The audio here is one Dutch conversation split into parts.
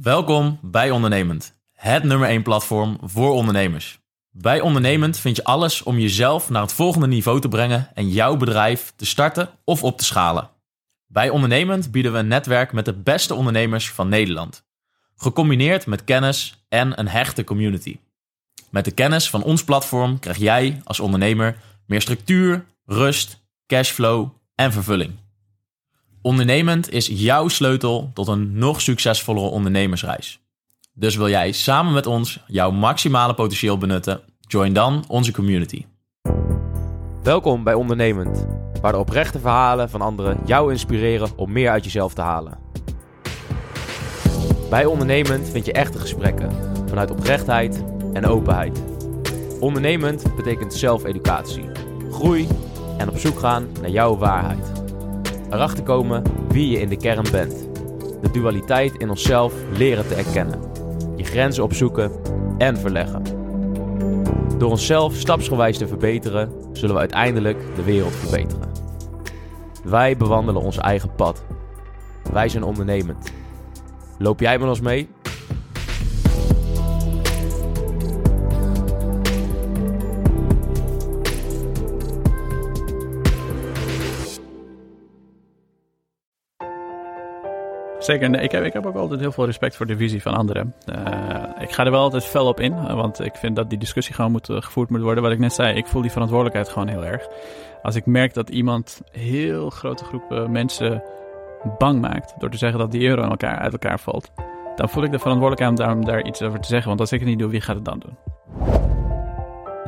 Welkom bij Ondernemend, het nummer 1 platform voor ondernemers. Bij Ondernemend vind je alles om jezelf naar het volgende niveau te brengen en jouw bedrijf te starten of op te schalen. Bij Ondernemend bieden we een netwerk met de beste ondernemers van Nederland, gecombineerd met kennis en een hechte community. Met de kennis van ons platform krijg jij als ondernemer meer structuur, rust, cashflow en vervulling. Ondernemend is jouw sleutel tot een nog succesvollere ondernemersreis. Dus wil jij samen met ons jouw maximale potentieel benutten? Join dan onze community. Welkom bij Ondernemend, waar de oprechte verhalen van anderen jou inspireren om meer uit jezelf te halen. Bij Ondernemend vind je echte gesprekken vanuit oprechtheid en openheid. Ondernemend betekent zelfeducatie, groei en op zoek gaan naar jouw waarheid. Erachter komen wie je in de kern bent. De dualiteit in onszelf leren te erkennen. Je grenzen opzoeken en verleggen. Door onszelf stapsgewijs te verbeteren, zullen we uiteindelijk de wereld verbeteren. Wij bewandelen ons eigen pad. Wij zijn ondernemend. Loop jij met ons mee? Zeker, nee, ik, heb, ik heb ook altijd heel veel respect voor de visie van anderen. Uh, ik ga er wel altijd fel op in, want ik vind dat die discussie gewoon moet, uh, gevoerd moet worden. Wat ik net zei, ik voel die verantwoordelijkheid gewoon heel erg. Als ik merk dat iemand heel grote groepen mensen bang maakt door te zeggen dat die euro elkaar, uit elkaar valt, dan voel ik de verantwoordelijkheid om daar, daar iets over te zeggen. Want als ik het niet doe, wie gaat het dan doen?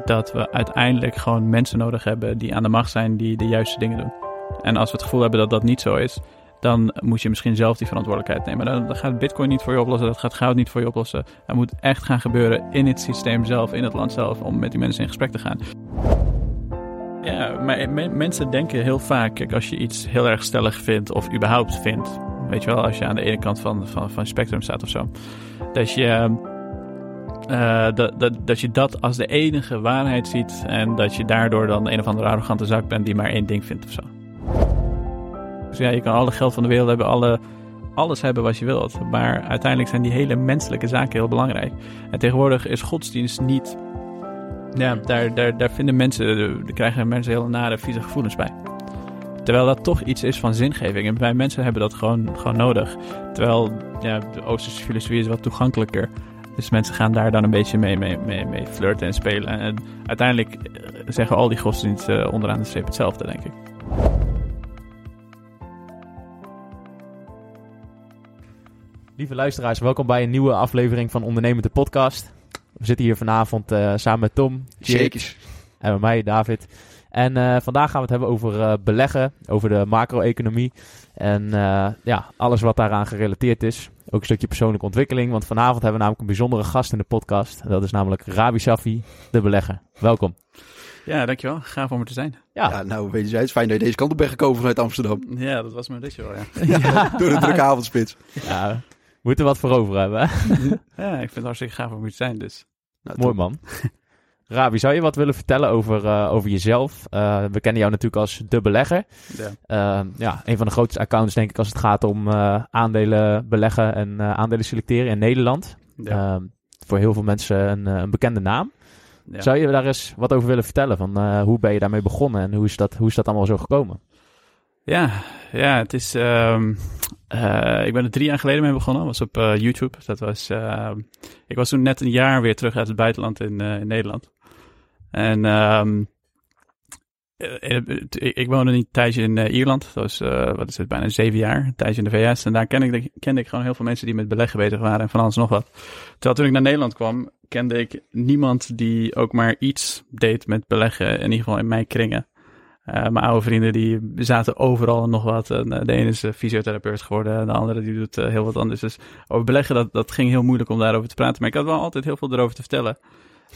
Dat we uiteindelijk gewoon mensen nodig hebben die aan de macht zijn, die de juiste dingen doen. En als we het gevoel hebben dat dat niet zo is, dan moet je misschien zelf die verantwoordelijkheid nemen. Dan, gaat Bitcoin niet voor je oplossen, dat gaat goud niet voor je oplossen. Dat moet echt gaan gebeuren in het systeem zelf, in het land zelf, om met die mensen in gesprek te gaan. Ja, maar mensen denken heel vaak, kijk, als je iets heel erg stellig vindt of überhaupt vindt, weet je wel, als je aan de ene kant van, van, van spectrum staat of zo, dat je, uh, dat, dat, dat je dat als de enige waarheid ziet en dat je daardoor dan een of andere arrogante zak bent die maar één ding vindt of zo. Dus ja, je kan alle geld van de wereld hebben, alle, alles hebben wat je wilt. Maar uiteindelijk zijn die hele menselijke zaken heel belangrijk. En tegenwoordig is godsdienst niet. Ja, daar, daar, daar vinden mensen, krijgen mensen hele nare, vieze gevoelens bij. Terwijl dat toch iets is van zingeving. En wij mensen hebben dat gewoon, gewoon nodig. Terwijl ja, de Oosterse filosofie is wat toegankelijker. Dus mensen gaan daar dan een beetje mee, mee, mee, mee flirten en spelen. En uiteindelijk zeggen al die godsdiensten onderaan de streep hetzelfde, denk ik. Lieve luisteraars, welkom bij een nieuwe aflevering van Ondernemende Podcast. We zitten hier vanavond uh, samen met Tom. Shakers. En met mij, David. En uh, vandaag gaan we het hebben over uh, beleggen, over de macro-economie. En ja, alles wat daaraan gerelateerd is. Ook een stukje persoonlijke ontwikkeling. Want vanavond hebben we namelijk een bijzondere gast in de podcast. Dat is namelijk Rabi Safi, de belegger. Welkom. Ja, dankjewel. Gaaf om er te zijn. Ja, ja nou, weet je, het is fijn dat je deze kant op bent gekomen vanuit Amsterdam. Ja, dat was mijn ditje wel, ja. ja. Door de drukke avondspits. Ja, moeten wat voor over hebben. ja, ik vind het hartstikke gaaf om hier te zijn, dus. Nou, Mooi man. Rabi, zou je wat willen vertellen over, uh, over jezelf? Uh, we kennen jou natuurlijk als de belegger. Ja. Uh, ja, een van de grootste accounts denk ik als het gaat om aandelen beleggen en aandelen selecteren in Nederland. Ja. Ehm, voor heel veel mensen een, een bekende naam. Ja. Zou je daar eens wat over willen vertellen? Van hoe ben je daarmee begonnen en hoe is dat, hoe is dat allemaal zo gekomen? Ja, ja het is. Um, uh, ik ben er drie jaar geleden mee begonnen. was op uh, YouTube. Dat was. Uh, ik was toen net een jaar weer terug uit het buitenland in, Nederland. En um, ik woonde een tijdje in Ierland. Dat was, wat is het, bijna zeven jaar. Een in de VS. En daar kende ik, kende ik gewoon heel veel mensen die met beleggen bezig waren en van alles nog wat. Terwijl toen ik naar Nederland kwam, kende ik niemand die ook maar iets deed met beleggen. In ieder geval in mijn kringen. Uh, mijn oude vrienden die zaten overal en nog wat. En, uh, de ene is uh, fysiotherapeut geworden, en de andere die doet heel wat anders. Dus over beleggen, dat, dat ging heel moeilijk om daarover te praten. Maar ik had wel altijd heel veel erover te vertellen.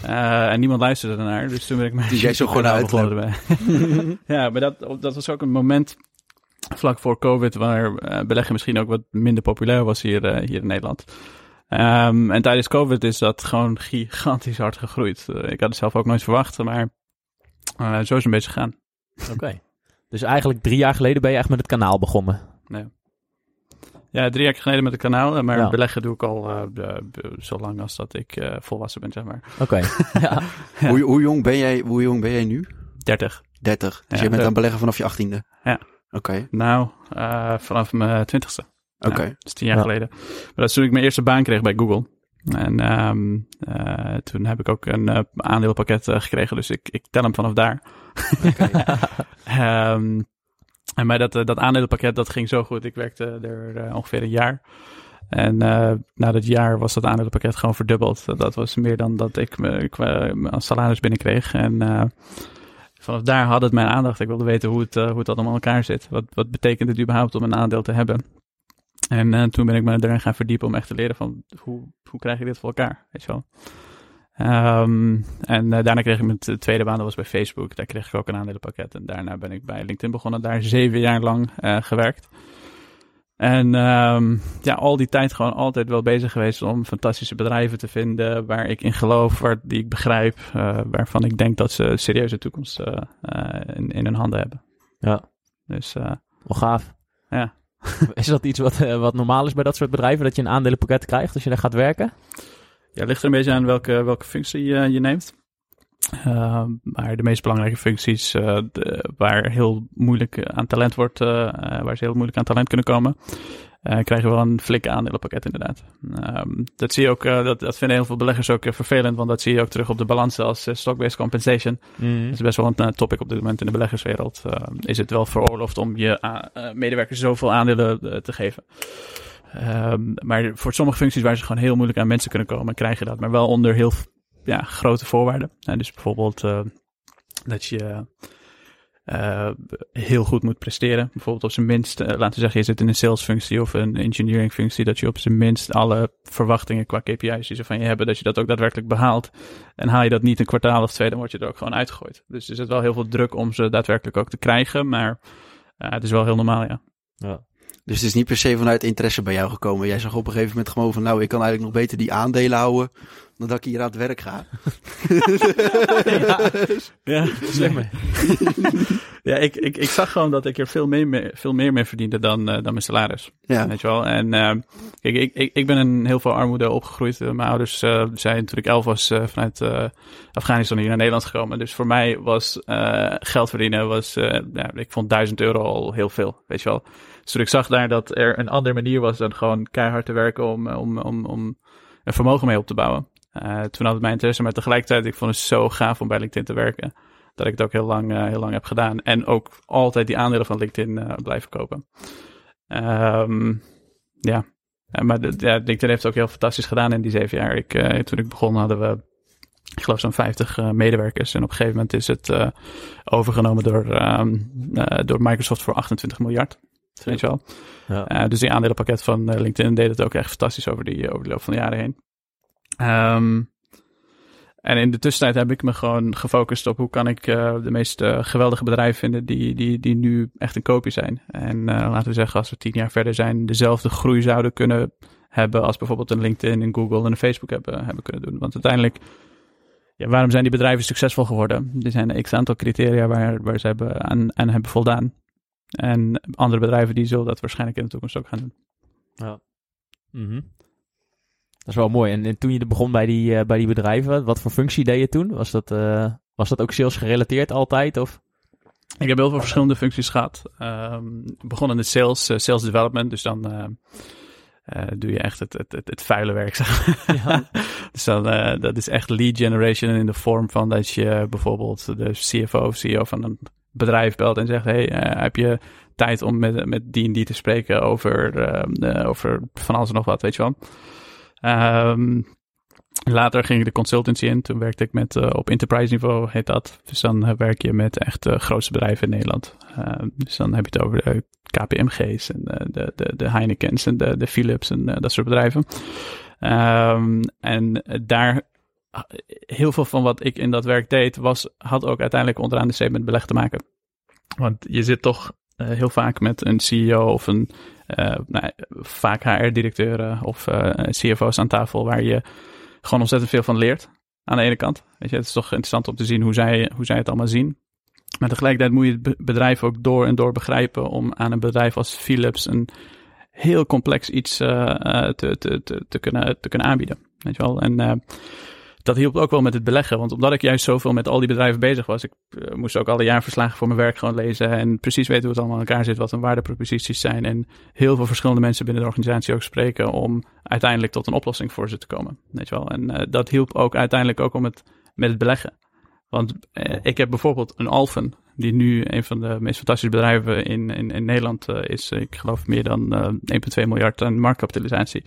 en niemand luisterde ernaar, dus toen ben ik mij... Die jij zo gewoon uit. ja, maar dat, dat was ook een moment vlak voor COVID, waar beleggen misschien ook wat minder populair was hier, hier in Nederland. Um, en tijdens COVID is dat gewoon gigantisch hard gegroeid. ik had het zelf ook nooit verwacht, maar zo is het een beetje gegaan. Oké. Okay. Dus eigenlijk drie jaar geleden ben je echt met het kanaal begonnen. Nee. Ja, drie jaar geleden met het kanaal. eh, Maar Ja. beleggen doe ik al eh, zo lang als dat ik eh, volwassen ben, zeg maar. Oké. ja. Hoe, hoe, jong ben jij, hoe jong ben jij nu? 30. 30. Dus Ja, je bent de- aan het beleggen vanaf je achttiende? Ja. Oké, Nou, eh, vanaf mijn twintigste. oké. Ja, dat is tien jaar Ja. geleden. Maar dat is toen ik mijn eerste baan kreeg bij Google. En ehm, eh, toen heb ik ook een eh, aandeelpakket eh, gekregen. Dus ik, ik tel hem vanaf daar. Ehm, en bij dat, dat aandelenpakket, dat ging zo goed. Ik werkte er ongeveer een jaar. En na dat jaar was dat aandelenpakket gewoon verdubbeld. Dat, dat was meer dan dat ik als salaris binnenkreeg. En vanaf daar had het mijn aandacht. Ik wilde weten hoe het, hoe het allemaal in elkaar zit. Wat, wat betekent het überhaupt om een aandeel te hebben? En eh, toen ben ik me erin gaan verdiepen om echt te leren van hoe, hoe krijg ik dit voor elkaar, weet je wel. Ehm, en eh, daarna kreeg ik mijn tweede baan, dat was bij Facebook. Daar kreeg ik ook een aandelenpakket. En daarna ben ik bij LinkedIn begonnen, daar zeven jaar lang eh, gewerkt. En ehm, ja, al die tijd gewoon altijd wel bezig geweest om fantastische bedrijven te vinden waar ik in geloof, waar, die ik begrijp, waarvan ik denk dat ze serieuze toekomst in, in hun handen hebben. Ja. Dus Wel gaaf. Ja. Is dat iets wat, eh, wat normaal is bij dat soort bedrijven? Dat je een aandelenpakket krijgt als je daar gaat werken? Ja, ligt er een beetje aan welke, welke functie eh, je neemt. Uh, maar de meest belangrijke functies uh, waar heel moeilijk aan talent wordt, waar ze heel moeilijk aan talent kunnen komen, uh, krijgen we wel een flinke aandelenpakket inderdaad. Um, dat zie je ook, uh, dat, dat vinden heel veel beleggers ook vervelend, want dat zie je ook terug op de balansen als stock-based compensation. Mm. Dat is best wel een topic op dit moment in de beleggerswereld. Uh, is het wel veroorloofd om je medewerkers zoveel aandelen te geven? Um, maar voor sommige functies waar ze gewoon heel moeilijk aan mensen kunnen komen, krijg je dat. Maar wel onder heel ja, grote voorwaarden. En dus bijvoorbeeld uh, dat je uh, heel goed moet presteren. Bijvoorbeeld op zijn minst, uh, laten we zeggen, je zit in een salesfunctie of een engineering functie, dat je op zijn minst alle verwachtingen qua KPI's die ze van je hebben, dat je dat ook daadwerkelijk behaalt. En haal je dat niet een kwartaal of twee, dan word je er ook gewoon uitgegooid. Dus er zit wel heel veel druk om ze daadwerkelijk ook te krijgen, maar het is wel heel normaal, ja. ja. Dus het is niet per se vanuit interesse bij jou gekomen. Jij zag op een gegeven moment gewoon van, nou, ik kan eigenlijk nog beter die aandelen houden dan dat ik hier aan het werk ga. ja, ja slim. ja, ik, ik, ik zag gewoon dat ik er veel meer, mee, veel meer mee verdiende dan, uh, dan mijn salaris. Ja. Weet je wel? En uh, kijk, ik, ik, ik ben in heel veel armoede opgegroeid. Uh, mijn ouders uh, zijn toen ik elf was uh, vanuit uh, Afghanistan hier naar Nederland gekomen. Dus voor mij was uh, geld verdienen, was, uh, ja, ik vond duizend euro al heel veel, weet je wel. Dus toen ik zag daar dat er een andere manier was dan gewoon keihard te werken om, om, om, om een vermogen mee op te bouwen. Uh, toen had het mijn interesse, maar tegelijkertijd, ik vond het zo gaaf om bij LinkedIn te werken. Dat ik het ook heel lang, uh, heel lang heb gedaan. En ook altijd die aandelen van LinkedIn uh, blijven kopen. Um, ja. maar de, ja, LinkedIn heeft het ook heel fantastisch gedaan in die zeven jaar. Ik, toen ik begon hadden we, ik geloof zo'n 50 uh, medewerkers. En op een gegeven moment is het overgenomen door, um, door Microsoft voor 28 miljard. Weet je wel. Ja. Dus die aandelenpakket van LinkedIn deed het ook echt fantastisch over, die, over de loop van de jaren heen. Um, en in de tussentijd heb ik me gewoon gefocust op hoe kan ik uh, de meest uh, geweldige bedrijven vinden die, die, die nu echt een kopie zijn. En uh, laten we zeggen, als we tien jaar verder zijn, dezelfde groei zouden kunnen hebben als bijvoorbeeld een LinkedIn, een Google en een Facebook hebben, hebben kunnen doen. Want uiteindelijk, ja, waarom zijn die bedrijven succesvol geworden? Er zijn een x-aantal criteria waar, waar ze hebben aan, aan hebben voldaan. En andere bedrijven die zullen dat waarschijnlijk in de toekomst ook gaan doen. Ja. -hmm. Dat is wel mooi. En, en, toen je begon bij die, uh, bij die bedrijven, wat voor functie deed je toen? Was dat, uh, was dat ook sales gerelateerd altijd? Of? Ik heb heel veel verschillende functies gehad. Um, begonnen in sales, uh, sales development. Dus dan doe je echt het, het, het, het vuile werk. Zeg. Ja. dus dan, dat is echt lead generation in de vorm van dat je bijvoorbeeld de CFO of CEO van een bedrijf belt en zegt: Hey, uh, heb je tijd om met, met die en die te spreken over, uh, over van alles en nog wat, weet je wel? Um, later ging ik de consultancy in. Toen werkte ik met uh, op enterprise niveau, heet dat. Dus dan werk je met echt de grootste bedrijven in Nederland. dus dan heb je het over de KPMG's en de, de, de Heineken's en de, de Philips en dat soort bedrijven. Um, en daar heel veel van wat ik in dat werk deed, was, had ook uiteindelijk onderaan de met beleg te maken. Want je zit toch heel vaak met een CEO of een, uh, nou, vaak HR-directeuren of uh, CFO's aan tafel, waar je gewoon ontzettend veel van leert. Aan de ene kant. Weet je, het is toch interessant om te zien hoe zij, hoe zij het allemaal zien. Maar tegelijkertijd moet je het bedrijf ook door en door begrijpen om aan een bedrijf als Philips een heel complex iets te, te, te, te, kunnen, te kunnen aanbieden. Weet je wel? En dat hielp ook wel met het beleggen. Want omdat ik juist zoveel met al die bedrijven bezig was, ik uh, moest ook alle jaarverslagen voor mijn werk gewoon lezen en precies weten hoe het allemaal in elkaar zit, wat hun waardeproposities zijn. En heel veel verschillende mensen binnen de organisatie ook spreken om uiteindelijk tot een oplossing voor ze te komen. Weet je wel? En uh, dat hielp ook uiteindelijk ook om het met het beleggen. Want uh, ik heb bijvoorbeeld een Alphen, die nu een van de meest fantastische bedrijven in, in, in Nederland is. Ik geloof meer dan 1,2 miljard aan marktkapitalisatie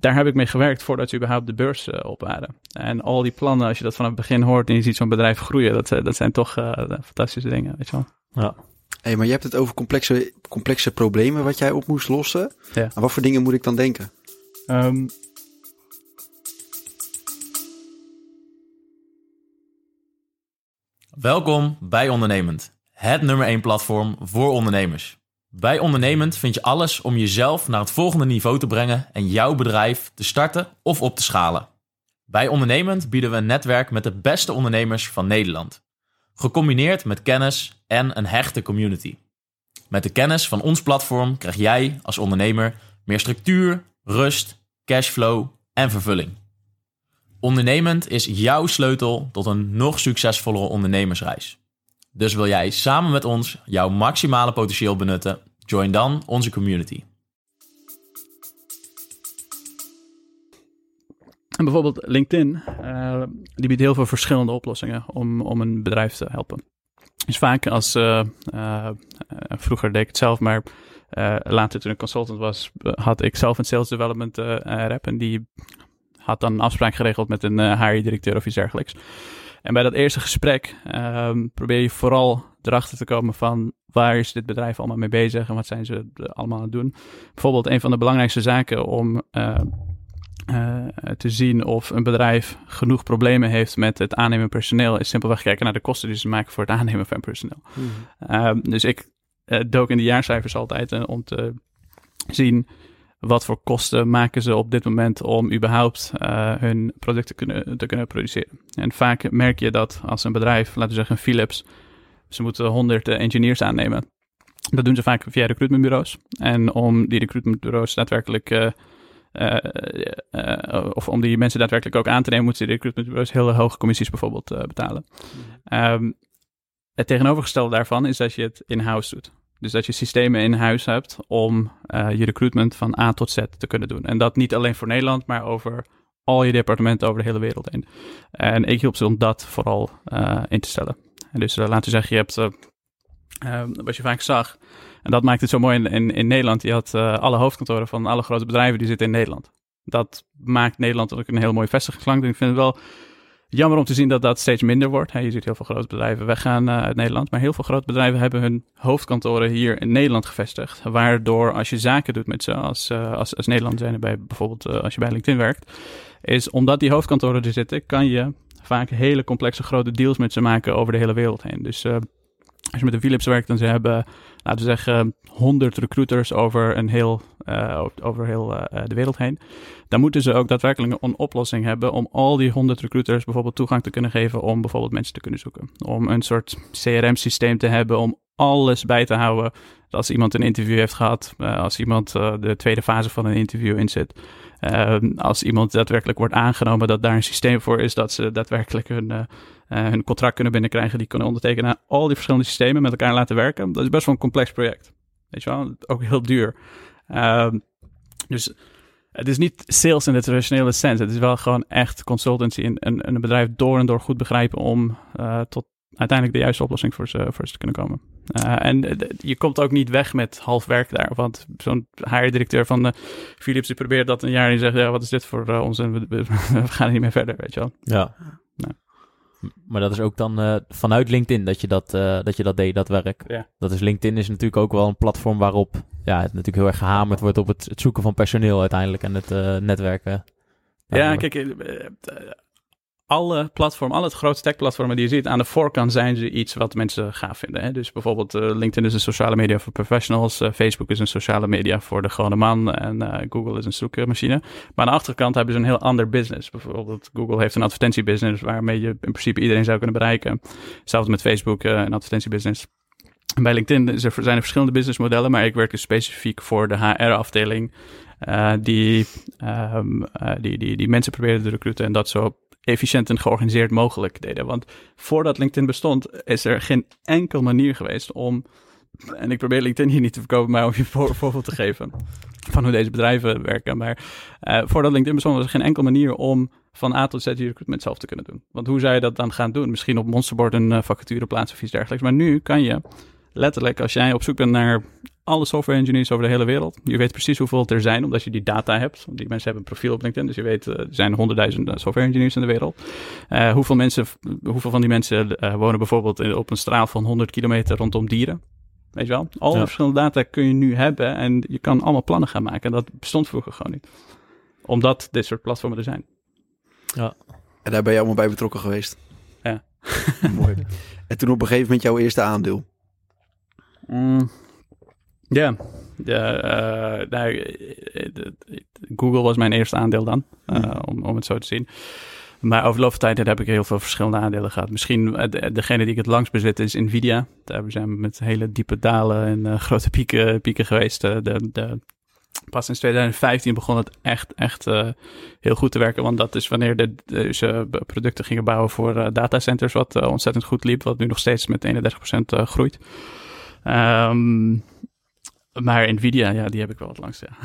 daar heb ik mee gewerkt voordat ze überhaupt de beurs uh, op waren. En al die plannen, als je dat vanaf het begin hoort en je ziet zo'n bedrijf groeien, dat, dat zijn toch uh, fantastische dingen, weet je wel. Ja. Hey, maar je hebt het over complexe, complexe problemen wat jij op moest lossen. Ja. Aan wat voor dingen moet ik dan denken? Um, Welkom bij Ondernemend, het nummer 1 platform voor ondernemers. Bij Ondernemend vind je alles om jezelf naar het volgende niveau te brengen en jouw bedrijf te starten of op te schalen. Bij Ondernemend bieden we een netwerk met de beste ondernemers van Nederland. Gecombineerd met kennis en een hechte community. Met de kennis van ons platform krijg jij als ondernemer meer structuur, rust, cashflow en vervulling. Ondernemend is jouw sleutel tot een nog succesvollere ondernemersreis. Dus wil jij samen met ons jouw maximale potentieel benutten? Join dan onze community. En bijvoorbeeld LinkedIn, uh, die biedt heel veel verschillende oplossingen om, om een bedrijf te helpen. Dus vaak als, uh, uh, vroeger deed ik het zelf, maar later toen ik consultant was, had ik zelf een sales development rep. En die had dan een afspraak geregeld met een HR-directeur of iets dergelijks. En bij dat eerste gesprek um, probeer je vooral erachter te komen van waar is dit bedrijf allemaal mee bezig en wat zijn ze allemaal aan het doen. Bijvoorbeeld een van de belangrijkste zaken om uh, uh, te zien of een bedrijf genoeg problemen heeft met het aannemen personeel is simpelweg kijken naar de kosten die ze maken voor het aannemen van personeel. Mm. Uh, dus ik uh, dook in de jaarcijfers altijd om te zien wat voor kosten maken ze op dit moment om überhaupt uh, hun producten kunnen, te kunnen produceren. En vaak merk je dat als een bedrijf, laten we zeggen Philips, ze moeten honderd engineers aannemen. Dat doen ze vaak via recruitmentbureaus. En om die recruitmentbureaus daadwerkelijk, uh, uh, of om die mensen daadwerkelijk ook aan te nemen, moeten die recruitmentbureaus hele hoge commissies bijvoorbeeld betalen. Um, het tegenovergestelde daarvan is dat je het in-house doet. Dus dat je systemen in huis hebt om uh, je recruitment van A tot Z te kunnen doen. En dat niet alleen voor Nederland, maar over al je departementen over de hele wereld heen. En ik hielp ze om dat vooral uh, in te stellen. En dus uh, laten we zeggen, je hebt, wat je vaak zag, en dat maakt het zo mooi in, in, Nederland, je had alle hoofdkantoren van alle grote bedrijven die zitten in Nederland. Dat maakt Nederland ook een heel mooi vestigingsklank. ik vind het wel Jammer om te zien dat dat steeds minder wordt. je ziet heel veel grote bedrijven weggaan uh, uit Nederland. Maar heel veel grote bedrijven hebben hun hoofdkantoren hier in Nederland gevestigd. Waardoor als je zaken doet met ze als, uh, als, als Nederland zijn bij bijvoorbeeld uh, als je bij LinkedIn werkt. Is omdat die hoofdkantoren er zitten, kan je vaak hele complexe grote deals met ze maken over de hele wereld heen. Dus als je met de Philips werkt, dan ze hebben, laten we zeggen, 100 recruiters over, een heel, uh, over heel uh, de wereld heen. Dan moeten ze ook daadwerkelijk een oplossing hebben om al die 100 recruiters bijvoorbeeld toegang te kunnen geven om bijvoorbeeld mensen te kunnen zoeken. Om een soort CRM-systeem te hebben om alles bij te houden. Als iemand een interview heeft gehad, als iemand de tweede fase van een interview inzet. als iemand daadwerkelijk wordt aangenomen, dat daar een systeem voor is dat ze daadwerkelijk hun uh, hun contract kunnen binnenkrijgen, die kunnen ondertekenen. Al die verschillende systemen met elkaar laten werken. Dat is best wel een complex project. Weet je wel, ook heel duur. Uh, dus het is niet sales in de traditionele sens. Het is wel gewoon echt consultancy en een, een bedrijf door en door goed begrijpen om uh, tot uiteindelijk de juiste oplossing voor ze, voor ze te kunnen komen. Uh, en je komt ook niet weg met half werk daar. Want zo'n HR-directeur van uh, Philips die probeert dat een jaar en die zegt: ja, wat is dit voor uh, ons? En we, we, we, gaan er niet meer verder, weet je wel. Ja. Nou. Maar dat is ook dan vanuit LinkedIn dat je dat, dat je dat deed, dat werk. Ja. Dat is LinkedIn is natuurlijk ook wel een platform waarop ja, het natuurlijk heel erg gehamerd wordt op het, het zoeken van personeel uiteindelijk en het netwerken. Ja, kijk, alle platformen, alle grote tech-platformen die je ziet, aan de voorkant zijn ze iets wat mensen gaaf vinden. Hè? Dus bijvoorbeeld uh, LinkedIn is een sociale media voor professionals, uh, Facebook is een sociale media voor de gewone man en uh, Google is een zoekmachine. Maar aan de achterkant hebben ze een heel ander business. Bijvoorbeeld Google heeft een advertentiebusiness waarmee je in principe iedereen zou kunnen bereiken. Hetzelfde met Facebook, een advertentiebusiness. Bij LinkedIn zijn er verschillende businessmodellen, maar ik werk dus specifiek voor de HR-afdeling. eh, die, ehm, eh, die, die, die mensen probeerden te recruiten en dat zo efficiënt en georganiseerd mogelijk deden. Want voordat LinkedIn bestond, is er geen enkel manier geweest om. En ik probeer LinkedIn hier niet te verkopen, maar om je voorbeeld te geven van hoe deze bedrijven werken. Maar eh, voordat LinkedIn bestond, was er geen enkele manier om van A tot Z je recruitment zelf te kunnen doen. Want hoe zou je dat dan gaan doen? Misschien op Monsterboard een uh, vacature plaatsen of iets dergelijks. Maar nu kan je letterlijk, als jij op zoek bent naar alle software engineers over de hele wereld, je weet precies hoeveel er zijn, omdat je die data hebt. Want die mensen hebben een profiel op LinkedIn, dus je weet, uh, er zijn honderdduizenden software engineers in de wereld. Uh, hoeveel, mensen, hoeveel van die mensen uh, wonen bijvoorbeeld in, op een straal van 100 kilometer rondom dieren? Weet je wel? Al ja. verschillende data kun je nu hebben en je kan allemaal plannen gaan maken. En dat bestond vroeger gewoon niet. Omdat dit soort platformen er zijn. Ja. En daar ben je allemaal bij betrokken geweest. Ja. Mooi. En toen op een gegeven moment jouw eerste aandeel. Mm. Ja, ja uh, nou, Google was mijn eerste aandeel dan, uh, mm. om, om het zo te zien. Maar over de loop van tijd heb ik heel veel verschillende aandelen gehad. Misschien de, degene die ik het langst bezit is Nvidia. Daar zijn we met hele diepe dalen en uh, grote pieken, pieken geweest. de, de, pas in 2015 begon het echt, echt uh, heel goed te werken. Want dat is wanneer de, de, ze producten gingen bouwen voor uh, datacenters, wat ontzettend goed liep. Wat nu nog steeds met 31% groeit. Um, maar Nvidia, ja, die heb ik wel het langst, ja.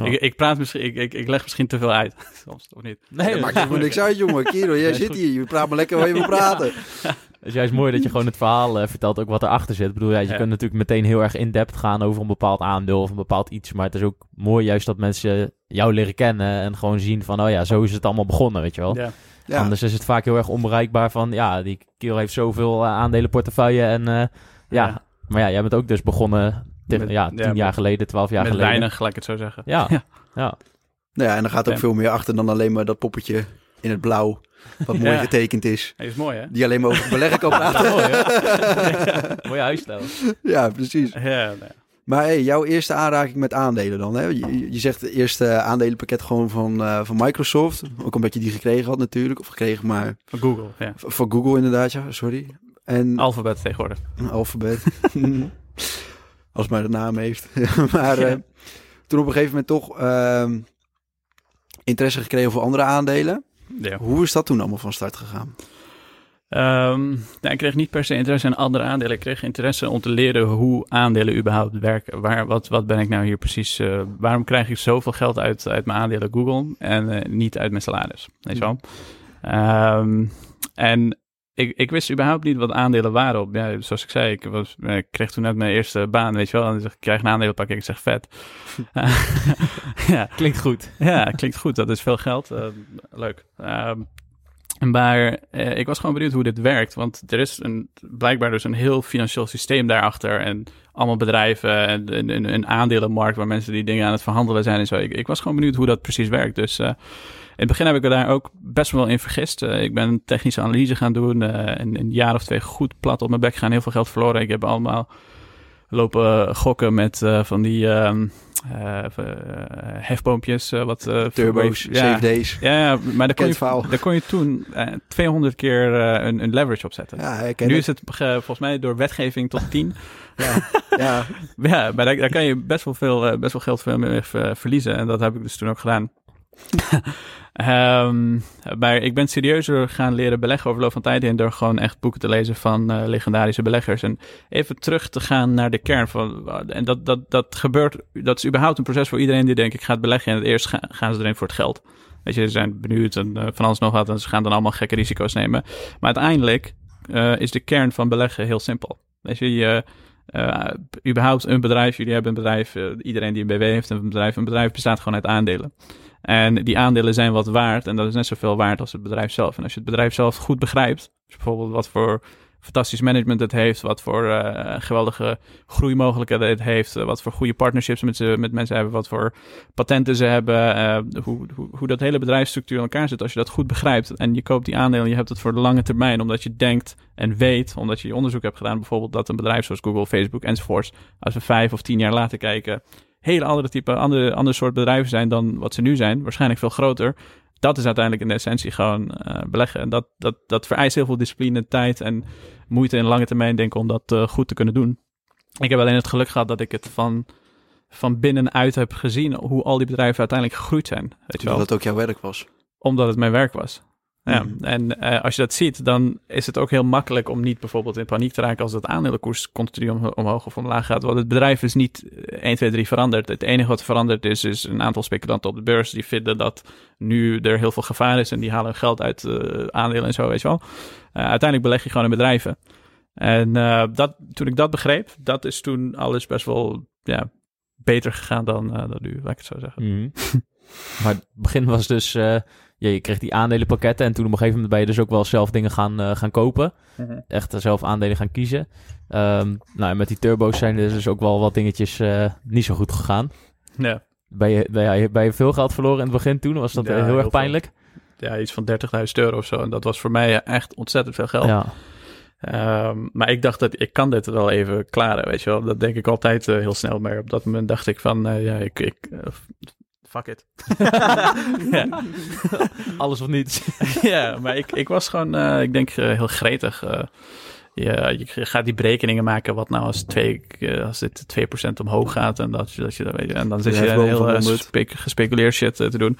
Oh. ik, ik, praat misschien, ik, ik, ik, leg misschien te veel uit, soms, of niet? Nee, dat maakt helemaal niks uit, jongen. Kiro, jij ja, zit hier, je praat maar lekker waar je wil praten. Ja. Het is juist mooi dat je gewoon het verhaal uh, vertelt, ook wat erachter zit. Ik bedoel, ja, je ja. kunt natuurlijk meteen heel erg in-depth gaan over een bepaald aandeel of een bepaald iets. Maar het is ook mooi juist dat mensen jou leren kennen en gewoon zien van, oh ja, zo is het allemaal begonnen, weet je wel. Ja. Ja. Anders is het vaak heel erg onbereikbaar van, ja, die kerel heeft zoveel uh, aandelenportefeuille en uh, ja. Ja. Maar ja, jij bent ook dus begonnen Ten, ja, tien ja, jaar geleden, twaalf jaar met geleden. weinig, gelijk het zo zeggen. Ja, ja. ja. Nou ja, en er gaat ook veel meer achter dan alleen maar dat poppetje in het blauw. Wat mooi getekend is. Hij is mooi, hè? Die alleen maar over beleggen kan praten. mooi, Mooie huisstijl. Ja, precies. Ja, nee. Maar hey, jouw eerste aanraking met aandelen dan? Hè? Je, je zegt het eerste aandelenpakket gewoon van, uh, van Microsoft. Ook omdat je die gekregen had natuurlijk. Of gekregen, maar... Van Google, ja. Van Google inderdaad, ja. Sorry. En... Alphabet tegenwoordig. Alphabet. Als maar de naam heeft. maar uh, toen op een gegeven moment toch uh, interesse gekregen voor andere aandelen. Ja. Hoe is dat toen allemaal van start gegaan? Um, nou, ik kreeg niet per se interesse in andere aandelen. Ik kreeg interesse om te leren hoe aandelen überhaupt werken. Waar, wat, wat ben ik nou hier precies? Uh, waarom krijg ik zoveel geld uit, uit mijn aandelen Google en uh, niet uit mijn salaris? Weet je wel? Um, en ik, ik wist überhaupt niet wat aandelen waren. Op. Ja, zoals ik zei, ik, was, ik kreeg toen net mijn eerste baan, weet je wel. En ik krijg een aandelenpakket, ik zeg vet. ja. Klinkt goed. Ja, klinkt goed. Dat is veel geld. Uh, leuk. Um, maar uh, ik was gewoon benieuwd hoe dit werkt. Want er is een, blijkbaar dus een heel financieel systeem daarachter. En allemaal bedrijven en een, een aandelenmarkt waar mensen die dingen aan het verhandelen zijn en zo. Ik, ik was gewoon benieuwd hoe dat precies werkt. Dus het begin heb ik er daar ook best wel in vergist. Uh, ik ben een technische analyse gaan doen. Uh, en een jaar of twee goed plat op mijn bek gaan. Heel veel geld verloren. Ik heb allemaal lopen gokken met uh, van die uh, hefboompjes. wat, Turbo's, ja, save days. Ja, ja maar daar kon, je, daar kon je toen 200 keer een, een, leverage op zetten. Ja, nu het. is het volgens mij door wetgeving tot 10. ja, ja. ja, maar daar, daar, kan je best wel veel, best wel geld veel meer verliezen. En dat heb ik dus toen ook gedaan. Um, maar ik ben serieuzer gaan leren beleggen over loop van tijd heen door gewoon echt boeken te lezen van uh, legendarische beleggers. En even terug te gaan naar de kern van. En dat, dat, dat gebeurt, dat is überhaupt een proces voor iedereen die denkt: ik ga het beleggen. En het eerst ga, gaan ze erin voor het geld. Weet je, ze zijn benieuwd en uh, van alles nog wat. En ze gaan dan allemaal gekke risico's nemen. Maar uiteindelijk is de kern van beleggen heel simpel. Weet je, je überhaupt een bedrijf, jullie hebben een bedrijf, iedereen die een BW heeft een bedrijf, een bedrijf bestaat gewoon uit aandelen. En die aandelen zijn wat waard en dat is net zoveel waard als het bedrijf zelf. En als je het bedrijf zelf goed begrijpt, dus bijvoorbeeld wat voor fantastisch management het heeft, wat voor uh, geweldige groeimogelijkheden het heeft, wat voor goede partnerships met, ze, met mensen hebben, wat voor patenten ze hebben, uh, hoe, hoe, hoe dat hele bedrijfsstructuur in elkaar zit. Als je dat goed begrijpt en je koopt die aandelen, je hebt het voor de lange termijn, omdat je denkt en weet, omdat je onderzoek hebt gedaan, bijvoorbeeld dat een bedrijf zoals Google, Facebook enzovoorts, als we vijf of tien jaar later kijken, hele andere type, andere, andere soort bedrijven zijn dan wat ze nu zijn, waarschijnlijk veel groter. Dat is uiteindelijk in de essentie gewoon uh, beleggen. En dat, dat, dat vereist heel veel discipline, tijd en moeite en lange termijn denken om dat uh, goed te kunnen doen. Ik heb alleen het geluk gehad dat ik het van, van binnenuit heb gezien hoe al die bedrijven uiteindelijk gegroeid zijn. Weet je wel? Dat het ook jouw werk was. Omdat het mijn werk was. Ja, Mhm. en eh, als je dat ziet, dan is het ook heel makkelijk om niet bijvoorbeeld in paniek te raken als het aandelenkoers continu om, omhoog of omlaag gaat. Want het bedrijf is niet eh, 1, 2, 3 veranderd. Het enige wat veranderd is, is een aantal speculanten op de beurs die vinden dat nu er heel veel gevaar is en die halen hun geld uit eh, aandelen en zo, weet je wel. Uiteindelijk beleg je gewoon in bedrijven. En dat, toen ik dat begreep, dat is toen alles best wel ja, beter gegaan dan, dan nu, laat ik het zo zeggen. Mhm. maar het begin was dus, ja, je kreeg die aandelenpakketten en toen op een gegeven moment ben je dus ook wel zelf dingen gaan, eh, gaan kopen. Echt eh, zelf aandelen gaan kiezen. Ehm, nou, en met die turbo's zijn er dus ook wel wat dingetjes eh, niet zo goed gegaan. Ja. Ben je, ben, je, ben je veel geld verloren in het begin toen? Was dat Ja, heel heel erg veel. pijnlijk? ja, iets van 30.000 euro of zo. En dat was voor mij echt ontzettend veel geld. Ja. Ehm, maar ik dacht dat ik kan dit wel even klaren, weet je wel. Dat denk ik altijd heel snel. Maar op dat moment dacht ik van, ja, ik, ik fuck it. ja. Alles of niets. ja, maar ik, ik was gewoon, eh, ik denk, eh, heel gretig. eh. je, je gaat die berekeningen maken wat nou als, twee, als dit 2% omhoog gaat en dat, je- dat je dat weet. En dan zit je heel van eh, 100. spe- gespeculeerd shit te doen.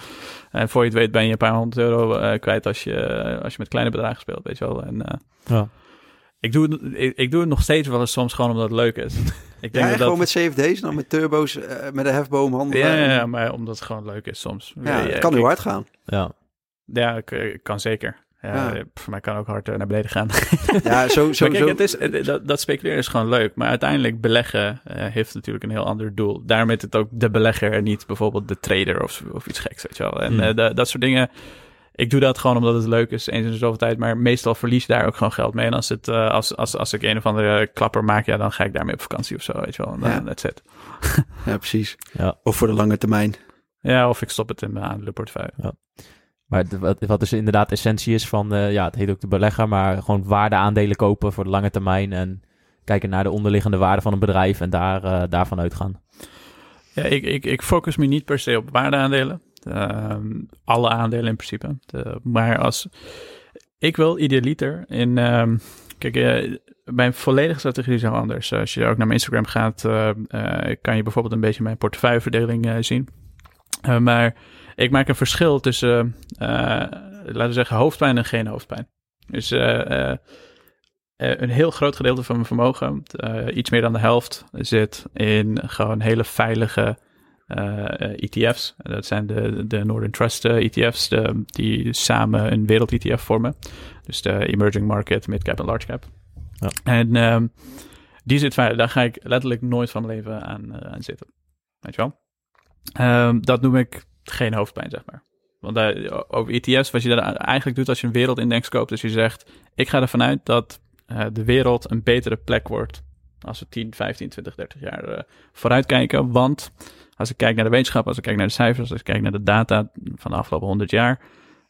En voor je het weet ben je een paar honderd euro eh, kwijt als je, als je met kleine bedragen speelt, weet je wel. En eh, Ja. Ik, doe, het- ik, ik doe het nog steeds wel eens soms gewoon omdat het leuk is. ik denk Ja, dat gewoon dat... met CFD's, dan met turbo's, eh, met een hefboom handelen. Ja, ja, ja, maar omdat het gewoon leuk is soms. Ja, Ja, het kan heel hard gaan. Ja. Ja, ik, ik kan zeker. Ja, Ja. eh, Voor mij kan ook hard eh, naar beneden gaan. Ja, zo, zo, kijk, zo. het is, eh, dat, dat speculeren is gewoon leuk. Maar uiteindelijk beleggen eh, heeft natuurlijk een heel ander doel. Daarom is het ook de belegger en niet bijvoorbeeld de trader of, of iets geks, weet je wel. En Hmm. eh, da- dat soort dingen. Ik doe dat gewoon omdat het leuk is, eens in de zoveel tijd. Maar meestal verlies je daar ook gewoon geld mee. En als, het, eh, als, als, als ik een of andere klapper maak, ja, dan ga ik daarmee op vakantie of zo, weet je wel. En dan, Ja. that's it. Ja, precies. Ja. Of voor de lange termijn. Ja, of ik stop het in mijn aandelenportefeuille. Maar de- wat, wat dus inderdaad essentie is van, eh, ja, het heet ook de belegger, maar gewoon waardeaandelen kopen voor de lange termijn en kijken naar de onderliggende waarde van een bedrijf en daar, eh, daarvan uitgaan. Ja, ik, ik, ik focus me niet per se op waardeaandelen. Ehm, alle aandelen in principe. Maar als ik wil idealiter in. ehm, kijk, eh, mijn volledige strategie is heel anders. Als je ook naar mijn Instagram gaat, eh, eh, kan je bijvoorbeeld een beetje mijn portefeuilleverdeling zien. Maar ik maak een verschil tussen, laten we zeggen, hoofdpijn en geen hoofdpijn. Dus een heel groot gedeelte van mijn vermogen, iets meer dan de helft, zit in gewoon hele veilige ETF's. Dat zijn de, de Northern Trust eh, ETF's, de, die samen een wereld-ETF vormen. Dus de Emerging Market, Mid-Cap en Large Cap. Ja. En ehm, die zit. Daar ga ik letterlijk nooit van mijn leven aan, eh, aan zitten. Weet je wel? Ehm, dat noem ik geen hoofdpijn, zeg maar. Want daar, over ETF's, wat je daar eigenlijk doet als je een wereldindex koopt, is je zegt, ik ga ervan uit dat eh, de wereld een betere plek wordt als we 10, 15, 20, 30 jaar eh, vooruitkijken. Want als ik kijk naar de wetenschap, als ik kijk naar de cijfers, als ik kijk naar de data van de afgelopen 100 jaar,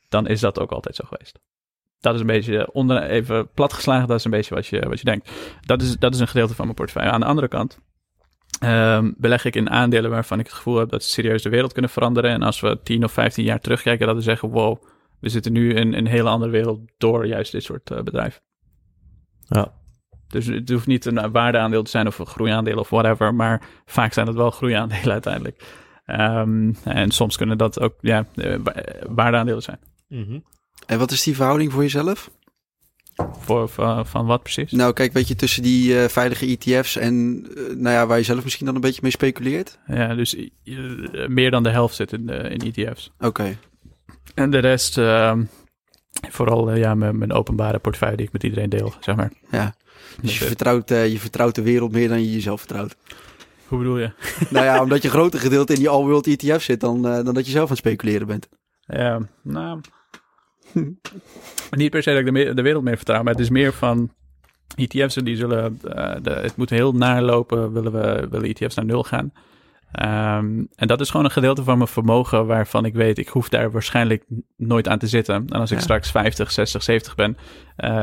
dan is dat ook altijd zo geweest. Dat is een beetje, onder, even platgeslagen, dat is een beetje wat je, wat je denkt. Dat is, dat is een gedeelte van mijn portefeuille. Aan de andere kant ehm, beleg ik in aandelen waarvan ik het gevoel heb dat ze serieus de wereld kunnen veranderen. En als we 10 of 15 jaar terugkijken, dat we zeggen, wow, we zitten nu in een hele andere wereld door juist dit soort eh, bedrijven. Ja. Dus het hoeft niet een waardeaandeel te zijn of een groeiaandeel of whatever, maar vaak zijn het wel groeiaandelen uiteindelijk. Ehm, en soms kunnen dat ook ja, eh, wa- waardeaandelen zijn. En wat is die verhouding voor jezelf? Voor, van, van wat precies? Nou, kijk, weet je, tussen die eh, veilige ETF's en eh, nou ja, waar je zelf misschien dan een beetje mee speculeert. Ja, dus eh, meer dan de helft zit in, eh, in ETF's. Oké. En de rest, ehm, vooral eh, ja, mijn, mijn openbare portefeuille die ik met iedereen deel, zeg maar. Ja. Dus je vertrouwt, eh, je vertrouwt de wereld meer dan je jezelf vertrouwt. Hoe bedoel je? nou ja, omdat je een groter gedeelte in die all-world ETF zit dan, eh, dan dat je zelf aan het speculeren bent. Ja, nou. niet per se dat ik de, wereld meer vertrouw, maar het is meer van ETF's die zullen. eh, de, het moet heel naar lopen, willen we willen ETF's naar nul gaan. Ehm, en dat is gewoon een gedeelte van mijn vermogen waarvan ik weet, ik hoef daar waarschijnlijk nooit aan te zitten. En als ik straks 50, 60, 70 ben,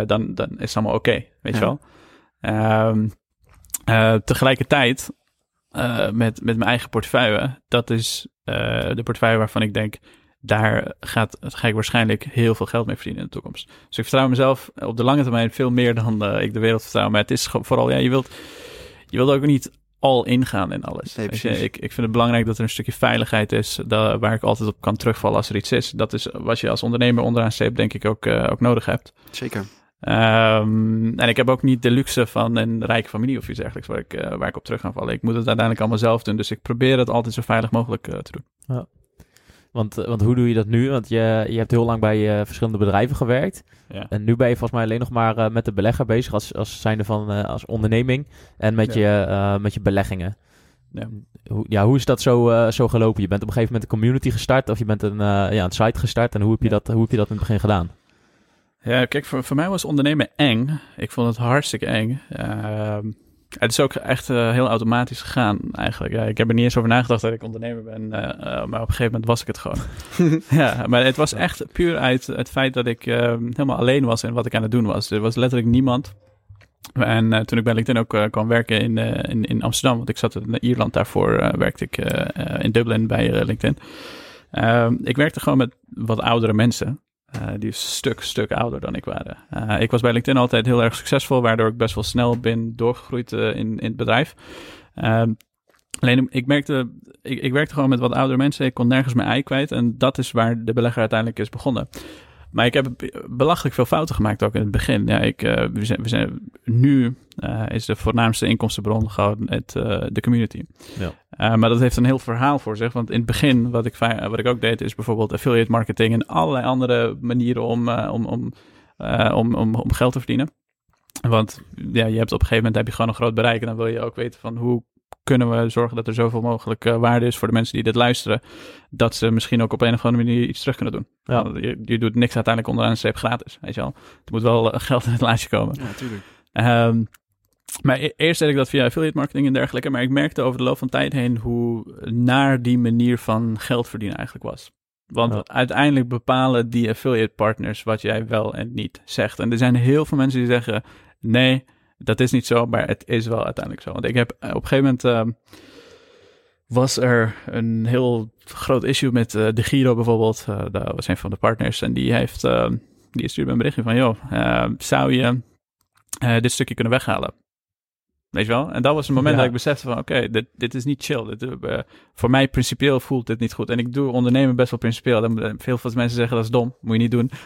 dan, dan is het allemaal oké, weet Ja. je wel. Ehm, eh, tegelijkertijd, eh, met, met mijn eigen portefeuille, dat is eh, de portefeuille waarvan ik denk, daar gaat, ga ik waarschijnlijk heel veel geld mee verdienen in de toekomst. Dus ik vertrouw mezelf op de lange termijn veel meer dan ik de wereld vertrouw. Maar het is vooral, ja, je wilt, je wilt ook niet al ingaan in alles. Nee, ik, ik vind het belangrijk dat er een stukje veiligheid is, daar, waar ik altijd op kan terugvallen als er iets is. Dat is wat je als ondernemer onderaan streep denk ik ook, ook nodig hebt. Zeker. Ehm, en ik heb ook niet de luxe van een rijke familie of iets dergelijks waar ik, eh, waar ik op terug kan vallen. Ik moet het uiteindelijk allemaal zelf doen, dus ik probeer het altijd zo veilig mogelijk eh, te doen. Want, eh, want hoe doe je dat nu? Want je, je hebt heel lang bij verschillende bedrijven gewerkt. Ja. En nu ben je volgens mij alleen nog maar met de belegger bezig als, als zijnde van als onderneming. En met, Ja. je, met je beleggingen. Ja. Hoe, ja, hoe is dat zo, zo gelopen? Je bent op een gegeven moment een community gestart of je bent een, ja, een site gestart. En hoe heb je, Ja. dat, hoe heb je dat in het begin gedaan? Ja, kijk, voor, voor mij was ondernemen eng. Ik vond het hartstikke eng. Ehm, het is ook echt eh, heel automatisch gegaan, eigenlijk. Ja, ik heb er niet eens over nagedacht dat ik ondernemer ben, eh, eh, maar op een gegeven moment was ik het gewoon. ja, maar het was echt puur uit het feit dat ik eh, helemaal alleen was in wat ik aan het doen was. Er was letterlijk niemand. En toen ik bij LinkedIn ook kwam werken in, in, in Amsterdam, want ik zat in Ierland, daarvoor werkte ik in Dublin bij LinkedIn. Ehm, ik werkte gewoon met wat oudere mensen. Eh, die een stuk, stuk ouder dan ik waren. Eh, ik was bij LinkedIn altijd heel erg succesvol, waardoor ik best wel snel ben doorgegroeid eh, in, in het bedrijf. Ehm, alleen ik merkte, ik, ik werkte gewoon met wat oudere mensen. Ik kon nergens mijn ei kwijt. En dat is waar de belegger uiteindelijk is begonnen. Maar ik heb belachelijk veel fouten gemaakt ook in het begin. Ja, ik, eh, we zijn, we zijn, nu eh, is de voornaamste inkomstenbron gewoon het, eh, de community. Ja. Maar dat heeft een heel verhaal voor zich. Want in het begin, wat ik, wat ik ook deed, is bijvoorbeeld affiliate marketing en allerlei andere manieren om, om, om, om, om, om geld te verdienen. Want ja, je hebt op een gegeven moment heb je gewoon een groot bereik. En dan wil je ook weten van hoe kunnen we zorgen dat er zoveel mogelijk eh, waarde is voor de mensen die dit luisteren. Dat ze misschien ook op een of andere manier iets terug kunnen doen. Ja. Want Je, je doet niks uiteindelijk onderaan de streep gratis. Weet je wel. Er moet wel eh, geld in het laatje komen. Ja, natuurlijk. Ehm, maar e- eerst deed ik dat via affiliate marketing en dergelijke. Maar ik merkte over de loop van tijd heen hoe naar die manier van geld verdienen eigenlijk was. Want Ja. uiteindelijk bepalen die affiliate partners wat jij wel en niet zegt. En er zijn heel veel mensen die zeggen: nee, dat is niet zo, maar het is wel uiteindelijk zo. Want ik heb eh, op een gegeven moment. ehm, was er een heel groot issue met eh, de Giro bijvoorbeeld. Eh, dat was een van de partners. En die heeft. ehm, die stuurde me een berichtje van: joh, eh, zou je dit stukje kunnen weghalen. Weet je wel? En dat was het moment Ja. dat ik besefte van... oké, dit, dit is niet chill. Dit, voor mij principieel voelt dit niet goed. En ik doe ondernemen best wel principieel. Dan, veel van de mensen zeggen dat is dom. Moet je niet doen.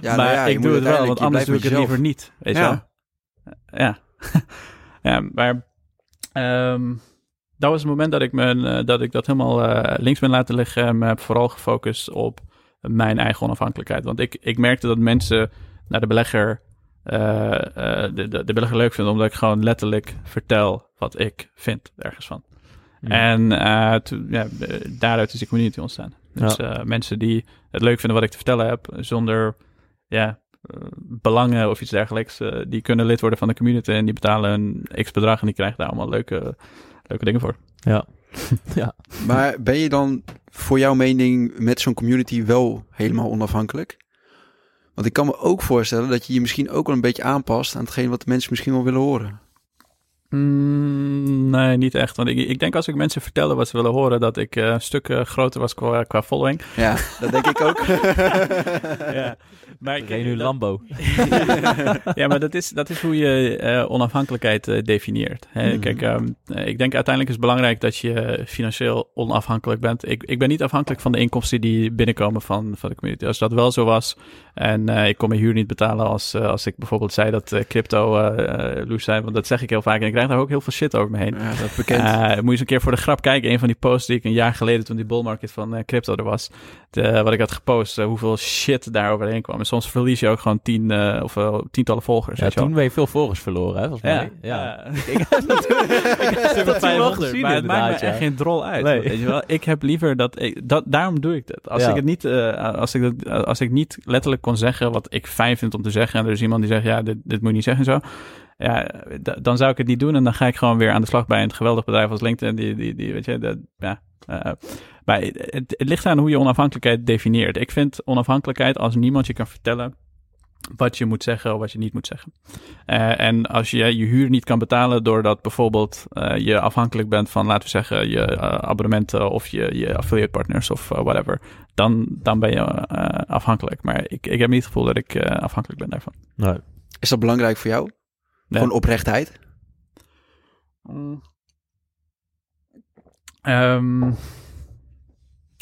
Ja, maar nou ja, je ik doe het wel, want anders doe ik het liever niet. Weet je wel? Ja. ja, maar... ehm, dat was het moment dat ik, me, eh, dat, ik dat helemaal eh, links ben laten liggen... en me heb vooral gefocust op mijn eigen onafhankelijkheid. Want ik, ik merkte dat mensen naar de belegger eh, de, de, de belegger leuk vinden, omdat ik gewoon letterlijk vertel wat ik vind ergens van. En eh, toen, ja, daaruit is die community ontstaan. Dus mensen die het leuk vinden wat ik te vertellen heb, zonder ja, belangen of iets dergelijks, eh, die kunnen lid worden van de community en die betalen een x bedrag en die krijgen daar allemaal leuke, leuke dingen voor. Ja. Maar ben je dan voor jouw mening met zo'n community wel helemaal onafhankelijk? Want ik kan me ook voorstellen dat je je misschien ook wel een beetje aanpast aan hetgeen wat de mensen misschien wel willen horen. Mm, nee, niet echt. Want ik, ik denk als ik mensen vertellen wat ze willen horen, dat ik eh, een stuk eh, groter was qua, qua following. Ja, dat denk ik ook. ja. Maar ik, René dat- Lambo. ja, maar dat is, dat is hoe je eh, onafhankelijkheid eh, definieert. Hè? Mhm. Kijk, ehm, eh, ik denk uiteindelijk is het belangrijk dat je financieel onafhankelijk bent. Ik, ik ben niet afhankelijk van de inkomsten die binnenkomen van, van de community. Als dat wel zo was en eh, ik kon mijn huur niet betalen als, eh, als ik bijvoorbeeld zei dat eh, crypto eh eh, loes zijn, want dat zeg ik heel vaak en ik krijg daar ook heel veel shit over me heen. Ja, dat bekend. Eh, moet je eens een keer voor de grap kijken. Een van die posts die ik een jaar geleden, toen die bull market van eh, crypto er was, de- wat ik had gepost, eh, hoeveel shit daar overheen kwam. En soms verlies je ook gewoon tien eh, of eh, tientallen volgers. Ja, toen ben je veel volgers verloren, hè, volgens mij. Ja, Ja. Ik heb dat, ik heb dat toen wel 500, gezien, maar het maakt me inderdaad, ja. echt geen drol uit. Nee. Weet je wel? Ik heb liever dat, ik, dat... Daarom doe ik dat. Als Ja. ik het niet... eh, als, ik dat, als ik niet letterlijk kon zeggen wat ik fijn vind om te zeggen... en er is iemand die zegt, ja, dit, dit moet je niet zeggen en zo... Ja, d- dan zou ik het niet doen en dan ga ik gewoon weer aan de slag bij een geweldig bedrijf als LinkedIn. Die, die, die weet je, dat, ja. eh, maar het, het ligt aan hoe je onafhankelijkheid definieert. Ik vind onafhankelijkheid als niemand je kan vertellen wat je moet zeggen of wat je niet moet zeggen. Eh, en als je je huur niet kan betalen doordat bijvoorbeeld eh, je afhankelijk bent van, laten we zeggen, je abonnementen of je, je affiliate partners of whatever, dan, dan ben je eh, afhankelijk. Maar ik, ik heb niet het gevoel dat ik eh, afhankelijk ben daarvan. Nee. Is dat belangrijk voor jou? Ja. Gewoon oprechtheid? Mm. Ehm,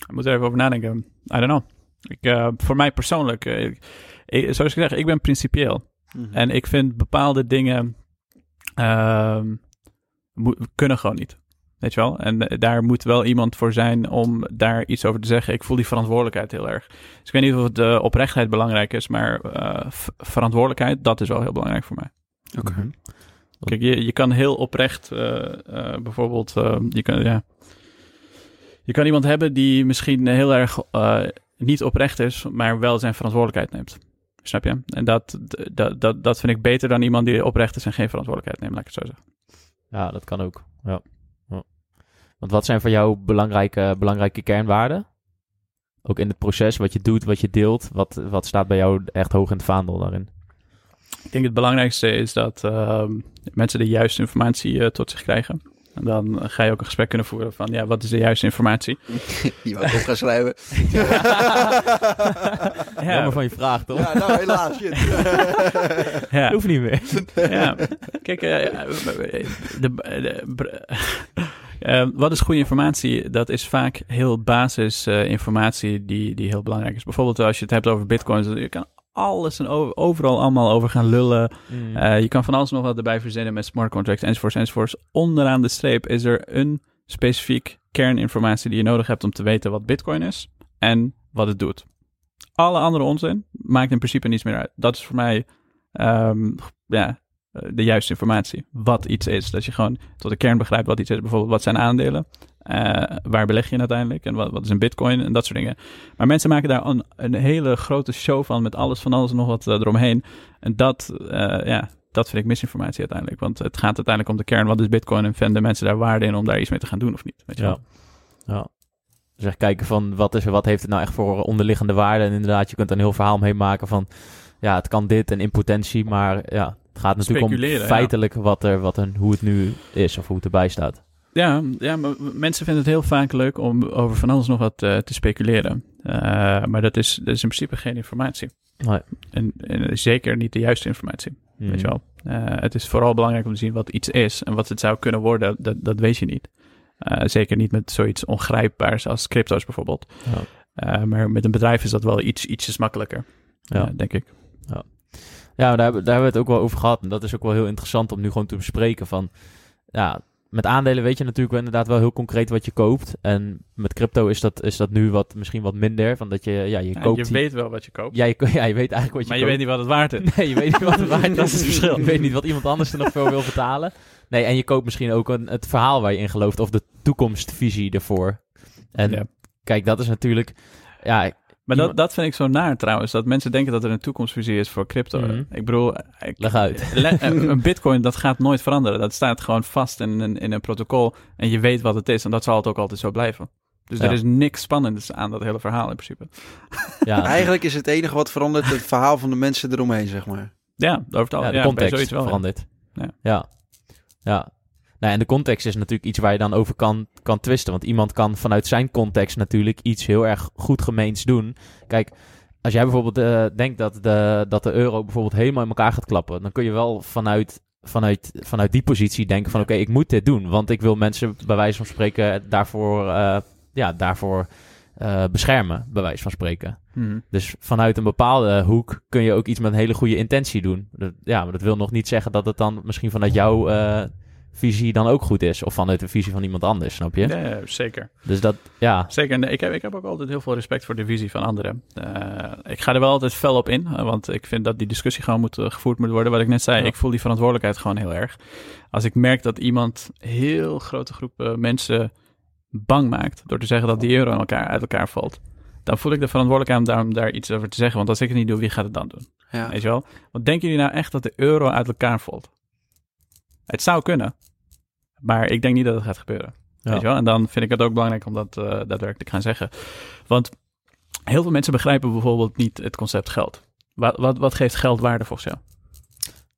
ik moet er even over nadenken. I don't know. Ik, eh, voor mij persoonlijk, eh, ik, zoals ik zeg, ik ben principieel. Mhm. En ik vind bepaalde dingen ehm, kunnen gewoon niet. Weet je wel? En eh, daar moet wel iemand voor zijn om daar iets over te zeggen. Ik voel die verantwoordelijkheid heel erg. Dus ik weet niet of de oprechtheid belangrijk is, maar verantwoordelijkheid, dat is wel heel belangrijk voor mij. Oké. Mhm. Kijk, je, je kan heel oprecht eh, eh, bijvoorbeeld, eh, je, kan, ja, je kan iemand hebben die misschien heel erg niet oprecht is, maar wel zijn verantwoordelijkheid neemt. Snap je? En dat, dat, dat, dat vind ik beter dan iemand die oprecht is en geen verantwoordelijkheid neemt, laat ik het zo zeggen. Ja, dat kan ook. Ja. Ja. Want wat zijn voor jou belangrijke, belangrijke kernwaarden? Ook in het proces, wat je doet, wat je deelt. Wat, wat staat bij jou echt hoog in het vaandel daarin? Ik denk het belangrijkste is dat ehm, mensen de juiste informatie eh, tot zich krijgen. En dan ga je ook een gesprek kunnen voeren van, ja, wat is de juiste informatie? Die wou ik op gaan schrijven. Jammer van je vraag, toch? Ja, nou helaas. Shit. ja. Hoeft niet meer. ja. Kijk, eh, de, de, eh, wat is goede informatie? Dat is vaak heel basis eh, informatie die, die heel belangrijk is. Bijvoorbeeld als je het hebt over bitcoins. Je kan alles en over- overal allemaal over gaan lullen. Mm. Eh, je kan van alles nog wat erbij verzinnen met smart contracts enzovoorts enzovoorts. Onderaan de streep is er een specifiek kerninformatie die je nodig hebt om te weten wat bitcoin is en wat het doet. Alle andere onzin maakt in principe niets meer uit. Dat is voor mij ehm, ja, eh, de juiste informatie. Wat iets is. Dat je gewoon tot de kern begrijpt wat iets is. Bijvoorbeeld wat zijn aandelen? Eh, waar beleg je in uiteindelijk? En wat, wat is een bitcoin? En dat soort dingen. Maar mensen maken daar een, een hele grote show van met alles van alles en nog wat eh, eromheen. En dat, eh, ja, dat vind ik misinformatie uiteindelijk. Want het gaat uiteindelijk om de kern. Wat is bitcoin? En vinden mensen daar waarde in om daar iets mee te gaan doen of niet? Weet je Ja. wel? ja. Dus echt kijken van wat, is, er- wat heeft het nou echt voor onderliggende waarde. En inderdaad, je kunt er een heel verhaal omheen maken van... Ja, het kan dit en in potentie, maar ja, het gaat natuurlijk om ja. feitelijk wat er, wat er, hoe het nu is of hoe het erbij staat. Ja, ja, maar mensen vinden het heel vaak leuk om over van alles nog wat eh, te speculeren. Eh, maar dat is, dat is in principe geen informatie. Nee. En, en zeker niet de juiste informatie. Weet je wel. Eh, het is vooral belangrijk om te zien wat iets is en wat het zou kunnen worden, dat, dat weet je niet. Zeker niet met zoiets ongrijpbaars als crypto's bijvoorbeeld. Ja. Maar met een bedrijf is dat wel iets, ietsjes makkelijker, Ja. denk ik. Ja, maar daar, hebben- daar hebben we het ook wel over gehad. En dat is ook wel heel interessant om nu gewoon te bespreken. Van, ja, met aandelen weet je natuurlijk wel inderdaad wel heel concreet wat je koopt. En met crypto is dat, is dat nu wat, misschien wat minder. Van dat je, ja, je Ja, koopt... je weet wel wat je koopt, ja, je, ja, je weet eigenlijk wat je maar je koopt. weet niet wat het waard is. Nee, je weet niet wat het waard is. Dat is het verschil. Je weet niet wat iemand anders er nog voor wil betalen. Nee, en je koopt misschien ook een, het verhaal waar je in gelooft. Of de toekomstvisie ervoor. En Ja. kijk, dat is natuurlijk... Ja, Maar dat, dat vind ik zo naar trouwens, dat mensen denken dat er een toekomstvisie is voor crypto. Mhm. Ik bedoel, ik- leg uit. le- een bitcoin dat gaat nooit veranderen. Dat staat gewoon vast in een, in een protocol en je weet wat het is en dat zal het ook altijd zo blijven. Dus Ja. er is niks spannends aan dat hele verhaal in principe. Ja, Eigenlijk is het enige wat verandert het verhaal van de mensen eromheen, zeg maar. Ja, over het al, ja, de context zoiets wel. verandert. Ja. ja. ja. Nou, en de context is natuurlijk iets waar je dan over kan, kan twisten. Want iemand kan vanuit zijn context natuurlijk iets heel erg goed gemeens doen. Kijk, als jij bijvoorbeeld eh, denkt dat de, dat de euro bijvoorbeeld helemaal in elkaar gaat klappen, dan kun je wel vanuit, vanuit, vanuit die positie denken van oké, ik moet dit doen. Want ik wil mensen bij wijze van spreken daarvoor, eh, ja, daarvoor eh, beschermen, bij wijze van spreken. Mhm. Dus vanuit een bepaalde hoek kun je ook iets met een hele goede intentie doen. Dat- ja, maar dat wil nog niet zeggen dat het dan misschien vanuit jouw eh, visie dan ook goed is. Of vanuit de visie van iemand anders, snap je? Ja, zeker. Dus dat, ja. Zeker. En ik heb, ik heb ook altijd heel veel respect voor de visie van anderen. Eh, ik ga er wel altijd fel op in, eh, want ik vind dat die discussie gewoon moet, eh, gevoerd moet worden. Wat ik net zei, Ja. ik voel die verantwoordelijkheid gewoon heel erg. Als ik merk dat iemand heel grote groepen mensen bang maakt door te zeggen dat die euro elkaar, uit elkaar valt, dan voel ik de verantwoordelijkheid om daar, om daar iets over te zeggen. Want als ik het niet doe, wie gaat het dan doen? Ja. Weet je wel? Want denken jullie nou echt dat de euro uit elkaar valt? Het zou kunnen, maar ik denk niet dat het gaat gebeuren. Ja. Weet je wel? En dan vind ik het ook belangrijk om dat eh, daadwerkelijk te gaan zeggen. Want heel veel mensen begrijpen bijvoorbeeld niet het concept geld. Wat, wat, wat geeft geld waarde volgens jou?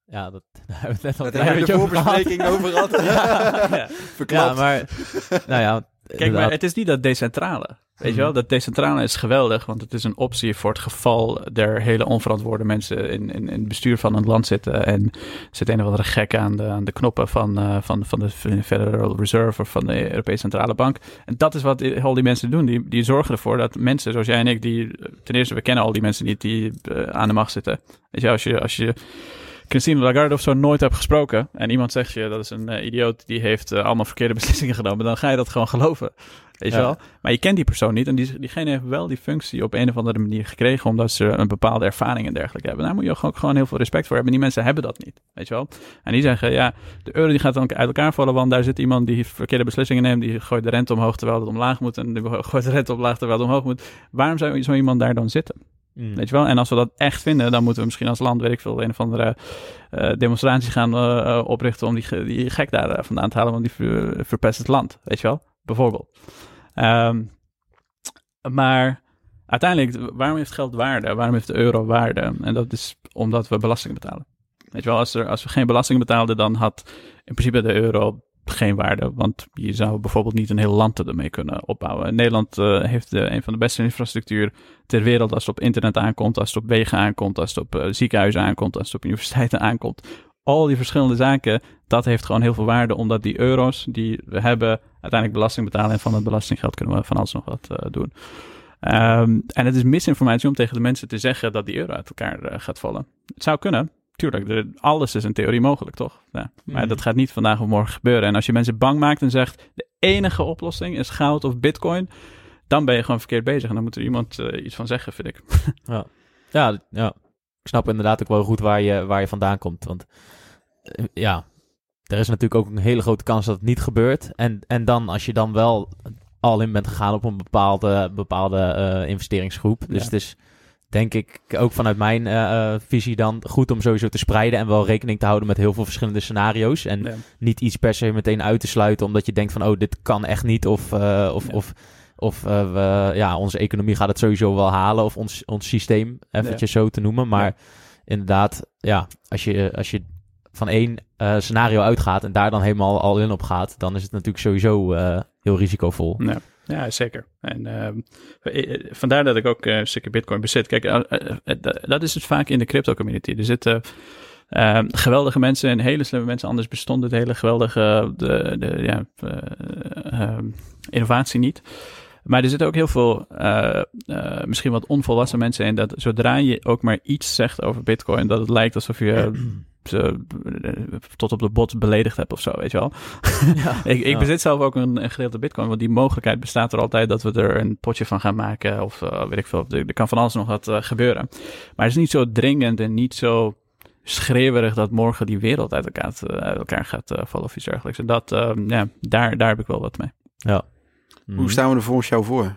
Ja, dat daar hebben we het net al Dat een de beetje over gehad. voorbespreking over gehad. Ja. Ja, Verklapt. maar, nou ja, Kijk, maar het is niet dat decentrale. Weet je wel, dat decentrale is geweldig, want het is een optie voor het geval er hele onverantwoorde mensen in, in, in het bestuur van een land zitten. En zit een of andere gek aan de, aan de knoppen van, uh, van, van de Federal Reserve of van de Europese Centrale Bank. En dat is wat al die mensen doen. Die, die zorgen ervoor dat mensen zoals jij en ik, die ten eerste, we kennen al die mensen niet die uh, aan de macht zitten. Weet je, als je, als je Christine Lagarde of zo nooit hebt gesproken en iemand zegt je dat is een uh, idioot die heeft allemaal verkeerde beslissingen genomen, dan ga je dat gewoon geloven. Weet je wel? Maar je kent die persoon niet. En die, diegene heeft wel die functie op een of andere manier gekregen. Omdat ze een bepaalde ervaring en dergelijke hebben. Daar moet je ook gewoon heel veel respect voor hebben. Die mensen hebben dat niet. Weet je wel? En die zeggen, ja, de euro die gaat dan uit elkaar vallen. Want daar zit iemand die verkeerde beslissingen neemt. Die gooit de rente omhoog terwijl het omlaag moet. En die gooit de rente omlaag terwijl het omhoog moet. Waarom zou zo iemand daar dan zitten? Mm. Weet je wel? En als we dat echt vinden, dan moeten we misschien als land, weet ik veel, een of andere uh, demonstratie gaan uh, oprichten om die, die gek daar vandaan te halen, want die verpest het land. Weet je wel? Bijvoorbeeld. Um, maar uiteindelijk, waarom heeft geld waarde? Waarom heeft de euro waarde? En dat is omdat we belastingen betalen. Weet je wel, als, er, als we geen belasting betaalden, dan had in principe de euro geen waarde. Want je zou bijvoorbeeld niet een heel land ermee kunnen opbouwen. Nederland uh, heeft een van de beste infrastructuur ter wereld als het op internet aankomt, als het op wegen aankomt, als het op uh, ziekenhuizen aankomt, als het op universiteiten aankomt al die verschillende zaken, dat heeft gewoon heel veel waarde, omdat die euro's die we hebben, uiteindelijk belasting betalen en van het belastinggeld kunnen we van alles nog wat uh, doen. Um, en het is misinformatie om tegen de mensen te zeggen dat die euro uit elkaar gaat vallen. Het zou kunnen, tuurlijk, er, alles is in theorie mogelijk, toch? Ja, maar mm. dat gaat niet vandaag of morgen gebeuren. En als je mensen bang maakt en zegt, de enige oplossing is goud of bitcoin, dan ben je gewoon verkeerd bezig. En dan moet er iemand uh, iets van zeggen, vind ik. ja. Ja, ja, ik snap inderdaad ook wel goed waar je, waar je vandaan komt. Want eh, ja, er is natuurlijk ook een hele grote kans dat het niet gebeurt. En, en dan, als je dan wel al in bent gegaan op een bepaalde, bepaalde uh, investeringsgroep. Dus ja. het is denk ik ook vanuit mijn uh, visie dan goed om sowieso te spreiden en wel rekening te houden met heel veel verschillende scenario's. En ja. niet iets per se meteen uit te sluiten omdat je denkt van oh, dit kan echt niet. Of, uh, of, ja. of of uh, we, ja, onze economie gaat het sowieso wel halen. Of ons, ons systeem, eventjes ja. zo te noemen. Maar inderdaad, ja, als je, als je van één scenario uitgaat en daar dan helemaal al in op gaat, dan is het natuurlijk sowieso heel risicovol. Ja. Ja, zeker. En uh, vandaar dat ik ook een stukje Bitcoin bezit. Kijk, dat is het vaak in de crypto community. Er zitten uh, geweldige mensen en hele slimme mensen. Anders bestond het hele geweldige de, de, ja, uh, innovatie niet. Maar er zitten ook heel veel, misschien wat onvolwassen mensen in, dat zodra je ook maar iets zegt over Bitcoin, dat het lijkt alsof je ze tot op de bot beledigd hebt of zo, weet je wel. Ja, ik, ik ja. bezit zelf ook een, een, gedeelte Bitcoin, want die mogelijkheid bestaat er altijd dat we er een potje van gaan maken, of uh, weet ik veel. Er, er, kan van alles nog wat gebeuren. Maar het is niet zo dringend en niet zo schreeuwerig dat morgen die wereld uit elkaar, uit elkaar gaat vallen of iets dergelijks. En dat, ja, daar, daar heb ik wel wat mee. Ja. Mm. Hoe staan we er volgens jou voor?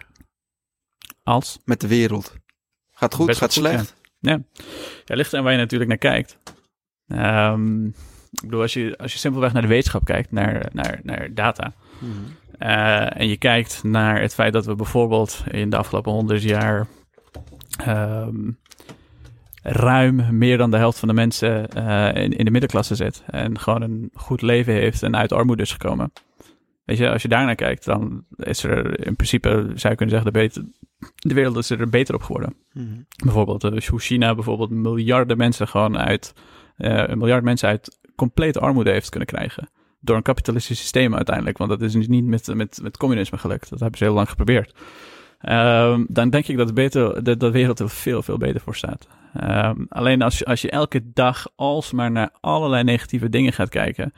Als? Met de wereld. Gaat goed? Best gaat goed, slecht? Ja. ja. ja, ligt aan waar je natuurlijk naar kijkt. Um, ik bedoel, als je, als je simpelweg naar de wetenschap kijkt, naar, naar, naar data. Mm. Uh, en je kijkt naar het feit dat we bijvoorbeeld in de afgelopen honderd jaar um, ruim meer dan de helft van de mensen uh, in, in de middenklasse zit. En gewoon een goed leven heeft en uit armoede is gekomen. Weet je, als je daarnaar kijkt, dan is er in principe, zou je kunnen zeggen, de, beter, de wereld is er beter op geworden. Mm-hmm. Bijvoorbeeld, uh, hoe China bijvoorbeeld miljarden mensen gewoon uit, een miljard mensen uit complete armoede heeft kunnen krijgen. Door een kapitalistisch systeem uiteindelijk. Want dat is dus niet met, met, met communisme gelukt. Dat hebben ze heel lang geprobeerd. Um, dan denk ik dat, beter, dat de wereld er veel, veel beter voor staat. Um, alleen als je, als je elke dag alsmaar naar allerlei negatieve dingen gaat kijken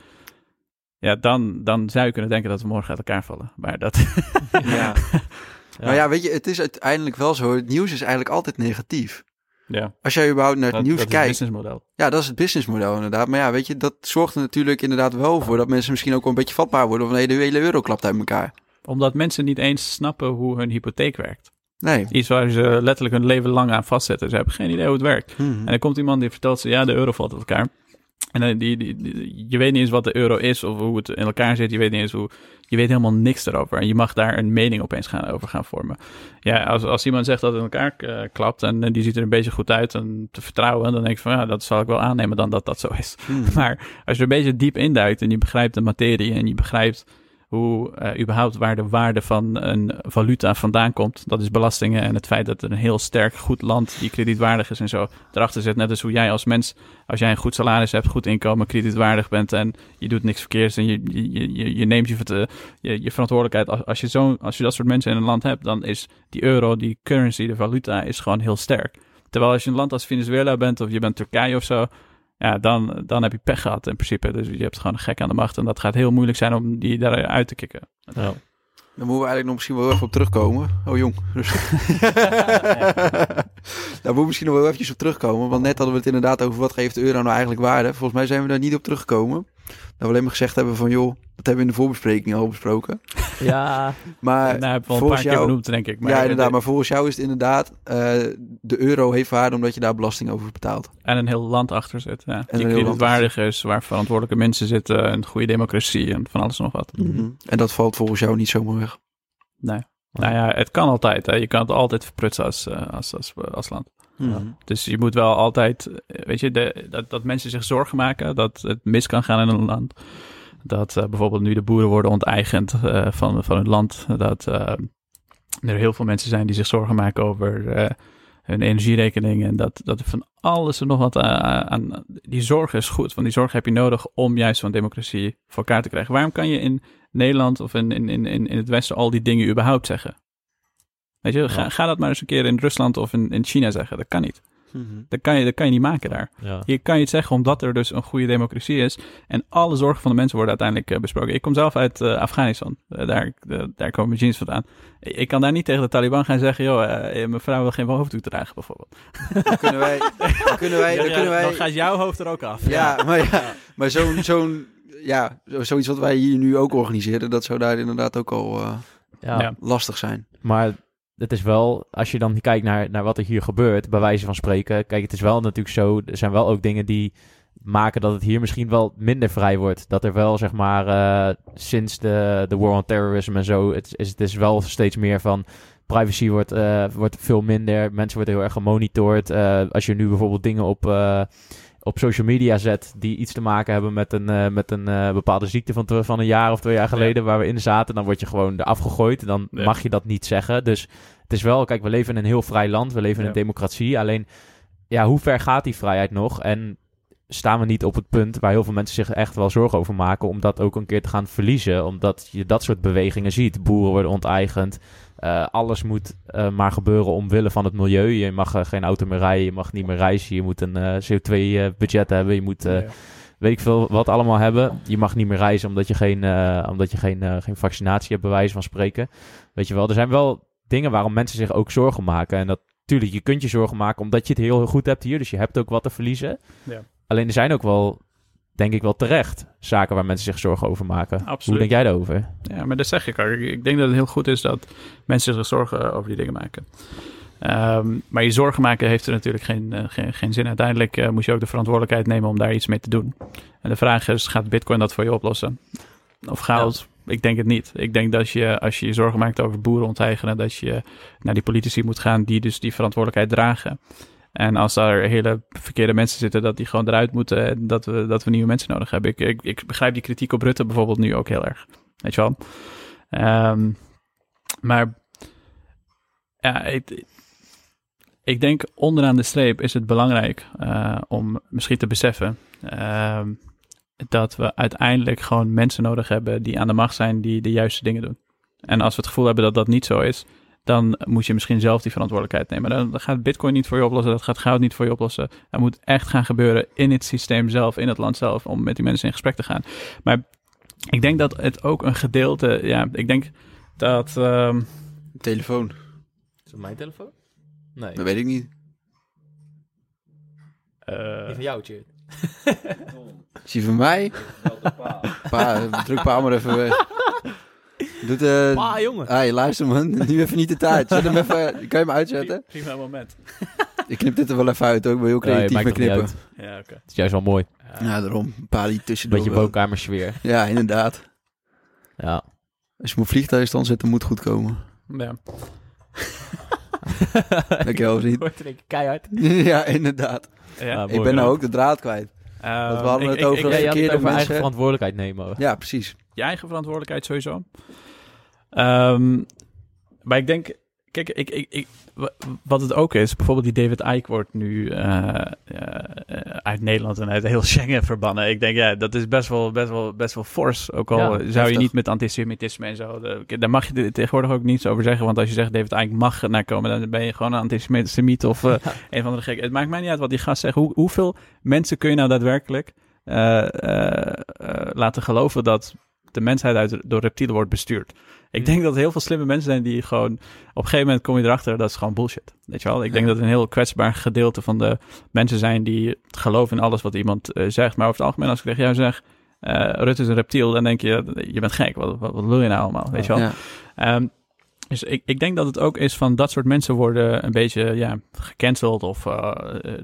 ja, dan, dan zou je kunnen denken dat we morgen uit elkaar vallen. Maar dat. ja. ja. Nou ja, weet je, het is uiteindelijk wel zo. Het nieuws is eigenlijk altijd negatief. Ja. Als jij überhaupt naar het dat, nieuws dat kijkt. Is het businessmodel. Ja, dat is het businessmodel inderdaad. Maar ja, weet je, dat zorgt er natuurlijk inderdaad wel voor dat mensen misschien ook wel een beetje vatbaar worden. Nee, de hele euro klapt uit elkaar. Omdat mensen niet eens snappen hoe hun hypotheek werkt. Nee. Iets waar ze letterlijk hun leven lang aan vastzetten. Ze hebben geen idee hoe het werkt. Hmm. En dan komt iemand die vertelt ze, ja, de euro valt uit elkaar. En uh, die, die, die, je weet niet eens wat de euro is of hoe het in elkaar zit. Je weet niet eens hoe. Je weet helemaal niks erover. En je mag daar een mening opeens gaan, over gaan vormen. Ja, als, als iemand zegt dat het in elkaar uh, klapt en, en die ziet er een beetje goed uit en te vertrouwen, dan denk ik van ja, dat zal ik wel aannemen dan dat dat zo is. Hmm. Maar als je er een beetje diep induikt en je begrijpt de materie en je begrijpt hoe eh, überhaupt waar de waarde van een valuta vandaan komt. Dat is belastingen en het feit dat een heel sterk goed land die kredietwaardig is en zo erachter zit. Net als hoe jij als mens, als jij een goed salaris hebt, goed inkomen, kredietwaardig bent en je doet niks verkeerds en je, je, je, je neemt je, vert- je, je verantwoordelijkheid. Als, als, je zo, als je dat soort mensen in een land hebt, dan is die euro, die currency, de valuta, is gewoon heel sterk. Terwijl als je een land als Venezuela bent of je bent Turkije of zo, ja, dan, dan heb je pech gehad in principe. Dus je hebt gewoon een gek aan de macht en dat gaat heel moeilijk zijn om die daaruit te kicken. Ja. Daar moeten we eigenlijk nog misschien wel even op terugkomen. Oh jong. Dus... Daar moeten we misschien nog wel eventjes op terugkomen. Want net hadden we het inderdaad over wat geeft de euro nou eigenlijk waarde. Volgens mij zijn we daar niet op teruggekomen. Dat we alleen maar gezegd hebben van joh, dat hebben we in de voorbespreking al besproken. ja, Maar nou, heb ik wel een volgens paar keer jou- benoemd, denk ik. Maar ja, inderdaad. Maar volgens jou is het inderdaad, eh, de euro heeft waarde omdat je daar belasting over betaalt. En een heel land achter zit. Ja. Die een heel land kredietwaardig is, waar verantwoordelijke mensen zitten, een goede democratie en van alles en nog wat. Mhm. En dat valt volgens jou niet zomaar weg. Nee. Nou ja, het kan altijd. Hè. Je kan het altijd verprutsen als, eh, als, als, als land. Mhm. Dus je moet wel altijd, eh, weet je, de, dat, dat mensen zich zorgen maken dat het mis kan gaan in een land. Dat eh, bijvoorbeeld nu de boeren worden onteigend eh, van, van hun land. Dat er heel veel mensen zijn die zich zorgen maken over hun energierekening. En dat, dat er van alles en nog wat aan, aan. Die zorg is goed, want die zorg heb je nodig om juist zo'n democratie voor elkaar te krijgen. Waarom kan je in Nederland of in, in, in, in het Westen al die dingen überhaupt zeggen? Weet je, ga, Ja. ga dat maar eens een keer in Rusland of in, in China zeggen. Dat kan niet. Mhm. Dat kan, je, dat kan je niet maken daar. ja. Hier kan je het zeggen omdat er dus een goede democratie is. En alle zorgen van de mensen worden uiteindelijk eh, besproken. Ik kom zelf uit eh, Afghanistan. Eh, daar, daar komen mijn jeans vandaan. Ik ik kan daar niet tegen de Taliban gaan zeggen... joh, mijn vrouw wil geen hoofddoek dragen bijvoorbeeld. Dan kunnen wij, dan kunnen wij, dan Ja, ja, kunnen wij, Dan gaat jouw hoofd er ook af. Ja, maar, ja, maar zo'n, zo'n, ja, zo- zoiets wat wij hier nu ook organiseren, dat zou daar inderdaad ook al eh, Ja. Ja. lastig zijn. Maar het is wel, als je dan kijkt naar, naar wat er hier gebeurt, bij wijze van spreken. Kijk, het is wel natuurlijk zo, er zijn wel ook dingen die maken dat het hier misschien wel minder vrij wordt. Dat er wel, zeg maar, eh, sinds de, de war on terrorism en zo, het is, het is wel steeds meer van... Privacy wordt, eh, wordt veel minder, mensen worden heel erg gemonitord. Eh, als je nu bijvoorbeeld dingen op, op social media zet die iets te maken hebben met een, eh, met een eh, bepaalde ziekte van, van een jaar of twee jaar geleden waar we in zaten, dan word je gewoon eraf gegooid. Dan Ja. mag je dat niet zeggen. Dus het is wel, kijk, we leven in een heel vrij land, we leven in Ja. een democratie. Alleen, ja, hoe ver gaat die vrijheid nog? En staan we niet op het punt waar heel veel mensen zich echt wel zorgen over maken om dat ook een keer te gaan verliezen, omdat je dat soort bewegingen ziet. Boeren worden onteigend. Eh, alles moet eh, maar gebeuren omwille van het milieu. Je mag eh, geen auto meer rijden, je mag niet meer reizen, je moet een CO2-budget hebben, je moet, Ja. weet ik veel, wat allemaal hebben. Je mag niet meer reizen omdat je geen, omdat je geen, geen vaccinatie hebt, bij wijze van spreken. Weet je wel, er zijn wel dingen waarom mensen zich ook zorgen maken. En dat, tuurlijk, je kunt je zorgen maken omdat je het heel goed hebt hier, dus je hebt ook wat te verliezen. Ja. Alleen er zijn ook wel, denk ik wel terecht, zaken waar mensen zich zorgen over maken. Hoe Absoluut. denk jij daarover? Ja, maar dat zeg ik ook. Ik- Ik denk dat het heel goed is dat mensen zich zorgen over die dingen maken. Ehm, maar je zorgen maken heeft er natuurlijk geen, eh, geen, geen zin. Uiteindelijk eh, moet je ook de verantwoordelijkheid nemen om daar iets mee te doen. En de vraag is, gaat Bitcoin dat voor je oplossen? Of goud? Ik denk het niet. Ik denk dat je, als je je zorgen maakt over boeren onteigenen, dat je naar die politici moet gaan die dus die verantwoordelijkheid dragen. En als daar hele verkeerde mensen zitten, dat die gewoon eruit moeten en dat we, dat we nieuwe mensen nodig hebben. Ik, ik, begrijp die kritiek op Rutte bijvoorbeeld nu ook heel erg. Weet je wel? Ehm, maar ja, ik, ik denk onderaan de streep is het belangrijk eh, om misschien te beseffen ehm, dat we uiteindelijk gewoon mensen nodig hebben die aan de macht zijn die de juiste dingen doen. En als we het gevoel hebben dat dat niet zo is, dan moet je misschien zelf die verantwoordelijkheid nemen. Dan dan gaat Bitcoin niet voor je oplossen, dat gaat goud niet voor je oplossen. Dat moet echt gaan gebeuren in het systeem zelf, in het land zelf, om met die mensen in gesprek te gaan. Maar ik denk dat het ook een gedeelte, ja, ik denk dat. ehm, Telefoon, Is dat mijn telefoon? Nee. dat weet ik niet. eh, van jou, Tjeerd. Is die van mij? Pa, druk pa maar even weg. Doet, eh Pa, jongen. Hey, luister man, nu even niet de tijd. Zet hem even, kan je hem uitzetten? prima moment. Ik knip dit er wel even uit ook, ik ben heel Ja, creatief met niet knippen. Ja, oké. Het is juist wel mooi. Ja, daarom. Een paar die tussendoor. Beetje woonkamersfeer. Ja, inderdaad. Ja. Als je moet vliegtuigstand zetten, moet goed komen. Ja. Dankjewel, vriend. Wordt er keihard. ja, inderdaad. Ja. Ah, ik ben nou ook de draad kwijt. Ehm, we hadden ik- het ik- over ik- Ja, je had het over eigen mensen. verantwoordelijkheid nemen. Ja, precies. je eigen verantwoordelijkheid sowieso. Ehm, maar ik denk, kijk, ik, ik, ik, wa- wat het ook is, bijvoorbeeld die David Icke wordt nu eh, eh, eh, uit Nederland en uit heel Schengen verbannen. Ik denk, ja, dat is best wel, best wel, best wel fors. Ook al Ja, zou je niet met antisemitisme en zo, de- daar mag je tegenwoordig ook niets over zeggen. Want als je zegt David Icke mag naar komen, dan ben je gewoon een antisemiet of eh, een van de gek. Het maakt mij niet uit wat die gast zegt. Hoe, hoeveel mensen kun je nou daadwerkelijk eh, eh, eh, laten geloven dat de mensheid uit, door reptielen wordt bestuurd? Ik denk dat er heel veel slimme mensen zijn die gewoon... Op een gegeven moment kom je erachter, dat is gewoon bullshit. Weet je wel? Ik denk dat een heel kwetsbaar gedeelte van de mensen zijn die geloven in alles wat iemand eh, zegt. Maar over het algemeen, als ik tegen jou zeg... eh Rutte is een reptiel, dan denk je, je bent gek. Wat, wat, wat wil je nou allemaal? Weet je wel? Ja. Ehm, dus ik, ik denk dat het ook is van dat soort mensen worden een beetje ja, gecanceld of eh,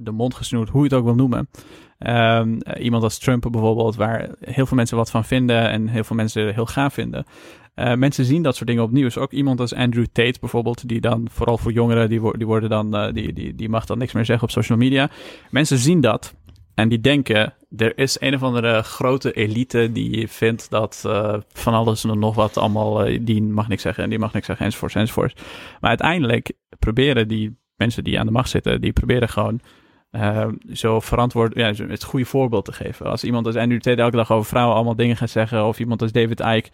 de mond gesnoerd, hoe je het ook wil noemen. Ehm, eh, iemand als Trump bijvoorbeeld, waar heel veel mensen wat van vinden en heel veel mensen heel gaaf vinden. Eh, mensen zien dat soort dingen op nieuws. Ook iemand als Andrew Tate bijvoorbeeld, die dan vooral voor jongeren, die, wo- die worden dan, eh, die, die, die mag dan niks meer zeggen op social media. Mensen zien dat en die denken, er is een of andere grote elite die vindt dat eh, van alles en nog wat allemaal, eh, die mag niks zeggen en die mag niks zeggen, enzovoorts, enzovoorts. Maar uiteindelijk proberen die mensen die aan de macht zitten, die proberen gewoon eh, zo verantwoord, ja, het goede voorbeeld te geven. Als iemand als Andrew Tate elke dag over vrouwen allemaal dingen gaat zeggen, of iemand als David Icke,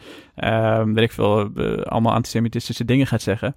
weet ik veel, allemaal antisemitistische dingen gaat zeggen.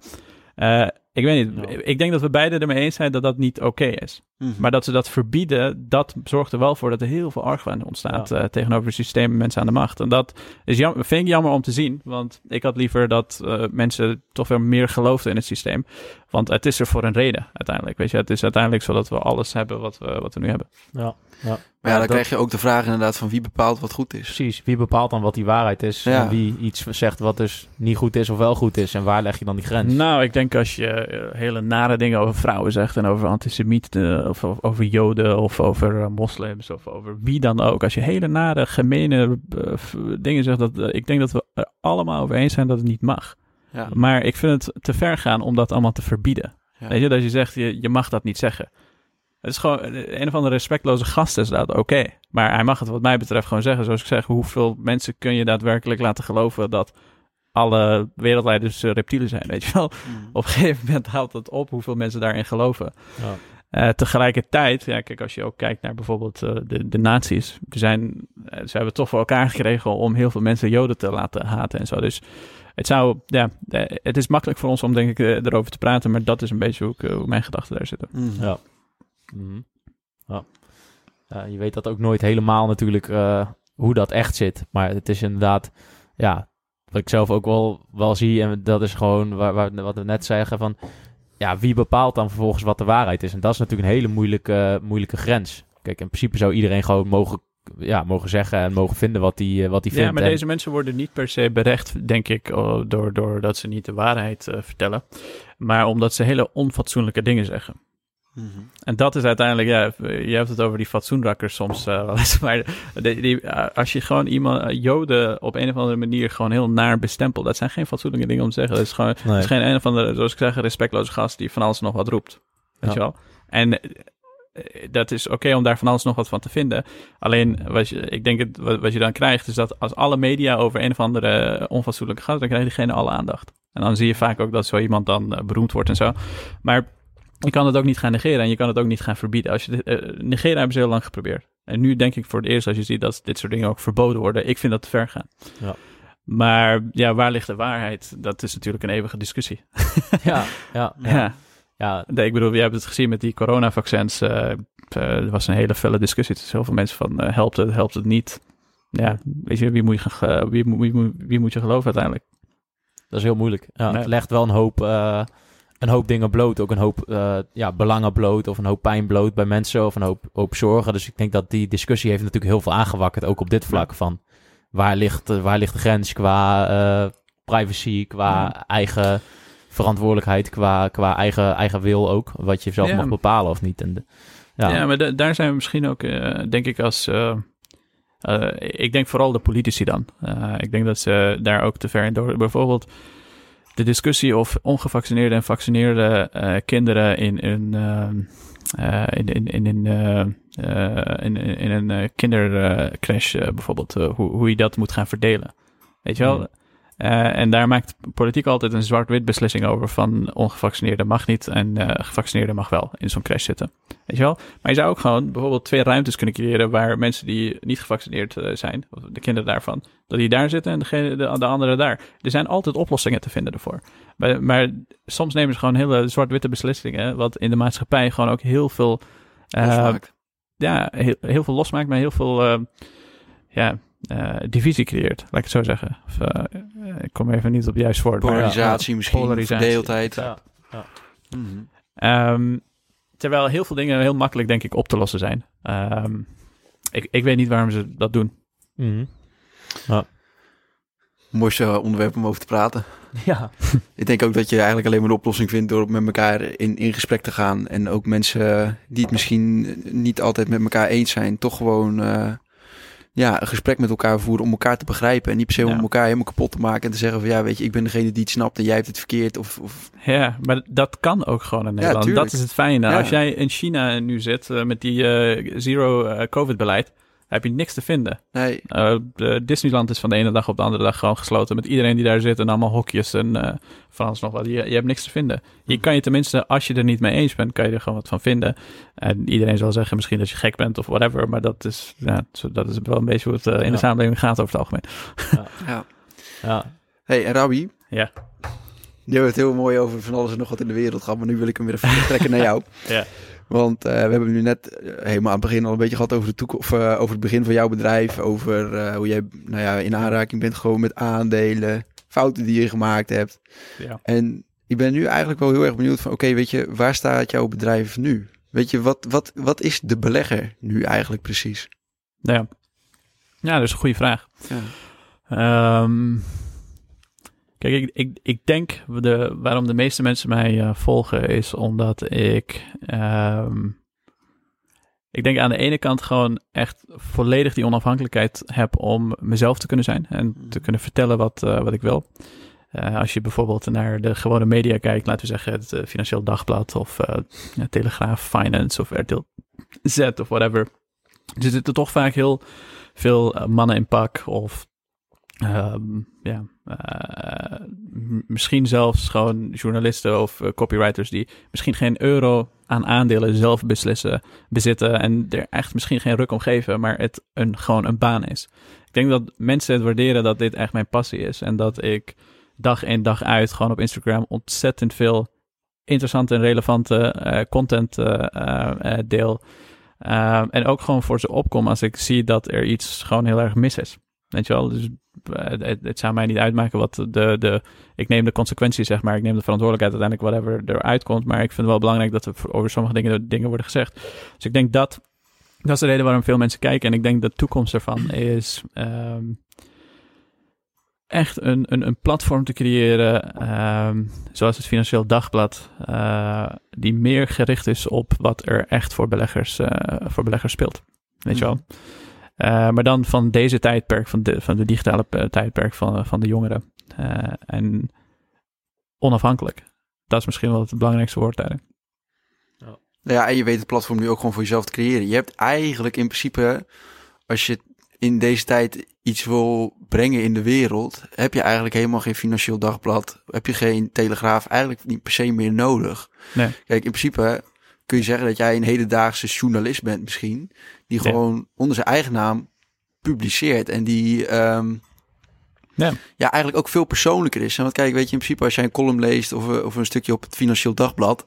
Ik weet niet, ik denk dat we beiden ermee eens zijn dat dat niet oké is. Mhm. Maar dat ze dat verbieden, dat zorgt er wel voor dat er heel veel argwaan ontstaat Ja. eh, tegenover het systeem en mensen aan de macht. En dat is jam, vind ik jammer om te zien, want ik had liever dat eh, mensen toch weer meer geloofden in het systeem. Want het is er voor een reden uiteindelijk. Weet je, het is uiteindelijk zodat we alles hebben wat we, wat we nu hebben. Ja, ja. Maar ja, dan dat- krijg je ook de vraag inderdaad van wie bepaalt wat goed is. Precies, wie bepaalt dan wat die waarheid is? Ja. En wie iets zegt wat dus niet goed is of wel goed is? En waar leg je dan die grens? Nou, ik denk als je hele nare dingen over vrouwen zegt en over antisemieten of, of over joden of over eh, moslims of over wie dan ook. Als je hele nare, gemene eh, dingen zegt, dat, eh, ik denk dat we er allemaal over eens zijn dat het niet mag. Ja. Maar ik vind het te ver gaan om dat allemaal te verbieden. Ja. Weet je, dat je zegt, je, je mag dat niet zeggen. Het is gewoon, eh, een of andere respectloze gast is dat, oké. Maar hij mag het wat mij betreft gewoon zeggen. Zoals ik zeg, hoeveel mensen kun je daadwerkelijk laten geloven dat alle wereldleiders eh, reptielen zijn, weet je wel? Mhm. Op een gegeven moment haalt het op hoeveel mensen daarin geloven. Ja. Eh, tegelijkertijd, ja, kijk, als je ook kijkt naar bijvoorbeeld eh, de, de nazi's, zijn, ze hebben het toch voor elkaar gekregen om heel veel mensen Joden te laten haten en zo. Dus het zou, ja, het is makkelijk voor ons om denk ik erover te praten, maar dat is een beetje hoe, ik, hoe mijn gedachten daar zitten. Ja. Mhm. ja. Ja, je weet dat ook nooit helemaal natuurlijk eh, hoe dat echt zit. Maar het is inderdaad, ja, wat ik zelf ook wel, wel zie. En dat is gewoon waar, waar, wat we net zeggen van, ja, wie bepaalt dan vervolgens wat de waarheid is? En dat is natuurlijk een hele moeilijke, moeilijke grens. Kijk, in principe zou iedereen gewoon mogen, ja, mogen zeggen en mogen vinden wat hij wat hij vindt. Ja, maar En- deze mensen worden niet per se berecht, denk ik, oh, door, doordat ze niet de waarheid eh, vertellen, maar omdat ze hele onfatsoenlijke dingen zeggen. Mhm. En dat is uiteindelijk, ja, je hebt het over die fatsoenrakkers soms eh, wel eens, maar die, die, eh, als je gewoon iemand, eh, joden op een of andere manier gewoon heel naar bestempelt, dat zijn geen fatsoenlijke dingen om te zeggen. Dat is gewoon, dat is geen een of andere, zoals ik zeg, respectloze gast die van alles nog wat roept. Weet Ja. je wel? En dat is oké om daar van alles nog wat van te vinden. Alleen, wat je, ik denk het, wat, wat je dan krijgt, is dat als alle media over een of andere onfatsoenlijke gast, dan krijgt diegene alle aandacht. En dan zie je vaak ook dat zo iemand dan beroemd wordt en zo. Maar je kan het ook niet gaan negeren en je kan het ook niet gaan verbieden. Als je dit, eh, negeren hebben ze heel lang geprobeerd. En nu denk ik voor het eerst als je ziet dat dit soort dingen ook verboden worden. Ik vind dat te ver gaan. Ja. Maar ja, waar ligt de waarheid? Dat is natuurlijk een eeuwige discussie. ja, ja, ja. Ja. ja. Nee, ik bedoel, je hebt het gezien met die coronavaccins. eh, er was een hele felle discussie tussen heel veel mensen van helpt het, helpt het niet. Ja, weet je, wie moet je, wie, moet- wie, moet- wie moet je geloven uiteindelijk? Dat is heel moeilijk. Ja. Het legt wel een hoop, een hoop dingen bloot. Ook een hoop eh, ja, belangen bloot. Of een hoop pijn bloot bij mensen. Of een hoop, hoop zorgen. Dus ik denk dat die discussie heeft natuurlijk heel veel aangewakkerd. Ook op dit vlak van waar ligt, eh, waar ligt de grens qua eh, privacy. Qua Ja. eigen verantwoordelijkheid. Qua, qua eigen, eigen wil ook. Wat je zelf Ja. mag bepalen of niet. En de, Ja, ja, maar da- daar zijn we misschien ook, denk ik, als. ik denk vooral de politici dan. Ik denk dat ze daar ook te ver in door. Bijvoorbeeld de discussie of ongevaccineerde en vaccineerde eh, kinderen in een in, in, in, in, eh, in, in een eh, kindercrash eh, bijvoorbeeld, eh, hoe, hoe je dat moet gaan verdelen. Weet je wel? Hmm. Eh, en daar maakt politiek altijd een zwart-wit beslissing over van ongevaccineerde mag niet en eh gevaccineerde mag wel in zo'n crash zitten. Weet je wel? Maar je zou ook gewoon bijvoorbeeld twee ruimtes kunnen creëren waar mensen die niet gevaccineerd eh, zijn, of de kinderen daarvan, dat die daar zitten en degene, de, de anderen daar. Er zijn altijd oplossingen te vinden ervoor. Maar, maar soms nemen ze gewoon hele zwart-witte beslissingen, wat in de maatschappij gewoon ook heel veel, Losmaakt. ja, heel, heel veel losmaakt, maar heel veel, ja, eh, divisie creëert, laat ik het zo zeggen. Of, eh, eh, ik kom even niet op het juiste woord. maar ja, Polarisatie misschien, polarisatie. verdeeldheid. Ja. Mhm. Ehm, terwijl heel veel dingen heel makkelijk, denk ik, op te lossen zijn. Ehm, ik, ik weet niet waarom ze dat doen. Mhm. Mooiste onderwerp om over te praten. Ja. Ik denk ook dat je eigenlijk alleen maar een oplossing vindt door met elkaar in, in gesprek te gaan. En ook mensen die het misschien niet altijd met elkaar eens zijn, toch gewoon eh, ja, een gesprek met elkaar voeren om elkaar te begrijpen. En niet per se Ja. om elkaar helemaal kapot te maken en te zeggen van ja, weet je, ik ben degene die het snapt en jij hebt het verkeerd. Of, of Ja, maar dat kan ook gewoon in Nederland. dat is het fijne. Ja. Als jij in China nu zit eh, met die eh, zero-covid-beleid, heb je niks te vinden. nee, Eh, de Disneyland is van de ene dag op de andere dag gewoon gesloten. Met iedereen die daar zit en allemaal hokjes en eh van alles nog wat. Je, je hebt niks te vinden. Je kan je tenminste, als je er niet mee eens bent, kan je er gewoon wat van vinden. En iedereen zal zeggen misschien dat je gek bent of whatever. Maar dat is, ja, dat is wel een beetje hoe het eh, in Ja. de samenleving gaat over het algemeen. ja. ja. hey, en Rabbi, Ja. je hebt het heel mooi over van alles en nog wat in de wereld gehad, maar nu wil ik hem weer even trekken naar jou. Ja. Want eh, we hebben nu net eh, helemaal aan het begin al een beetje gehad over, de toekomst, of, eh, over het begin van jouw bedrijf. Over hoe jij nou ja, in aanraking bent gewoon met aandelen, fouten die je gemaakt hebt. Ja. En ik ben nu eigenlijk wel heel erg benieuwd van, oké, weet je, waar staat jouw bedrijf nu? Weet je, wat, wat, wat is de belegger nu eigenlijk precies? Ja. ja, dat is een goede vraag. Ja. Ehm, kijk, ik, ik, ik denk de, waarom de meeste mensen mij eh, volgen is omdat ik. ehm, ik denk aan de ene kant gewoon echt volledig die onafhankelijkheid heb om mezelf te kunnen zijn en te kunnen vertellen wat, eh, wat ik wil. Eh, als je bijvoorbeeld naar de gewone media kijkt, laten we zeggen het Financieel Dagblad of Telegraaf Finance of RTL Z of whatever. Er zitten toch vaak heel veel mannen in pak of ehm, ja, eh, misschien zelfs gewoon journalisten of eh, copywriters die misschien geen euro aan aandelen zelf beslissen, bezitten en er echt misschien geen ruk om geven, maar het een, gewoon een baan is. Ik denk dat mensen het waarderen dat dit echt mijn passie is en dat ik dag in dag uit gewoon op Instagram ontzettend veel interessante en relevante eh, content deel. Ehm, en ook gewoon voor ze opkom als ik zie dat er iets gewoon heel erg mis is. Weet je wel? Dus eh, het, het zou mij niet uitmaken wat de, de... Ik neem de consequenties, zeg maar. Ik neem de verantwoordelijkheid uiteindelijk, whatever eruit komt. Maar ik vind het wel belangrijk dat er over sommige dingen, dingen worden gezegd. Dus ik denk dat... Dat is de reden waarom veel mensen kijken. En ik denk de toekomst ervan is... ehm, echt een, een, een platform te creëren, ehm, zoals het Financieel Dagblad, eh, die meer gericht is op wat er echt voor beleggers, eh, voor beleggers speelt. Weet je wel? Eh, maar dan van deze tijdperk, van de, van de digitale eh, tijdperk van, van de jongeren. Eh, en onafhankelijk. Dat is misschien wel het belangrijkste woord daarin. Nou ja, en je weet het platform nu ook gewoon voor jezelf te creëren. Je hebt eigenlijk in principe, als je in deze tijd iets wil brengen in de wereld, heb je eigenlijk helemaal geen financieel dagblad. Heb je geen telegraaf eigenlijk niet per se meer nodig. Nee. Kijk, in principe kun je zeggen dat jij een hedendaagse journalist bent misschien, die Ja. gewoon onder zijn eigen naam publiceert en die ehm, Ja. ja, eigenlijk ook veel persoonlijker is. En want kijk, weet je, in principe als jij een column leest of, eh, of een stukje op het Financieel Dagblad,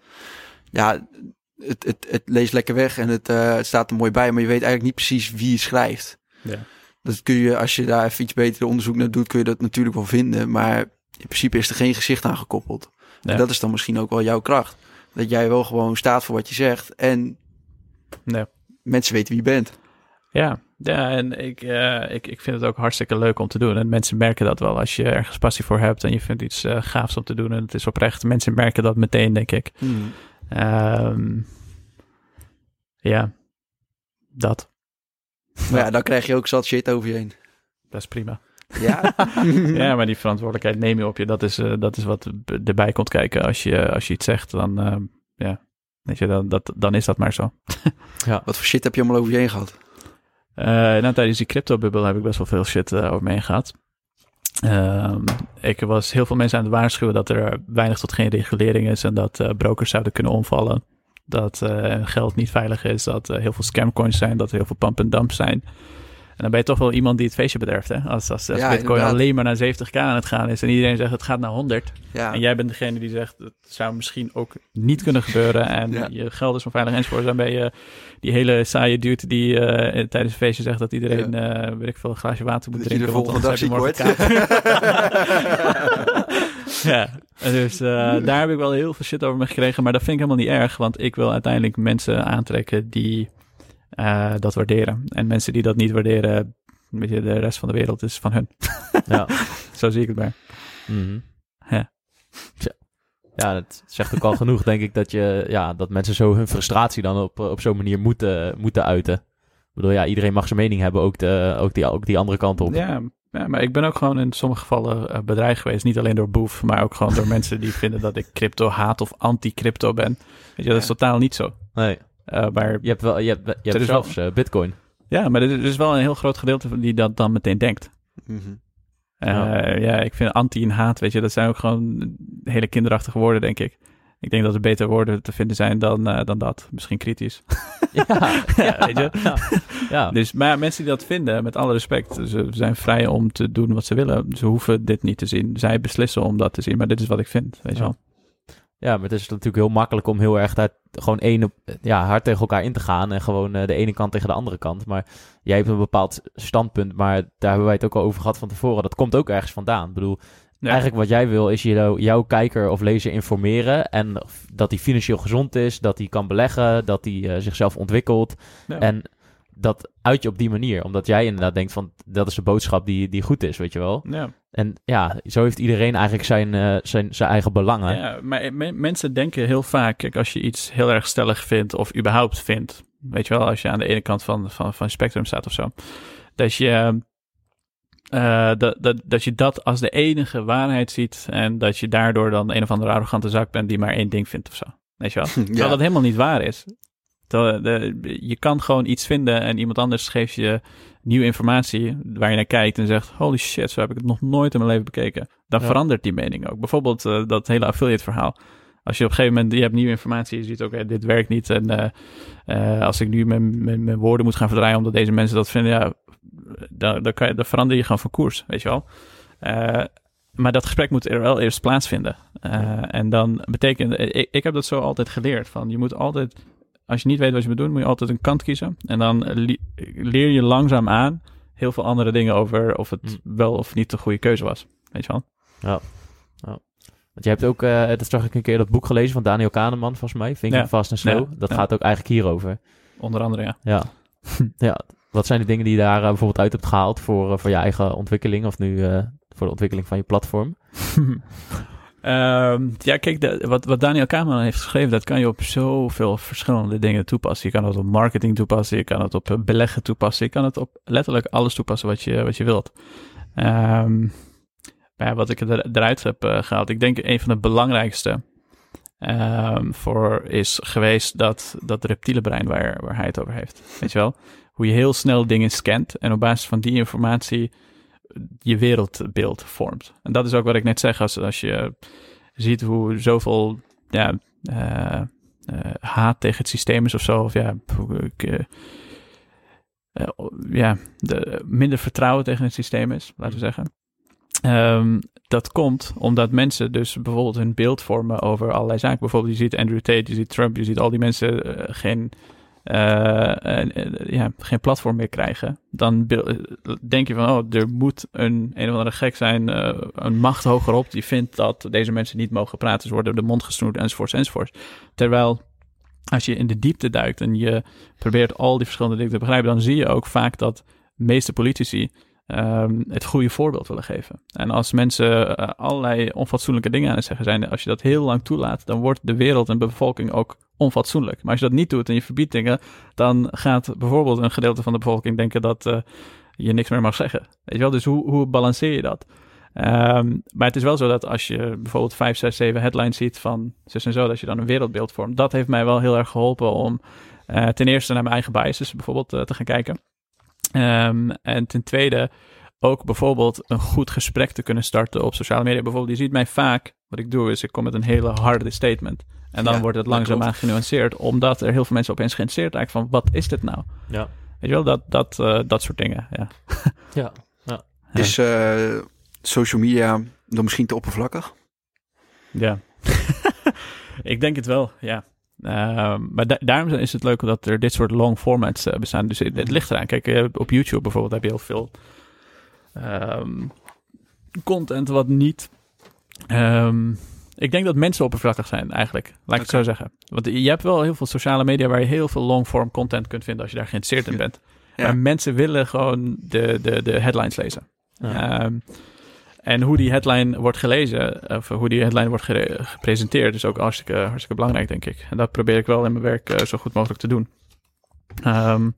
ja, het, het, het leest lekker weg en het, eh, het staat er mooi bij, maar je weet eigenlijk niet precies wie het schrijft. Ja. Dat kun je, als je daar even iets beter onderzoek naar doet, kun je dat natuurlijk wel vinden, maar in principe is er geen gezicht aan gekoppeld. Ja. En dat is dan misschien ook wel jouw kracht. Dat jij wel gewoon staat voor wat je zegt en mensen weten wie je bent. Ja, ja en ik, eh, ik, ik vind het ook hartstikke leuk om te doen. En mensen merken dat wel als je ergens passie voor hebt en je vindt iets eh, gaafs om te doen en het is oprecht. Mensen merken dat meteen, denk ik. Ehm, ja, dat. Maar ja, dan krijg je ook zat shit over je heen. Dat is prima. Ja, Ja, maar die verantwoordelijkheid neem je op je. Dat is, eh, dat is wat erbij komt kijken. Als je, als je iets zegt, dan, ehm, ja, Weet je, dan, dat, dan is dat maar zo. Wat voor shit heb je allemaal over je heen gehad? Eh, nou, tijdens die crypto-bubbel heb ik best wel veel shit eh, over me heen gehad. Ehm, ik was heel veel mensen aan het waarschuwen dat er weinig tot geen regulering is en dat eh, brokers zouden kunnen omvallen. Dat eh, geld niet veilig is, dat er heel veel scamcoins zijn, dat er heel veel pump and dump zijn. En dan ben je toch wel iemand die het feestje bederft, hè? Als, als, als Ja, Bitcoin inderdaad. alleen maar naar 70k aan het gaan is en iedereen zegt het gaat naar 100. Ja, En jij bent degene die zegt het zou misschien ook niet kunnen gebeuren en Ja. je geld is onveilig enzovoort. Dan ben je die hele saaie dude die eh, tijdens een feestje zegt dat iedereen, eh weet ik veel, een glaasje water moet dat je de drinken. volgende dag heb je kater. ja, dus eh, daar heb ik wel heel veel shit over me gekregen, maar dat vind ik helemaal niet erg, want ik wil uiteindelijk mensen aantrekken die eh, dat waarderen. En mensen die dat niet waarderen, weet je, de rest van de wereld is van hun. Ja. Zo zie ik het maar. Mhm. Ja. Ja, dat zegt ook al genoeg, denk ik, dat, je, ja, dat mensen zo hun frustratie dan op, op zo'n manier moeten, moeten uiten. Ik bedoel, ja, iedereen mag zijn mening hebben, ook, de, ook, die, ook die andere kant op. Ja, ja, maar ik ben ook gewoon in sommige gevallen eh, bedreigd geweest. Niet alleen door Boef, maar ook gewoon door mensen die vinden dat ik crypto haat of anti-crypto ben. Weet je, dat is totaal niet zo. Nee, maar je hebt, wel, je hebt, je hebt zelfs eh, bitcoin. ja, maar er is wel een heel groot gedeelte die dat dan meteen denkt. Mhm. Eh, Ja. ja. ik vind anti en haat, weet je, dat zijn ook gewoon hele kinderachtige woorden, denk ik. Ik denk dat er betere woorden te vinden zijn dan, eh, dan dat. Misschien kritisch. Ja, Ja, weet je? Ja, ja. Dus, maar mensen die dat vinden, met alle respect, ze zijn vrij om te doen wat ze willen. Ze hoeven dit niet te zien. Zij beslissen om dat te zien, maar dit is wat ik vind, weet je Ja. wel. Ja, maar het is natuurlijk heel makkelijk om heel erg daar gewoon één, ja, hard tegen elkaar in te gaan. En gewoon eh, de ene kant tegen de andere kant. Maar jij hebt een bepaald standpunt, maar daar hebben wij het ook al over gehad van tevoren. Dat komt ook ergens vandaan. Ik bedoel, Ja. eigenlijk wat jij wil is jou, jouw kijker of lezer informeren. En dat hij financieel gezond is, dat hij kan beleggen, dat hij eh, zichzelf ontwikkelt. Ja. En dat uit je op die manier. Omdat jij inderdaad denkt van, dat is de boodschap die, die goed is, weet je wel. Ja. En ja, zo heeft iedereen eigenlijk zijn, eh, zijn, zijn eigen belangen. Ja, maar me- mensen denken heel vaak, kijk, als je iets heel erg stellig vindt of überhaupt vindt, weet je wel, als je aan de ene kant van, van, van het spectrum staat of zo, dat je, eh, dat, dat, dat je dat als de enige waarheid ziet en dat je daardoor dan een of andere arrogante zak bent die maar één ding vindt of zo. Weet je wel? Terwijl Ja. dat helemaal niet waar is. De- je kan gewoon iets vinden en iemand anders geeft je nieuwe informatie waar je naar kijkt en zegt, holy shit, zo heb ik het nog nooit in mijn leven bekeken. Dan Ja. verandert die mening ook. Bijvoorbeeld eh, dat hele affiliate verhaal. Als je op een gegeven moment, je hebt nieuwe informatie, je ziet, oké, dit werkt niet. En eh, eh, als ik nu mijn, mijn, mijn woorden moet gaan verdraaien omdat deze mensen dat vinden, ja, dan, dan, kan je, dan verander je gewoon van koers, weet je wel. Maar dat gesprek moet er wel eerst plaatsvinden. En dan betekent, ik, ik heb dat zo altijd geleerd, van je moet altijd, als je niet weet wat je moet doen, moet je altijd een kant kiezen. En dan li- leer je langzaam aan heel veel andere dingen over of het wel of niet de goede keuze was, weet je wel. Want je hebt ook, eh, dat zag ik een keer, dat boek gelezen van Daniel Kahneman, volgens mij. Thinking Ja. And Slow. Ja. Dat Ja. gaat ook eigenlijk hierover. Onder andere, ja. Ja. ja. Wat zijn de dingen die je daar eh, bijvoorbeeld uit hebt gehaald voor, eh, voor je eigen ontwikkeling? Of nu eh, voor de ontwikkeling van je platform? Ehm, ja, kijk, wat, wat Daniel Kahneman heeft geschreven, dat kan je op zoveel verschillende dingen toepassen. Je kan het op marketing toepassen, je kan het op eh, beleggen toepassen, je kan het op letterlijk alles toepassen wat je, wat je wilt. Ehm, maar wat ik er, eruit heb eh, gehaald, ik denk een van de belangrijkste ehm, voor is geweest dat, dat reptiele brein waar, waar hij het over heeft. Weet je wel? Hoe je heel snel dingen scant en op basis van die informatie je wereldbeeld vormt. En dat is ook wat ik net zeg, als, als je ziet hoe zoveel ja, eh, eh, haat tegen het systeem is of zo, of ja, ik, eh, ja de, minder vertrouwen tegen het systeem is, laten we zeggen. Ehm, dat komt omdat mensen dus bijvoorbeeld hun beeld vormen over allerlei zaken. Bijvoorbeeld, je ziet Andrew Tate, je ziet Trump, je ziet al die mensen geen, ja, geen platform meer krijgen. Dan eh, denk je van, oh, er moet een, een of andere gek zijn, eh, een macht hogerop, die vindt dat deze mensen niet mogen praten. Ze worden de mond gesnoerd, enzovoorts, enzovoorts. Terwijl als je in de diepte duikt en je probeert al die verschillende dingen te begrijpen, dan zie je ook vaak dat de meeste politici ehm, het goede voorbeeld willen geven. En als mensen eh, allerlei onfatsoenlijke dingen aan het zeggen zijn, als je dat heel lang toelaat, dan wordt de wereld en bevolking ook onfatsoenlijk. Maar als je dat niet doet en je verbiedt dingen, dan gaat bijvoorbeeld een gedeelte van de bevolking denken dat eh, je niks meer mag zeggen. Weet je wel? Dus hoe, hoe balanceer je dat? Ehm, maar het is wel zo dat als je bijvoorbeeld 5, 6, 7 headlines ziet van zus en zo, dat je dan een wereldbeeld vormt. Dat heeft mij wel heel erg geholpen om eh, ten eerste naar mijn eigen biases bijvoorbeeld eh, te gaan kijken. Ehm, en ten tweede ook bijvoorbeeld een goed gesprek te kunnen starten op sociale media. Bijvoorbeeld, je ziet mij vaak, wat ik doe is ik kom met een hele harde statement. En dan Ja, wordt het langzaamaan genuanceerd, omdat er heel veel mensen opeens geïnteresseerd eigenlijk van, wat is dit nou? Ja. Weet je wel, dat, dat, eh, dat soort dingen, ja. Ja. Is eh, social media dan misschien te oppervlakkig? Ja. ik denk het wel, ja. Ehm, maar da- daarom is het leuk dat er dit soort long formats eh, bestaan. Dus het, het ligt eraan. Kijk, op YouTube bijvoorbeeld heb je heel veel ehm, content wat niet... ehm, ik denk dat mensen oppervlakkig zijn eigenlijk. Laat ik het zo zeggen. Want je hebt wel heel veel sociale media waar je heel veel long form content kunt vinden als je daar geïnteresseerd in bent. Ja. Maar mensen willen gewoon de, de, de headlines lezen. Ja. Ehm, en hoe die headline wordt gelezen, of hoe die headline wordt gere- gepresenteerd, is ook hartstikke, hartstikke belangrijk, denk ik. En dat probeer ik wel in mijn werk eh, zo goed mogelijk te doen. Ehm,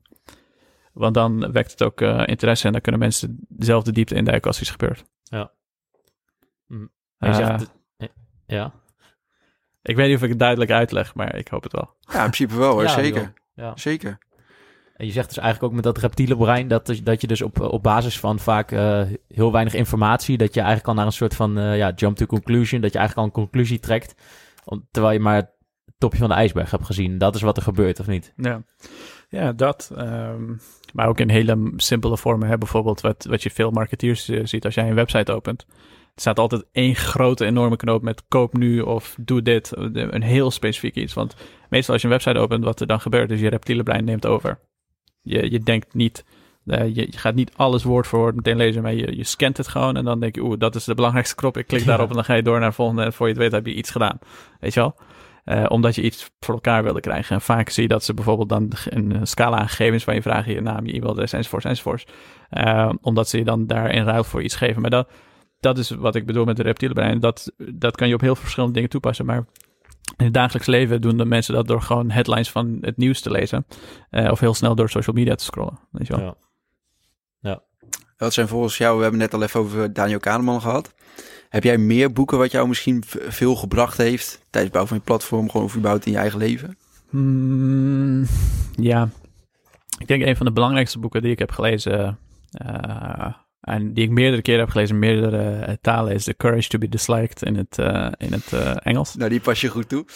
want dan wekt het ook eh, interesse en dan kunnen mensen dezelfde diepte induiken als iets gebeurt. Ja. Eh, zegt, eh, ja. ik weet niet of ik het duidelijk uitleg, maar ik hoop het wel. Ja, in principe wel hoor, Ja, zeker. Ja. Zeker. En je zegt dus eigenlijk ook met dat reptiele brein dat, dus- dat je dus op, op basis van vaak eh, heel weinig informatie, dat je eigenlijk al naar een soort van eh, ja, jump to conclusion, dat je eigenlijk al een conclusie trekt, om, terwijl je maar het topje van de ijsberg hebt gezien. Dat is wat er gebeurt, of niet? Ja, ja dat. ehm, maar ook in hele simpele vormen. Hè? Bijvoorbeeld wat, wat je veel marketeers ziet als jij een website opent. Er staat altijd één grote enorme knoop met koop nu of doe dit. Een heel specifiek iets. Want meestal als je een website opent, wat er dan gebeurt, is je reptiele brein neemt over. Je, je denkt niet, eh, je, je gaat niet alles woord voor woord meteen lezen, maar je, je scant het gewoon en dan denk je, oeh, dat is de belangrijkste knop. Ik klik Ja. daarop en dan ga je door naar de volgende en voor je het weet heb je iets gedaan. Weet je wel? Eh, omdat je iets voor elkaar wilde krijgen. En vaak zie je dat ze bijvoorbeeld dan een scala aan gegevens van je vragen, je naam, je e-mailadres enzovoorts enzovoorts. Eh, omdat ze je dan daar in ruil voor iets geven. Maar dat, dat is wat ik bedoel met de reptiele brein. Dat, dat kan je op heel veel verschillende dingen toepassen. Maar in het dagelijks leven doen de mensen dat door gewoon headlines van het nieuws te lezen. Eh, of heel snel door social media te scrollen. Weet je wel? Ja. Wat zijn volgens jou, we hebben net al even over Daniel Kahneman gehad. Heb jij meer boeken wat jou misschien veel gebracht heeft tijdens het bouwen van je platform, gewoon of überhaupt in je eigen leven? Hmm, ja, ik denk een van de belangrijkste boeken die ik heb gelezen. eh, en die ik meerdere keren heb gelezen, meerdere eh, talen, is The Courage to be Disliked in het, eh, in het eh, Engels. Nou, die pas je goed toe.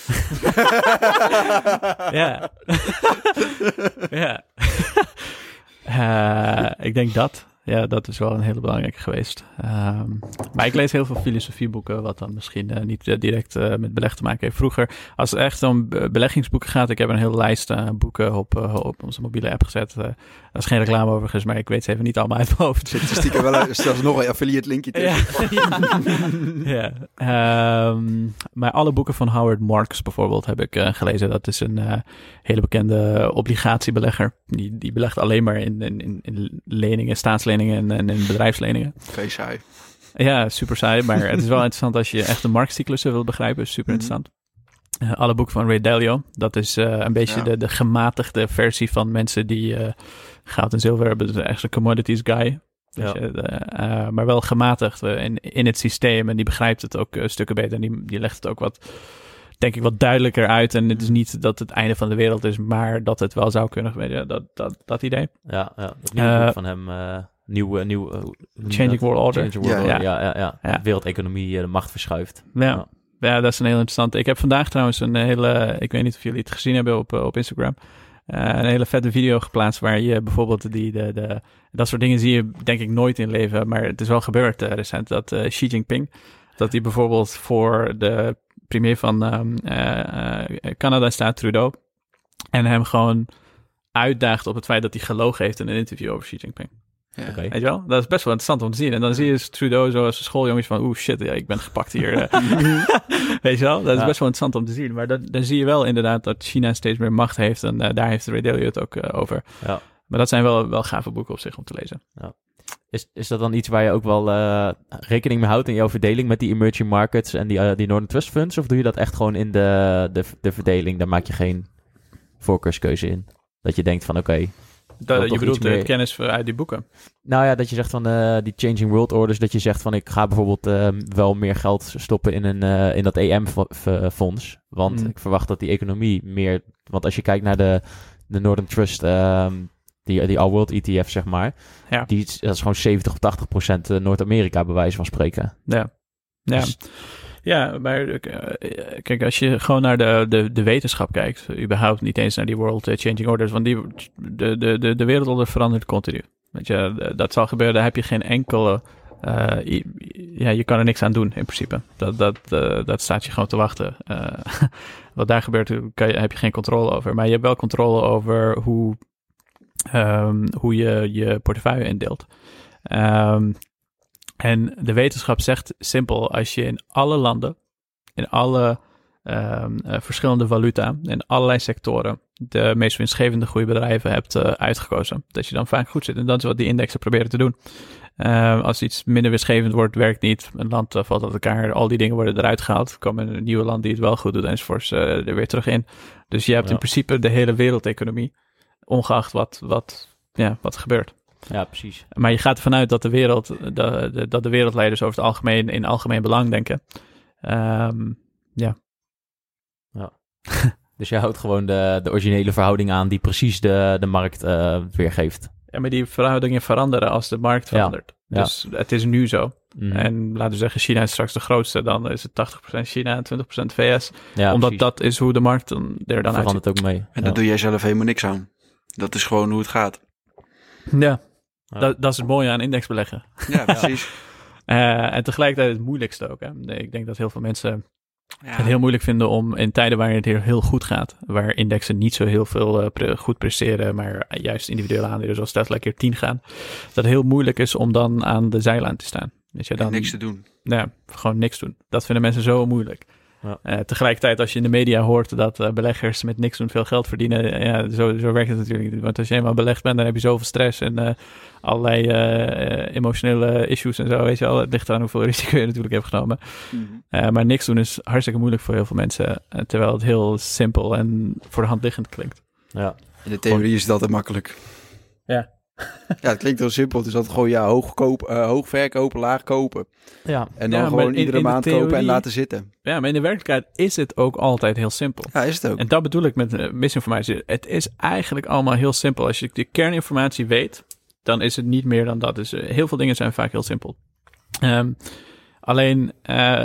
Ja. ja. Eh, ik denk dat. Ja, dat is wel een hele belangrijke geweest. Ehm, maar ik lees heel veel filosofieboeken, wat dan misschien eh, niet eh, direct eh, met beleg te maken heeft. Vroeger, als het echt om be- beleggingsboeken gaat, ik heb een hele lijst boeken op, op onze mobiele app gezet. Dat is geen reclame overigens, maar ik weet ze even niet allemaal uit mijn hoofd. Dus stiekem wel zelfs nog een affiliate linkje. Ja, ja. Ehm, maar alle boeken van Howard Marks bijvoorbeeld heb ik gelezen. Dat is een hele bekende obligatiebelegger. Die, die belegt alleen maar in, in, in- in leningen, staatsleningen en, en in bedrijfsleningen. Vrij saai. Ja, super saai, maar het is wel interessant als je echt de marktcyclussen wil begrijpen. Is super Mhm. interessant. Eh, alle boeken van Ray Dalio. Dat is eh, een beetje Ja. de, de gematigde versie van mensen die eh, goud en zilver hebben. Dus echt een commodities guy. Dus, Ja. maar wel gematigd in, in het systeem. En die begrijpt het ook stukken beter. En die, die legt het ook wat, denk ik, wat duidelijker uit. En het is niet dat het einde van de wereld is, maar dat het wel zou kunnen. Je, dat, dat, dat idee. Ja, ja. Dat van hem, nieuw, nieuw, eh, Changing? World Order. Changing World Ja, Order, ja, ja, ja. Ja. De wereldeconomie, eh, de macht verschuift. Ja. Ja. dat is een heel interessant. Ik heb vandaag trouwens een hele, ik weet niet of jullie het gezien hebben op, eh, op Instagram, een hele vette video geplaatst waar je bijvoorbeeld die, de, de, dat soort dingen zie je denk ik nooit in leven, maar het is wel gebeurd recent, dat Xi Jinping, dat hij bijvoorbeeld voor de premier van ehm, eh, eh, Canada staat, Trudeau, en hem gewoon uitdaagt op het feit dat hij gelogen heeft in een interview over Xi Jinping. Ja. Oké. Weet je wel? Dat is best wel interessant om te zien. En dan zie je Trudeau zo als schooljongens van... Oeh, shit, ja, ik ben gepakt hier. eh. Weet je wel? Dat is Ja. best wel interessant om te zien. Maar dat, dan zie je wel inderdaad dat China steeds meer macht heeft. En eh, daar heeft Ray Dalio het ook eh, over. Ja. Maar dat zijn wel, wel gave boeken op zich om te lezen. Is, is dat dan iets waar je ook wel rekening mee houdt in jouw verdeling met die emerging markets en die, die Northern Trust Funds? Of doe je dat echt gewoon in de, de, de verdeling? Daar maak je geen voorkeurskeuze in. Dat je denkt van oké, Dat, je bedoelt de meer- kennis uit die boeken. Nou ja, dat je zegt van eh, die changing world orders, dat je zegt van ik ga bijvoorbeeld eh, wel meer geld stoppen in, een, eh, in dat EM-fonds. Want Mm. ik verwacht dat die economie meer. Want als je kijkt naar de, de Northern Trust, ehm, die, die All World ETF, zeg maar. Ja. Die, is- dat is gewoon 70 of 80 procent eh, Noord-Amerika, bij wijze van spreken. Ja. Ja. Dus- Ja, maar eh, kijk, als je gewoon naar de, de, de wetenschap kijkt, überhaupt niet eens naar die World eh, Changing Orders, want die, de, de, de, de wereldorde verandert continu. Weet je, dat zal gebeuren, daar heb je geen enkele, eh, ja, je kan er niks aan doen in principe. Dat, dat, dat staat je gewoon te wachten. Wat daar gebeurt, kan je, heb je geen controle over. Maar je hebt wel controle over hoe, ehm, hoe je je portefeuille indeelt. Ehm, en de wetenschap zegt simpel, als je in alle landen, in alle ehm, eh, verschillende valuta, in allerlei sectoren, de meest winstgevende groeibedrijven hebt eh, uitgekozen, dat je dan vaak goed zit. En dat is wat die indexen proberen te doen. Ehm, als iets minder winstgevend wordt, werkt niet. Een land eh, valt uit elkaar, al die dingen worden eruit gehaald. Er komen een nieuwe land die het wel goed doet enzovoorts er weer terug in. Dus je hebt Ja. in principe de hele wereldeconomie, ongeacht wat, wat, ja, wat gebeurt. Ja, precies. Maar je gaat ervan uit dat de, wereld, de, de- dat de wereldleiders over het algemeen in algemeen belang denken. Ehm, Dus je houdt gewoon de, de originele verhouding aan die precies de, de markt eh, weergeeft. ja, maar die verhoudingen veranderen als de markt Ja, verandert. ja. Dus het is nu zo. Mhm. En laten we zeggen, China is straks de grootste. Dan is het 80% China en 20% VS. ja, omdat precies. dat is hoe de markt dan, er dan uitziet. verandert ook mee. En ja. daar doe jij zelf helemaal niks aan. Dat is gewoon hoe het gaat. Ja, Ja. Dat, dat is het mooie aan indexbeleggen. Ja, precies. Eh, en tegelijkertijd het moeilijkste ook. Hè. Ik denk dat heel veel mensen Ja. het heel moeilijk vinden om in tijden waarin het heel, heel goed gaat, waar indexen niet zo heel veel eh, pre- goed presteren, maar juist individuele aandelen zoals Tesla keer 10 gaan, dat het heel moeilijk is om dan aan de zijlijn te staan. Weet je, En dan, niks te doen. ja, gewoon niks doen. Dat vinden mensen zo moeilijk. Ja. Eh, tegelijkertijd, als je in de media hoort dat eh, beleggers met niks doen veel geld verdienen, eh, ja, zo, zo werkt het natuurlijk niet. Want als je eenmaal belegd bent, dan heb je zoveel stress en eh, allerlei emotionele issues en zo. Weet je wel, het ligt aan hoeveel risico je natuurlijk hebt genomen. Eh, maar niks doen is hartstikke moeilijk voor heel veel mensen. terwijl het heel simpel en voor de hand liggend klinkt. Ja. In de theorie is het altijd makkelijk. Ja. Ja, het klinkt heel simpel. Het is altijd gewoon ja, hoog, koop, eh, hoog verkopen, laag kopen. ja. En dan Ja, gewoon in- iedere in maand kopen en laten zitten. Ja, maar in de werkelijkheid is het ook altijd heel simpel. Ja, is het ook. En dat bedoel ik met eh, misinformatie. Het is eigenlijk allemaal heel simpel. Als je de kerninformatie weet, dan is het niet meer dan dat. Dus eh, heel veel dingen zijn vaak heel simpel. Ehm, alleen, eh,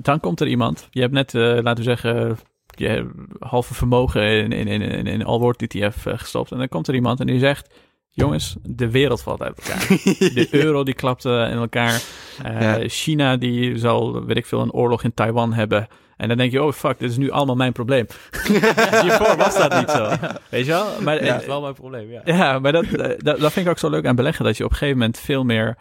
dan komt er iemand. Je hebt net, eh, laten we zeggen, je halve vermogen in, in, in, in, in Allword ETF eh, gestopt. En dan komt er iemand en die zegt... Jongens, de wereld valt uit elkaar. De euro die klapt eh, in elkaar. Eh, Ja. China die zal, weet ik veel, een oorlog in Taiwan hebben. En dan denk je, oh fuck, dit is nu allemaal mijn probleem. Hiervoor was dat niet zo. Weet je wel? Maar, Ja, eh, dat is wel mijn probleem, ja. ja, maar dat, dat, dat vind ik ook zo leuk aan beleggen. Dat je op een gegeven moment veel meer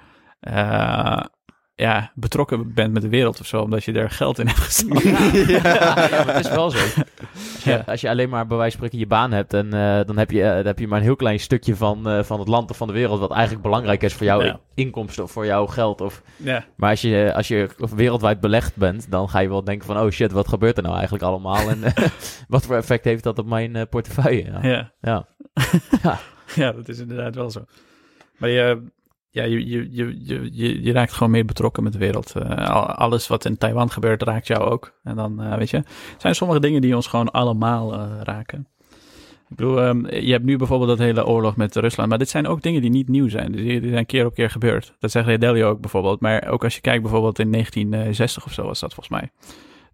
ja, betrokken bent met de wereld of zo. Omdat je er geld in hebt gestopt. ja, maar het is wel zo. Als je, Ja. als je alleen maar bij wijze van spreken je baan hebt en eh, dan, heb je, eh, dan heb je maar een heel klein stukje van, eh, van het land of van de wereld wat eigenlijk belangrijk is voor jouw Ja. inkomsten of voor jouw geld. Of, Ja, maar als je, als je wereldwijd belegd bent, dan ga je wel denken van oh shit, wat gebeurt er nou eigenlijk allemaal en wat voor effect heeft dat op mijn eh, portefeuille? Ja. ja. Ja. ja, dat is inderdaad wel zo. Maar je, ja, je, je, je, je, je, raakt gewoon meer betrokken met de wereld. Eh, al- alles wat in Taiwan gebeurt, raakt jou ook. En dan, eh, weet je, zijn sommige dingen die ons gewoon allemaal eh, raken. Ik bedoel, ehm, je hebt nu bijvoorbeeld dat hele oorlog met Rusland. Maar dit zijn ook dingen die niet nieuw zijn. Dus die, zijn keer op keer gebeurd. Dat zegt Ray Dalio ook bijvoorbeeld. Maar ook als je kijkt bijvoorbeeld in 1960 of zo was dat volgens mij.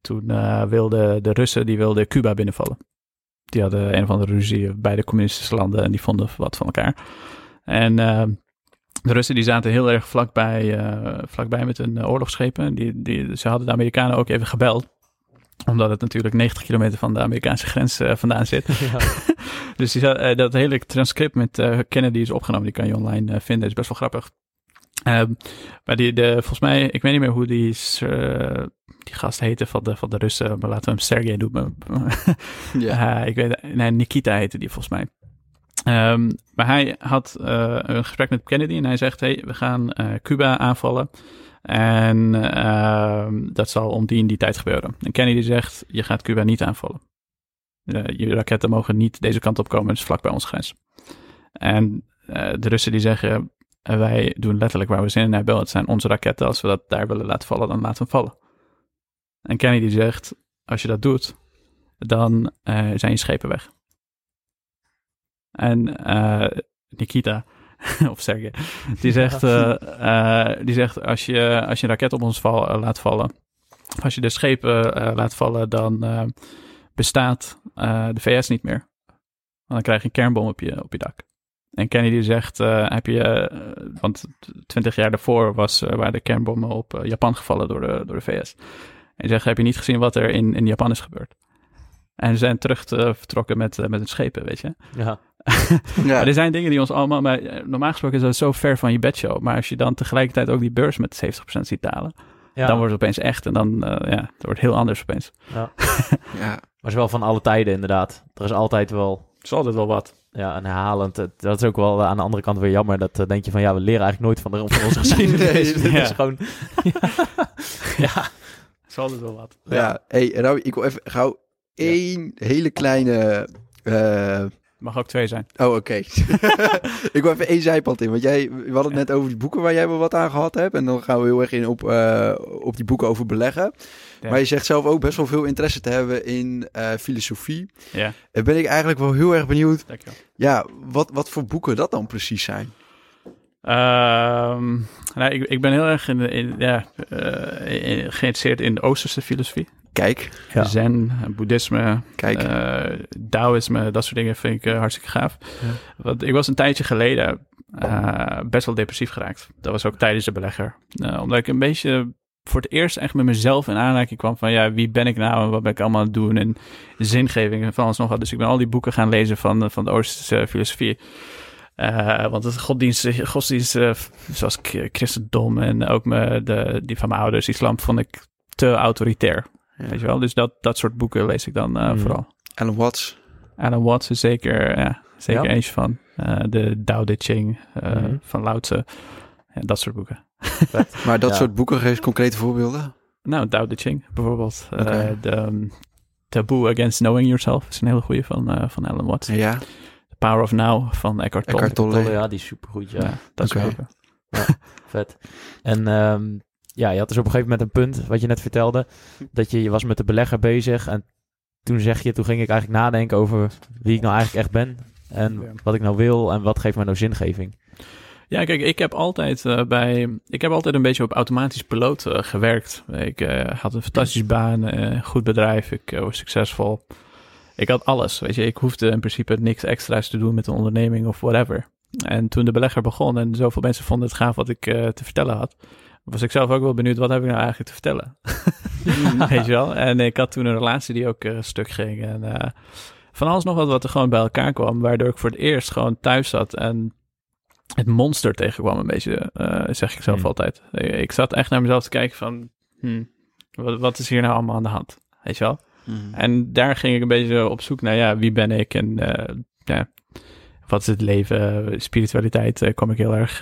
Toen wilden de Russen, die wilden Cuba binnenvallen. Die hadden een of andere ruzie bij de communistische landen en die vonden wat van elkaar. En eh, de Russen die zaten heel erg vlakbij, eh, vlakbij met hun eh, oorlogsschepen. Die, die, ze hadden de Amerikanen ook even gebeld. Omdat het natuurlijk 90 kilometer van de Amerikaanse grens eh, vandaan zit. dus die, dat hele transcript met eh, Kennedy is opgenomen. Die kan je online vinden. is best wel grappig. Ehm, maar die, de, volgens mij, ik weet niet meer hoe die, die gast heette van de, van de Russen. Maar laten we hem Sergej noemen. Ja. Ik weet, nee, Nikita heette die volgens mij. Ehm, maar hij had eh, een gesprek met Kennedy en hij zegt: hey, we gaan eh, Cuba aanvallen. En ehm, dat zal om die in die tijd gebeuren. En Kennedy zegt: Je gaat Cuba niet aanvallen. Eh, je raketten mogen niet deze kant op komen, het is vlak bij onze grens. En de Russen die zeggen, wij doen letterlijk waar we zin in hebben. Het zijn onze raketten. Als we dat daar willen laten vallen, dan laten we vallen. En Kennedy zegt, als je dat doet, dan zijn je schepen weg. En eh, Nikita, of Sergej, die zegt, eh, eh, die zegt als, je, als je een raket op ons val, laat vallen, als je de schepen laat vallen, dan bestaat de VS niet meer. Want dan krijg je een kernbom op je, op je dak. En Kennedy zegt, heb je, want twintig jaar daarvoor was, eh, waren de kernbommen op Japan gevallen door de, door de VS. En hij zegt, heb je niet gezien wat er in, in Japan is gebeurd? En ze zijn terug te- vertrokken met, met hun schepen, weet je. Ja. Ja. Maar er zijn dingen die ons allemaal, maar eh, normaal gesproken is dat zo ver van je bedshow. Maar als je dan tegelijkertijd ook die beurs met 70% ziet dalen, ja. dan wordt het opeens echt. En dan, eh, ja, het wordt heel anders opeens. ja. Maar het is wel van alle tijden inderdaad. Er is altijd wel Het is altijd wel wat. ja, een herhalend. Dat is ook wel eh, aan de andere kant weer jammer. Dat denk je van ja, we leren eigenlijk nooit van, de, van onze geschiedenis. Nee, Dit ja. is gewoon. ja. Het is altijd wel wat. Ja, hey, en nou, ik wil even gauw één hele kleine... eh, Mag ook twee zijn. Oh, oké. ik wil even één zijpad in. Want jij, we hadden het net over die boeken waar jij wel wat aan gehad hebt. En dan gaan we heel erg in op, eh, op die boeken over beleggen. Ja. Maar je zegt zelf ook best wel veel interesse te hebben in eh, filosofie. Ja, En ben ik eigenlijk wel heel erg benieuwd. dankjewel. Ja, wat, wat voor boeken dat dan precies zijn. Ehm, nou, ik, ik ben heel erg in, in, ja, eh, in- geïnteresseerd in de Oosterse filosofie. Kijk, Ja. Zen, boeddhisme, kijk. eh Taoïsme, dat soort dingen vind ik eh, hartstikke gaaf. Ja. Want ik was een tijdje geleden eh, best wel depressief geraakt. Dat was ook tijdens de belegger. Omdat ik een beetje voor het eerst echt met mezelf in aanraking kwam van ja, wie ben ik nou en wat ben ik allemaal aan het doen en zingeving en van alles nog wat. Dus ik ben al die boeken gaan lezen van, van de Oosterse filosofie. Eh, want het godsdienst, godsdienst eh, zoals christendom en ook me, de, die van mijn ouders, islam, vond ik te autoritair. Ja. Weet je wel? Dus dat, dat soort boeken lees ik dan eh, Mhm. vooral. Alan Watts. Alan Watts is zeker, ja, zeker Ja. eentje van. Eh, de Tao Te Ching eh, Mhm. van Lao Tse. Ja, dat soort boeken. Maar dat Ja. soort boeken, geef eens concrete voorbeelden. Nou, Tao Te Ching bijvoorbeeld. Eh, Oké. de um, Taboo Against Knowing Yourself is een hele goede van, eh, van Alan Watts. Ja, The Power of Now van Eckhart Tolle. Eckhart Tolle. Tolle, ja, die is supergoed. Ja. Ja, dat soort Oké. boeken. Vet. En ehm, ja, je had dus op een gegeven moment een punt, wat je net vertelde, dat je, je was met de belegger bezig en toen zeg je, toen ging ik eigenlijk nadenken over wie ik nou eigenlijk echt ben en Ja. wat ik nou wil en wat geeft mij nou zingeving. Ja, kijk, ik heb altijd eh, bij. Ik heb altijd een beetje op automatisch piloot eh, gewerkt. Ik eh, had een fantastische baan, eh, goed bedrijf, ik was succesvol. Ik had alles, weet je. Ik hoefde in principe niks extra's te doen met een onderneming of whatever. En toen de belegger begon en zoveel mensen vonden het gaaf wat ik eh, te vertellen had, was ik zelf ook wel benieuwd, wat heb ik nou eigenlijk te vertellen? weet je wel? En ik had toen een relatie die ook eh, stuk ging. En eh, van alles nog wat wat er gewoon bij elkaar kwam, waardoor ik voor het eerst gewoon thuis zat en het monster tegenkwam een beetje, eh, zeg ik zelf Hmm. altijd. Ik, zat echt naar mezelf te kijken van, hmm, wat, wat is hier nou allemaal aan de hand? Weet je wel? Mhm. En daar ging ik een beetje op zoek naar, ja, wie ben ik en ja, wat is het leven? Spiritualiteit kwam ik heel erg,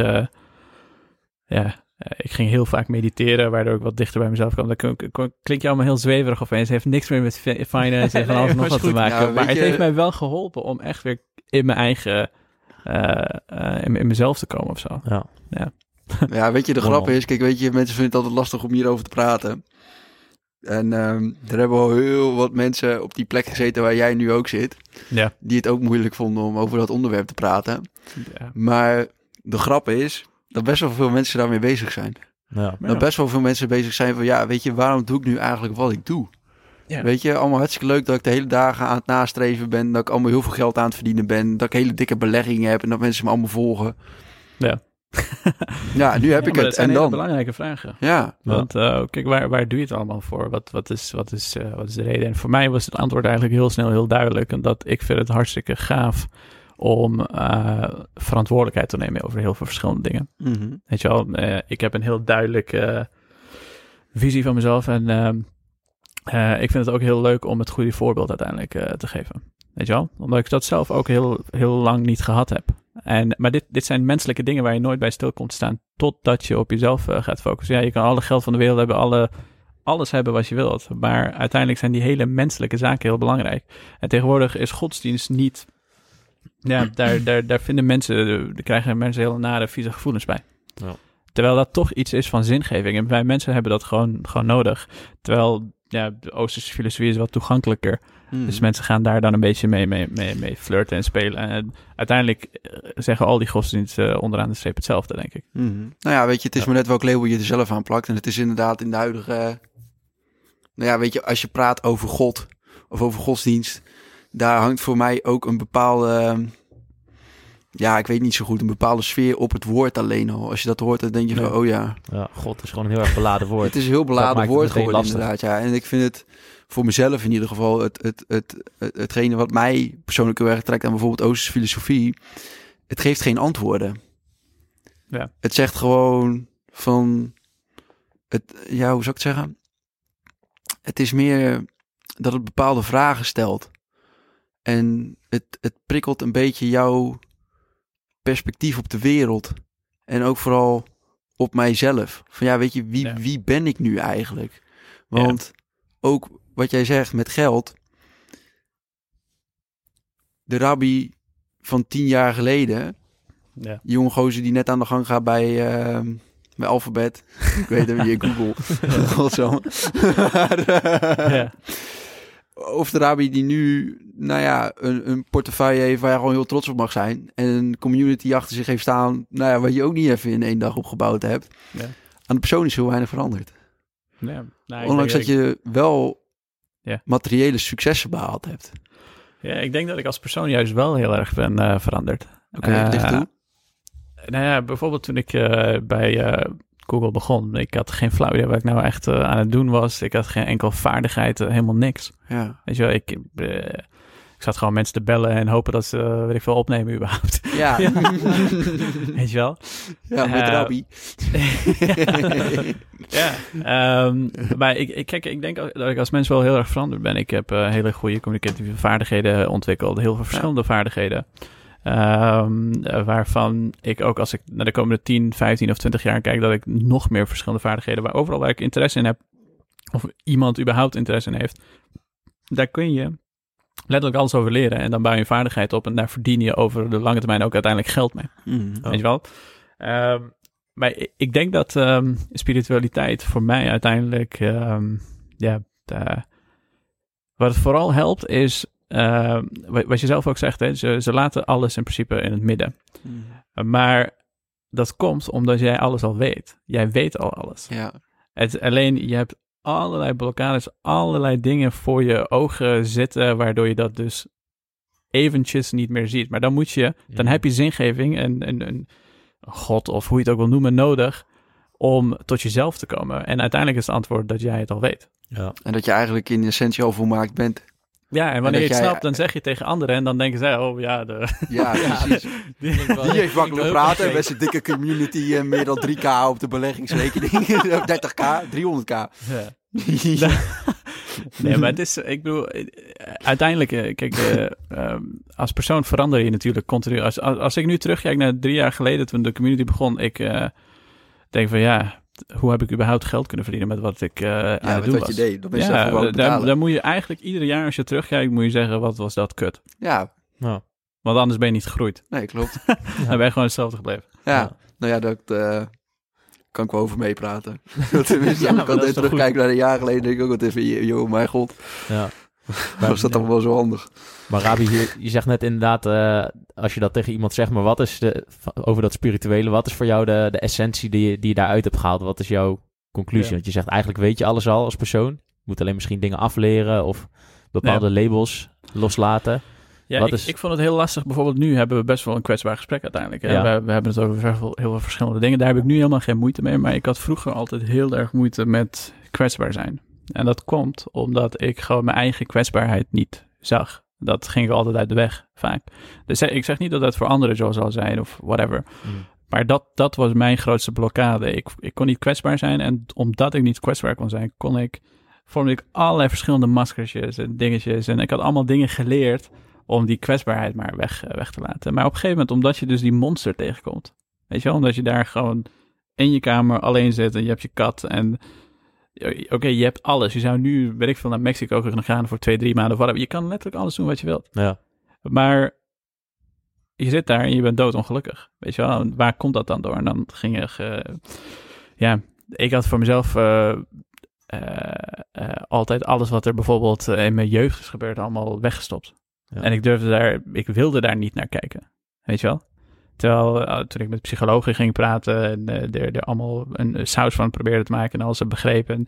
ja, ik ging heel vaak mediteren, waardoor ik wat dichter bij mezelf kwam. Dat klink- klink- klinkt je allemaal heel zweverig opeens. heeft niks meer met fi- finance en van alles Nee, nog maar wat te maken. Ja, weet maar het je- heeft mij wel geholpen om echt weer in mijn eigen, eh, eh, in, in mezelf te komen of zo. Ja. Ja, weet je, de grap is, kijk, weet je, mensen vinden het altijd lastig om hierover te praten. En ehm, er hebben al heel wat mensen op die plek gezeten waar jij nu ook zit, Ja. die het ook moeilijk vonden om over dat onderwerp te praten. ja. Maar de grap is dat best wel veel mensen daarmee bezig zijn. Ja. Dat best wel veel mensen bezig zijn van, ja, weet je, waarom doe ik nu eigenlijk wat ik doe? Ja. Weet je, allemaal hartstikke leuk dat ik de hele dagen aan het nastreven ben, dat ik allemaal heel veel geld aan het verdienen ben, dat ik hele dikke beleggingen heb en dat mensen me allemaal volgen. Ja. Ja, nu heb Ja, ik het. Dat zijn En hele dan? belangrijke vragen. Ja, Want eh, kijk, waar, waar doe je het allemaal voor? Wat, wat, is, wat, is, eh, wat is de reden? En voor mij was het antwoord eigenlijk heel snel heel duidelijk. En dat ik vind het hartstikke gaaf om eh, verantwoordelijkheid te nemen over heel veel verschillende dingen. Mhm. Weet je wel, eh, ik heb een heel duidelijke visie van mezelf. En eh, ik vind het ook heel leuk om het goede voorbeeld uiteindelijk eh, te geven. Weet je wel? Omdat ik dat zelf ook heel, heel lang niet gehad heb. En, maar dit, dit zijn menselijke dingen waar je nooit bij stil komt te staan. Totdat je op jezelf eh, gaat focussen. Ja, je kan alle geld van de wereld hebben, alle, alles hebben wat je wilt. Maar uiteindelijk zijn die hele menselijke zaken heel belangrijk. En tegenwoordig is godsdienst niet Ja, daar, daar, daar vinden mensen, daar krijgen mensen heel nare, vieze gevoelens bij. Ja. Terwijl dat toch iets is van zingeving. En wij mensen hebben dat gewoon, gewoon nodig. Terwijl ja, de Oosterse filosofie is wat toegankelijker. Hmm. Dus mensen gaan daar dan een beetje mee, mee, mee, mee flirten en spelen. En uiteindelijk eh, zeggen al die godsdiensten eh, onderaan de streep hetzelfde, denk ik. Mhm. Nou ja, weet je, het is maar net welk label je er zelf aan plakt. En het is inderdaad in de huidige... Nou ja, weet je, als je praat over God of over godsdienst... daar hangt voor mij ook een bepaalde... ehm, Ja, ik weet niet zo goed, een bepaalde sfeer op het woord alleen al. Als je dat hoort, dan denk je van, oh ja... Ja, God is gewoon een heel erg beladen woord. Het is een heel Dat beladen maakt het woord geworden lastig. inderdaad, ja. En ik vind het voor mezelf in ieder geval... Het, het, het, het, hetgene wat mij persoonlijk heel erg trekt aan bijvoorbeeld Oosterse filosofie... Het geeft geen antwoorden. Ja. Het zegt gewoon van... Het, ja, hoe zou ik het zeggen? Het is meer dat het bepaalde vragen stelt. En het, het prikkelt een beetje jouw perspectief op de wereld. En ook vooral op mijzelf. Van ja, weet je, wie, Ja. wie ben ik nu eigenlijk? Want ook wat jij zegt met geld. De rabbi van tien jaar geleden. Ja. Die jonge gozer die net aan de gang gaat bij, ehm, bij Alphabet. ik weet het niet, Google. Godsamme. Maar, Ja. Of de rabbi die nu, nou ja, een, een portefeuille heeft waar je gewoon heel trots op mag zijn. En een community achter zich heeft staan, nou ja, wat je ook niet even in één dag opgebouwd hebt. Ja. Aan de persoon is heel weinig veranderd. Ja. Nou, Ondanks dat je wel Ja. materiële successen behaald hebt. Ja, ik denk dat ik als persoon juist wel heel erg ben eh, veranderd. Oké, okay, ligt Eh, toe. Nou ja, bijvoorbeeld toen ik eh, bij Google begon. Ik had geen flauw idee wat ik nou echt eh, aan het doen was. Ik had geen enkel vaardigheid, eh, helemaal niks. Ja, Weet je wel, ik, eh, ik zat gewoon mensen te bellen en hopen dat ze, weet ik veel, opnemen überhaupt. ja. Ja. ja. Weet je wel? met Eh, rabbi. ja, ehm, maar ik, ik, kijk, ik denk dat ik als mens wel heel erg veranderd ben. Ik heb hele goede communicatieve vaardigheden ontwikkeld, heel veel verschillende vaardigheden. Eh, waarvan ik ook als ik naar de komende 10, 15 of 20 jaar kijk, dat ik nog meer verschillende vaardigheden, waar overal waar ik interesse in heb, of iemand überhaupt interesse in heeft, daar kun je letterlijk alles over leren. En dan bouw je een vaardigheid op en daar verdien je over de lange termijn ook uiteindelijk geld mee. Mhm. Weet je wel? Ehm, maar ik, denk dat ehm, spiritualiteit voor mij uiteindelijk, ja, wat het vooral helpt is, ehm, wat wat je zelf ook zegt, hè, ze, ze laten alles in principe in het midden. Mhm. Maar dat komt omdat jij alles al weet. Jij weet al alles. Ja, Het, alleen je hebt allerlei blokkades, allerlei dingen voor je ogen zitten, waardoor je dat dus eventjes niet meer ziet. Maar dan moet je, dan Ja. heb je zingeving en een, een god of hoe je het ook wil noemen nodig om tot jezelf te komen. En uiteindelijk is het antwoord dat jij het al weet. Ja. en dat je eigenlijk in essentie al volmaakt bent. Ja, en wanneer je het jij- snapt, dan zeg je tegen anderen en dan denken zij, oh ja, de... Ja, precies. Die heeft makkelijk praten met zijn dikke community en meer dan 3k op de beleggingsrekening. 30k, 300k. Ja. Nee, maar het is, ik bedoel, eh, uiteindelijk, eh, kijk, eh, als persoon verander je natuurlijk continu. Als, als, als ik nu terugkijk naar drie jaar geleden toen de community begon, ik eh, denk van ja, hoe heb ik überhaupt geld kunnen verdienen met wat ik eh aan Ja, het doen wat was? je deed. Dan ben je ja, daar, moet je eigenlijk ieder jaar als je terugkijkt, moet je zeggen, wat was dat kut. Ja, Ja. Want anders ben je niet gegroeid. nee, klopt. Dan ben je gewoon hetzelfde gebleven. Ja, Ja. nou ja, dat eh, kan ik wel over meepraten. Tenminste, Ja, ik kan dat is terugkijken naar een jaar geleden. denk ik ook wat even, joh, mijn god, Ja. was dat allemaal wel zo handig. Maar Rabi, hier, je zegt net inderdaad, eh, als je dat tegen iemand zegt, maar wat is de, over dat spirituele, wat is voor jou de, de essentie die je, die je daaruit hebt gehaald? Wat is jouw conclusie? Ja. Want je zegt eigenlijk weet je alles al als persoon. Je moet alleen misschien dingen afleren of bepaalde labels loslaten. Ja, Wat ik, is- ik vond het heel lastig. Bijvoorbeeld nu hebben we best wel een kwetsbaar gesprek uiteindelijk. Hè? Ja. We, we hebben het over heel veel, heel veel verschillende dingen. Daar heb ik nu helemaal geen moeite mee. Maar ik had vroeger altijd heel erg moeite met kwetsbaar zijn. En dat komt omdat ik gewoon mijn eigen kwetsbaarheid niet zag. Dat ging ik altijd uit de weg, vaak. Dus ik zeg niet dat dat voor anderen zo zal zijn of whatever. Maar dat, dat was mijn grootste blokkade. Ik, ik kon niet kwetsbaar zijn. En omdat ik niet kwetsbaar kon zijn, kon ik, vormde ik allerlei verschillende maskersjes en dingetjes. En ik had allemaal dingen geleerd om die kwetsbaarheid maar weg, eh, weg te laten. Maar op een gegeven moment, omdat je dus die monster tegenkomt. Weet je wel, omdat je daar gewoon in je kamer alleen zit en je hebt je kat en... Oké, je hebt alles. Je zou nu, weet ik veel, naar Mexico kunnen gaan voor twee, drie maanden. Of whatever. Je kan letterlijk alles doen wat je wilt. Ja. Maar je zit daar en je bent doodongelukkig. Weet je wel, waar komt dat dan door? En dan ging je, ge- ja, ik had voor mezelf eh, eh, eh, altijd alles wat er bijvoorbeeld eh, in mijn jeugd is gebeurd, allemaal weggestopt. Ja. En ik durfde daar, ik wilde daar niet naar kijken. Weet je wel? Terwijl eh, toen ik met psychologen ging praten en eh, er, er allemaal een saus van probeerde te maken en alles heb begrepen,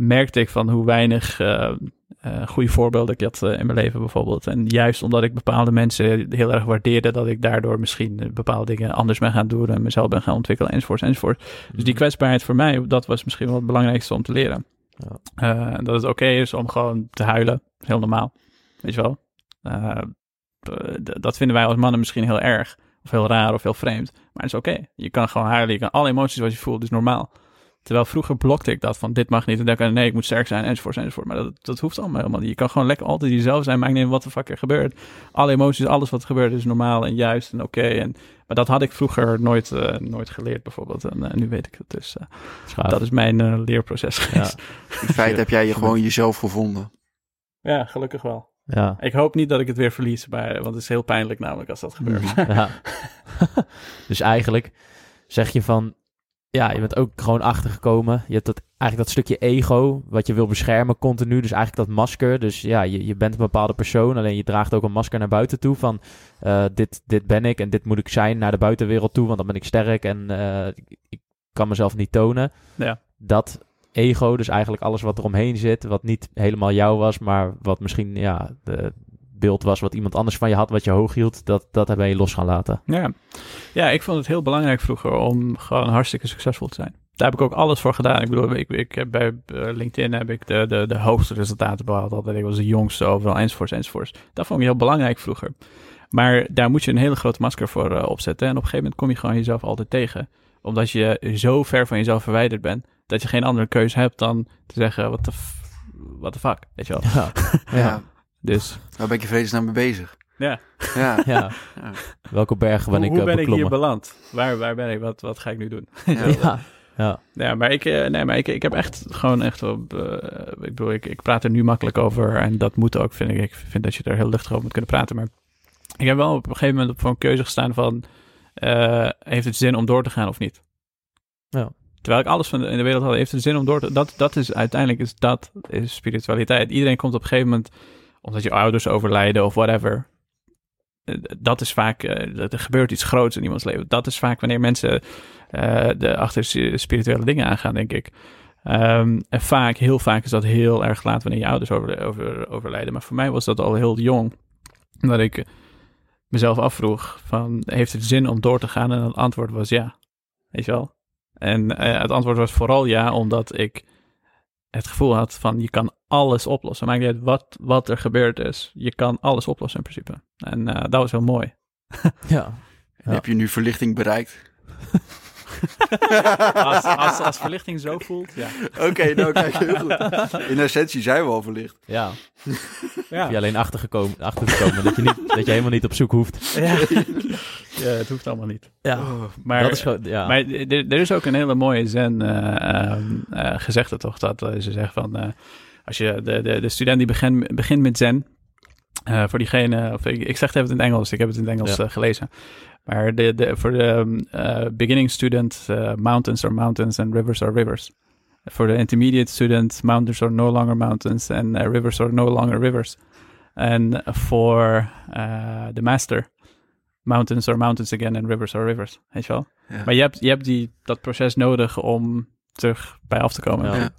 merkte ik van hoe weinig eh, eh, goede voorbeelden ik had in mijn leven bijvoorbeeld. En juist omdat ik bepaalde mensen heel erg waardeerde, dat ik daardoor misschien bepaalde dingen anders ben gaan doen en mezelf ben gaan ontwikkelen enzovoort enzovoort. Dus die kwetsbaarheid voor mij, dat was misschien wel het belangrijkste om te leren. Ja. Dat het oké is om gewoon te huilen. Heel normaal. Weet je wel? Dat vinden wij als mannen misschien heel erg. Of heel raar of heel vreemd. Maar het is oké. Je kan gewoon huilen. Je kan alle emoties wat je voelt, is normaal. Terwijl vroeger blokte ik dat van dit mag niet. En dan kan nee, ik moet sterk zijn enzovoort enzovoort. Maar dat, dat hoeft allemaal helemaal niet. Je kan gewoon lekker altijd jezelf zijn. Maakt niet uit wat de fuck er gebeurt. Alle emoties, alles wat er gebeurt is normaal en juist en oké. En Maar dat had ik vroeger nooit, eh, nooit geleerd bijvoorbeeld. En eh, nu weet ik het dus. eh, dat is mijn leerproces geweest. In feite heb jij je gewoon jezelf gevonden. Ja, gelukkig wel. Ja. Ik hoop niet dat ik het weer verlies, maar, want het is heel pijnlijk namelijk als dat gebeurt. ja. dus eigenlijk zeg je van, ja, je bent ook gewoon achtergekomen. Je hebt dat, eigenlijk dat stukje ego, wat je wil beschermen continu. Dus eigenlijk dat masker. Dus ja, je, je bent een bepaalde persoon, alleen je draagt ook een masker naar buiten toe. Van, eh, dit, dit ben ik en dit moet ik zijn naar de buitenwereld toe, want dan ben ik sterk en eh, ik, ik kan mezelf niet tonen. Ja. Dat ego, dus eigenlijk alles wat eromheen zit, wat niet helemaal jou was, maar wat misschien, ja, beeld was wat iemand anders van je had, wat je hoog hield, dat, dat ben je los gaan laten. Ja. ja, ik vond het heel belangrijk vroeger om gewoon hartstikke succesvol te zijn. Daar heb ik ook alles voor gedaan. Ik bedoel, ik, ik heb bij eh, LinkedIn heb ik de, de, de hoogste resultaten behaald. Altijd. Ik was de jongste overal, enzovoorts, enzovoorts. Dat vond ik heel belangrijk vroeger. Maar daar moet je een hele grote masker voor eh, opzetten. En op een gegeven moment kom je gewoon jezelf altijd tegen. Omdat je zo ver van jezelf verwijderd bent, dat je geen andere keuze hebt dan te zeggen, wat de what the fuck, weet je wel. Ja. Ja. Dus Waar ben ik je vredesnaam mee bezig? ja, Ja. ja. Ja. Welke bergen ben hoe, ik hoe eh, ben ik hier beland? Waar, waar ben ik? Wat, wat ga ik nu doen? Ja. ja. ja. Ja, maar ik, eh, nee, maar ik, ik heb echt gewoon echt op. eh, ik bedoel, ik, ik praat er nu makkelijk over en dat moet ook, vind ik. Ik vind dat je er heel luchtig over moet kunnen praten. Maar ik heb wel op een gegeven moment voor een keuze gestaan van: eh, heeft het zin om door te gaan of niet? Ja. Terwijl ik alles van de, in de wereld had, heeft het zin om door te. Dat, dat is uiteindelijk is dat is spiritualiteit. Iedereen komt op een gegeven moment, omdat je ouders overlijden of whatever. Eh, Dat is vaak, eh, er gebeurt iets groots in iemands leven. Dat is vaak wanneer mensen eh, de achter spirituele dingen aangaan, denk ik. Ehm, en vaak, heel vaak is dat heel erg laat wanneer je ouders over, over, overlijden. Maar voor mij was dat al heel jong. Dat ik mezelf afvroeg van, heeft het zin om door te gaan? En het antwoord was ja. Weet je wel? En eh, het antwoord was vooral ja, omdat ik het gevoel had van, je kan alles oplossen. Maakt niet uit wat, wat er gebeurd is. Je kan alles oplossen in principe. En eh, dat was heel mooi. ja. En Heb je nu verlichting bereikt? Als, als, als verlichting zo voelt, ja. Oké, nou kijk, heel goed. In essentie zijn we al verlicht. ja. Ja, Je alleen achtergekomen, achtergekomen dat, je niet, dat je helemaal niet op zoek hoeft. ja. ja het hoeft allemaal niet. Ja. Maar, dat is gewoon, ja. maar er, er is ook een hele mooie zen eh, ehm, eh, gezegde toch, dat eh, ze zegt van, eh, als je de, de, de student die begint begint met zen, eh, voor diegene, of ik, ik zeg het even in het Engels, ik heb het in het Engels Ja. gelezen, de, voor de eh, beginning student, eh, mountains are mountains and rivers are rivers. For the intermediate student, mountains are no longer mountains and eh, rivers are no longer rivers. Voor eh, de master, mountains are mountains again and rivers are rivers. Weet je wel? Ja. Maar je hebt, je hebt die, dat proces nodig om terug bij af te komen. Ja. Ja.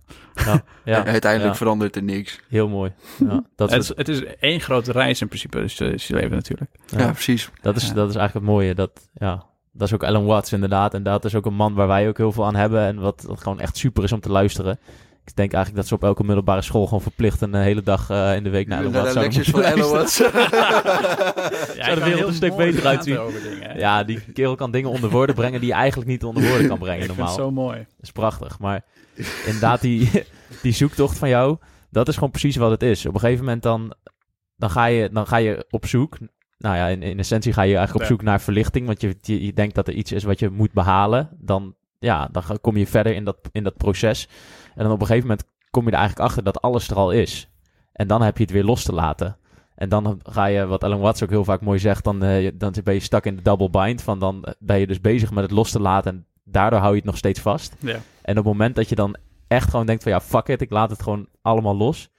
ja. ja. En uiteindelijk Ja. verandert er niks. Heel mooi. Ja. Dat, Het, is, het is één grote reis in principe, dus, eh, is je leven natuurlijk. ja. Ja, precies. dat, is, Ja. dat is eigenlijk het mooie. Dat, ja. dat is ook Alan Watts inderdaad. En dat is ook een man waar wij ook heel veel aan hebben. En wat, wat gewoon echt super is om te luisteren. Ik denk eigenlijk dat ze op elke middelbare school gewoon verplicht een hele dag eh, in de week naar Watts de zouden van luisteren. Ja, de wereld een stuk beter uitzien. Over dingen, hè. Ja, die kerel kan dingen onder woorden brengen die je eigenlijk niet onder woorden kan brengen ik vind normaal. het zo mooi. Dat is prachtig. Maar inderdaad, die, die zoektocht van jou, dat is gewoon precies wat het is. Op een gegeven moment dan, dan, ga, je, dan ga je op zoek. Nou ja, in, in essentie ga je eigenlijk op zoek naar verlichting. Want je, je, je denkt dat er iets is wat je moet behalen. Dan, ja, dan kom je verder in dat, in dat proces. En dan op een gegeven moment kom je er eigenlijk achter dat alles er al is. En dan heb je het weer los te laten. En dan ga je, wat Alan Watts ook heel vaak mooi zegt, dan, eh, dan ben je stak in de double bind. Van dan ben je dus bezig met het los te laten en daardoor hou je het nog steeds vast. Ja. En op het moment dat je dan echt gewoon denkt van ja, fuck it, ik laat het gewoon allemaal los.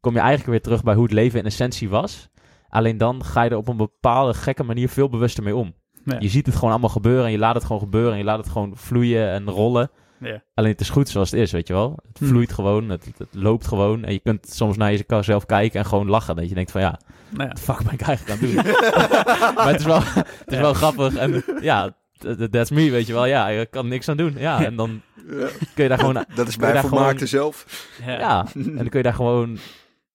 Kom je eigenlijk weer terug bij hoe het leven in essentie was. Alleen dan ga je er op een bepaalde gekke manier veel bewuster mee om. Ja. Je ziet het gewoon allemaal gebeuren en je laat het gewoon gebeuren en je laat het gewoon vloeien en rollen. Ja. Alleen het is goed zoals het is, weet je wel. Het Hm. vloeit gewoon, het, het, het loopt gewoon. En je kunt soms naar jezelf kijken en gewoon lachen. Dat je denkt van ja, Nou ja. fuck ben ik eigenlijk aan het doen? maar het is wel, het is Ja. wel grappig en ja, that's me, weet je wel. Ja, je kan niks aan doen. Ja, en dan kun je daar gewoon... Dat is daar vermaakte zelf. Ja, en dan kun je daar gewoon...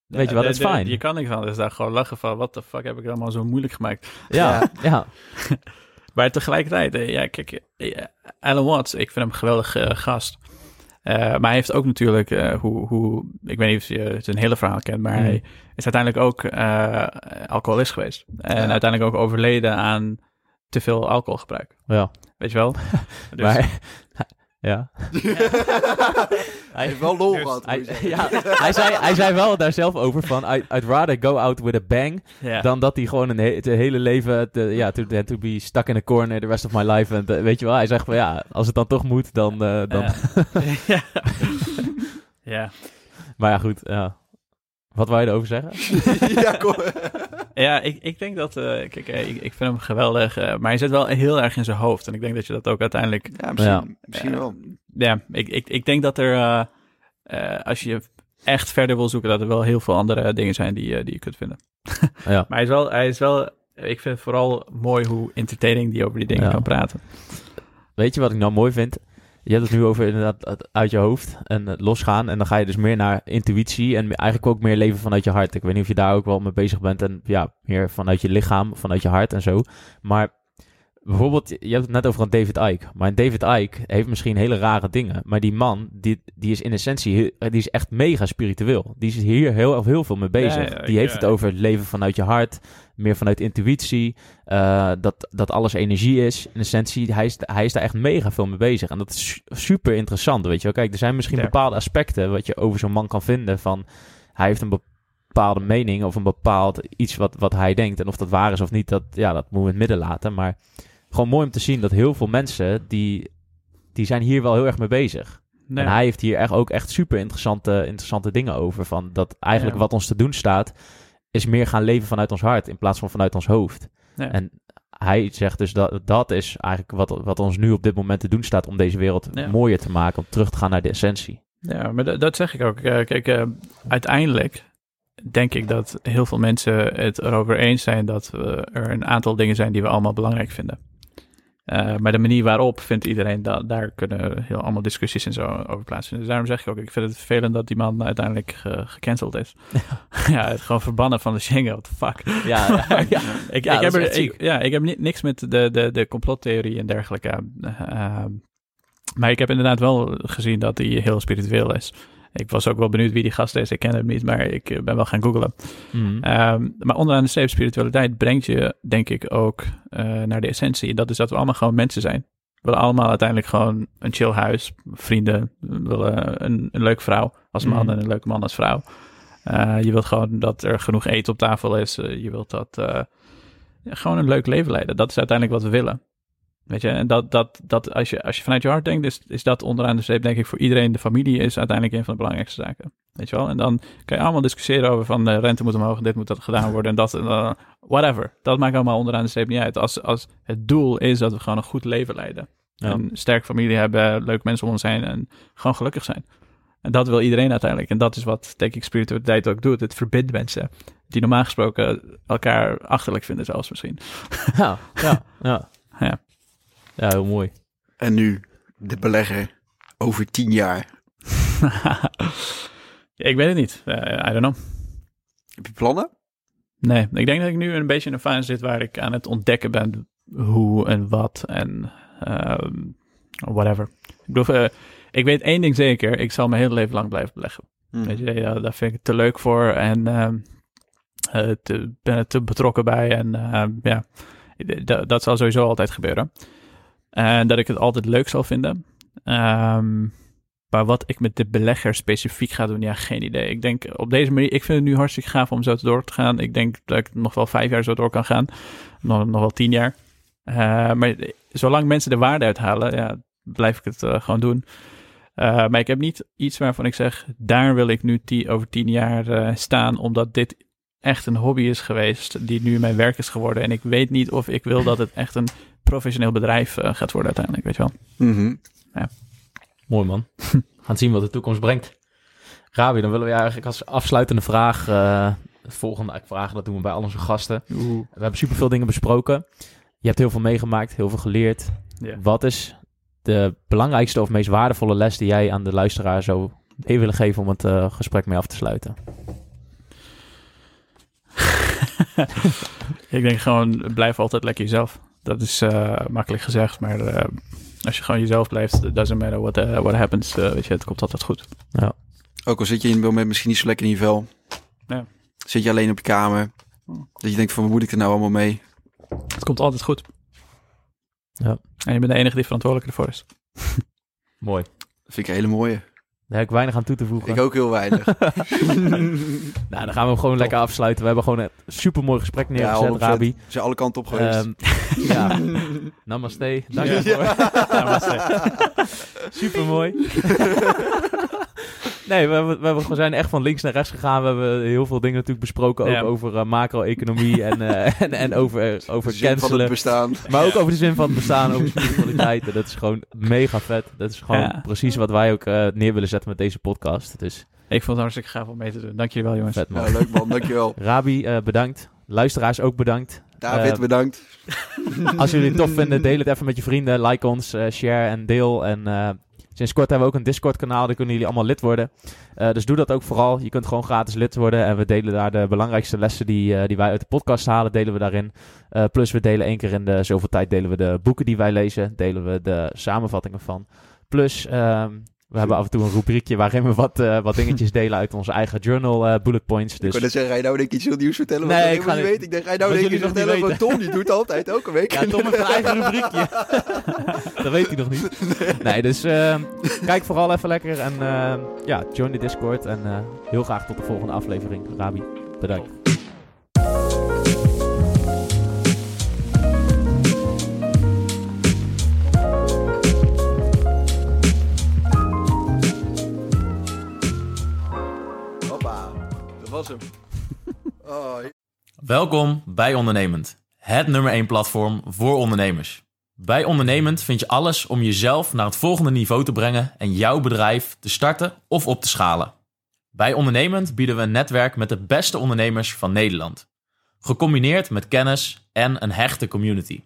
Weet je wat, dat is fijn. Je kan niks van, dus daar gewoon lachen van, wat de fuck heb ik allemaal zo moeilijk gemaakt. Ja, ja. Maar tegelijkertijd, eh, ja, kijk, eh, Alan Watts, ik vind hem een geweldig eh, gast. Eh, maar hij heeft ook natuurlijk, eh, hoe, hoe, ik weet niet of je zijn hele verhaal kent, maar Mm. hij is uiteindelijk ook eh, alcoholist geweest. En Ja. uiteindelijk ook overleden aan te veel alcoholgebruik. ja. Weet je wel? Dus, Maar, ja. Hij heeft wel lol Dus gehad. Hij, ja, zei, hij zei wel daar zelf over van... I, I'd rather go out with a bang... dan dat hij gewoon een he- het hele leven... te- ja, to, to be stuck in a corner the rest of my life. En, eh, weet je wel, hij zegt van ja, als het dan toch moet, dan... eh, dan Ja. ja. ja. Maar ja, goed, ja. Wat wou je erover zeggen? ja, kom. Ja, ik, ik denk dat, eh, kijk, eh, ik, ik vind hem geweldig, eh, maar hij zit wel heel erg in zijn hoofd. En ik denk dat je dat ook uiteindelijk Ja, misschien, Ja. misschien wel. ja, ik, ik, ik denk dat er, eh, eh, als je echt verder wil zoeken, dat er wel heel veel andere dingen zijn die, eh, die je kunt vinden. Ja. Maar hij is wel, hij is wel, ik vind het vooral mooi hoe entertaining die over die dingen Ja. kan praten. Weet je wat ik nou mooi vind? Je hebt het nu over inderdaad uit je hoofd en losgaan. En dan ga je dus meer naar intuïtie en eigenlijk ook meer leven vanuit je hart. Ik weet niet of je daar ook wel mee bezig bent. En ja, meer vanuit je lichaam, vanuit je hart en zo. Maar bijvoorbeeld, je hebt het net over een David Icke. Maar David Icke heeft misschien hele rare dingen. Maar die man, die, die is in essentie, die is echt mega spiritueel. Die is hier heel, heel veel mee bezig. Ja, ja, die heeft het over het leven vanuit je hart. Meer vanuit intuïtie. eh, dat, dat alles energie is. In essentie, hij is, hij is daar echt mega veel mee bezig. En dat is su- super interessant, weet je wel. Kijk, er zijn misschien bepaalde aspecten wat je over zo'n man kan vinden. Van, hij heeft een bepaalde mening of een bepaald iets wat, wat hij denkt. En of dat waar is of niet, dat, ja, dat moeten we in het midden laten. Maar gewoon mooi om te zien dat heel veel mensen, die, die zijn hier wel heel erg mee bezig. Nee. En hij heeft hier echt ook echt super interessante, interessante dingen over. Van dat eigenlijk Ja. wat ons te doen staat, is meer gaan leven vanuit ons hart in plaats van vanuit ons hoofd. En hij zegt dus dat dat is eigenlijk wat, wat ons nu op dit moment te doen staat om deze wereld Ja. mooier te maken, om terug te gaan naar de essentie. Ja, maar dat, zeg ik ook. Eh, kijk, eh, uiteindelijk denk ik dat heel veel mensen het erover eens zijn dat er een aantal dingen zijn die we allemaal belangrijk vinden. Eh, maar de manier waarop vindt iedereen dat daar kunnen heel allemaal discussies en zo over plaatsvinden. Dus daarom zeg ik ook, ik vind het vervelend dat die man uiteindelijk ge- gecanceld is. ja, het gewoon verbannen van de Schengen, what the fuck. Ja, ja, ja. Ik, Ja, ik, dat heb er, ik, ja, ik heb ni- niks met de, de, de complottheorie en dergelijke. Eh, eh, maar ik heb inderdaad wel gezien dat hij heel spiritueel is. Ik was ook wel benieuwd wie die gast is. Ik ken hem niet, maar ik eh, ben wel gaan googlen. Mhm. Ehm, maar onderaan de streep, spiritualiteit brengt je, denk ik, ook eh, naar de essentie. En dat is dat we allemaal gewoon mensen zijn. We willen allemaal uiteindelijk gewoon een chill huis, vrienden. We willen een, een leuke vrouw als man Mhm. en een leuke man als vrouw. Eh, je wilt gewoon dat er genoeg eten op tafel is. Je wilt dat gewoon een leuk leven leiden. Dat is uiteindelijk wat we willen. Weet je, en dat, dat, dat als, je, als je vanuit je hart denkt, is, is dat onderaan de streep, denk ik, voor iedereen, de familie, is uiteindelijk een van de belangrijkste zaken. Weet je wel? En dan kan je allemaal discussiëren over van de rente moet omhoog, en dit moet dat gedaan worden en dat, en, eh, whatever. Dat maakt allemaal onderaan de streep niet uit. Als, als het doel is dat we gewoon een goed leven leiden. Ja. Een sterke familie hebben, leuke mensen om ons zijn en gewoon gelukkig zijn. En dat wil iedereen uiteindelijk. En dat is wat, denk ik, spiritualiteit ook doet. Het verbindt mensen die normaal gesproken elkaar achterlijk vinden zelfs misschien. ja, ja, ja. Ja. Ja, heel mooi. En nu de belegger over tien jaar. Ja, ik weet het niet. Eh, I don't know. Heb je plannen? Nee, ik denk dat ik nu een beetje in een fase zit waar ik aan het ontdekken ben hoe en wat en ehm, whatever. Ik bedoel, eh, ik weet één ding zeker. Ik zal mijn hele leven lang blijven beleggen. Hm. Weet je, ja, daar vind ik het te leuk voor en ehm eh, te, ben er te betrokken bij. En ehm, ja, dat zal sowieso altijd gebeuren. En dat ik het altijd leuk zal vinden. Ehm, Maar wat ik met de belegger specifiek ga doen, ja, geen idee. Ik denk op deze manier, ik vind het nu hartstikke gaaf om zo door te gaan. Ik denk dat ik nog wel vijf jaar zo door kan gaan. Nog, nog wel tien jaar. Uh, maar zolang mensen de waarde uithalen, ja, blijf ik het uh, gewoon doen. Maar ik heb niet iets waarvan ik zeg, daar wil ik nu die, over tien jaar staan, omdat dit echt een hobby is geweest, die nu mijn werk is geworden. En ik weet niet of ik wil dat het echt een professioneel bedrijf gaat worden uiteindelijk, weet je wel. Mm -hmm. ja. Mooi man. Gaan zien wat de toekomst brengt. Rabi, dan willen we eigenlijk als afsluitende vraag... Uh, het volgende vragen, dat doen we bij al onze gasten. Oeh. We hebben superveel dingen besproken. Je hebt heel veel meegemaakt, heel veel geleerd. Wat is de belangrijkste of meest waardevolle les die jij aan de luisteraar zou mee willen geven om het uh, gesprek mee af te sluiten? ik denk gewoon, blijf altijd lekker jezelf. Dat is uh, makkelijk gezegd, maar uh, als je gewoon jezelf blijft, it doesn't matter what, uh, what happens, weet je, het komt altijd goed. Ja. Ook al zit je in het moment misschien niet zo lekker in je vel. Ja. Zit je alleen op je kamer. Dat je denkt van, wat moet ik er nou allemaal mee? Het komt altijd goed. Ja. En je bent de enige die verantwoordelijk ervoor is. Mooi. Dat vind ik een hele mooie. Daar heb ik weinig aan toe te voegen. Ik ook heel weinig. nou, dan gaan we hem gewoon lekker afsluiten. We hebben gewoon een super mooi gesprek neergezet, ja, Rabi. Ze zijn alle kanten op geweest. Um, ja. Namaste. Dank je ja. Namaste. Super mooi. Nee, we, we, we, zijn echt van links naar rechts gegaan. We hebben heel veel dingen natuurlijk besproken. Ook Ja. over uh, macro-economie en, uh, en, en over, over De zin van het bestaan. Maar ook over de zin van het bestaan, over spiritualiteit. En dat is gewoon mega vet. Dat is gewoon Ja. precies wat wij ook uh, neer willen zetten met deze podcast. Dus Ik vond het hartstikke gaaf om mee te doen. Dank jullie wel, jongens. vet man. Ja, leuk man, dankjewel. Rabi, uh, bedankt. Luisteraars ook bedankt. David, Eh, bedankt. Als jullie het tof vinden, deel het even met je vrienden. Like ons, eh, share en deel. En eh, sinds kort hebben we ook een Discord kanaal. Daar kunnen jullie allemaal lid worden. Eh, dus doe dat ook vooral. Je kunt gewoon gratis lid worden. En we delen daar de belangrijkste lessen die, eh, die wij uit de podcast halen, delen we daarin. Eh, plus we delen één keer in de zoveel tijd delen we de boeken die wij lezen. Delen we de samenvattingen van. Plus... ehm, we hebben af en toe een rubriekje waarin we wat, eh, wat dingetjes delen uit onze eigen journal eh, bullet points. Ik Dus wou net zeggen, ga je nou denk ik iets heel nieuws vertellen? Nee, wat ik ik ga niet weten. Ik denk, ga je nou denk ik iets vertellen? Want Tom, die doet altijd elke week. Ja, Tom heeft een eigen rubriekje. dat weet hij nog niet. Nee, dus eh, kijk vooral even lekker. En eh, ja, join de Discord. En eh, heel graag tot de volgende aflevering. Rabi, bedankt. Was hem. Oh, Welkom bij Ondernemend. Het nummer 1 platform voor ondernemers. Bij Ondernemend vind je alles om jezelf naar het volgende niveau te brengen en jouw bedrijf te starten of op te schalen. Bij Ondernemend bieden we een netwerk met de beste ondernemers van Nederland. Gecombineerd met kennis en een hechte community.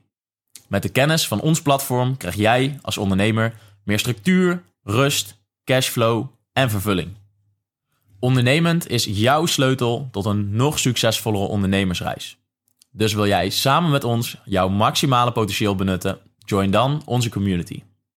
Met de kennis van ons platform krijg jij als ondernemer meer structuur, rust, cashflow en vervulling. Ondernemend is jouw sleutel tot een nog succesvollere ondernemersreis. Dus wil jij samen met ons jouw maximale potentieel benutten? Join dan onze community.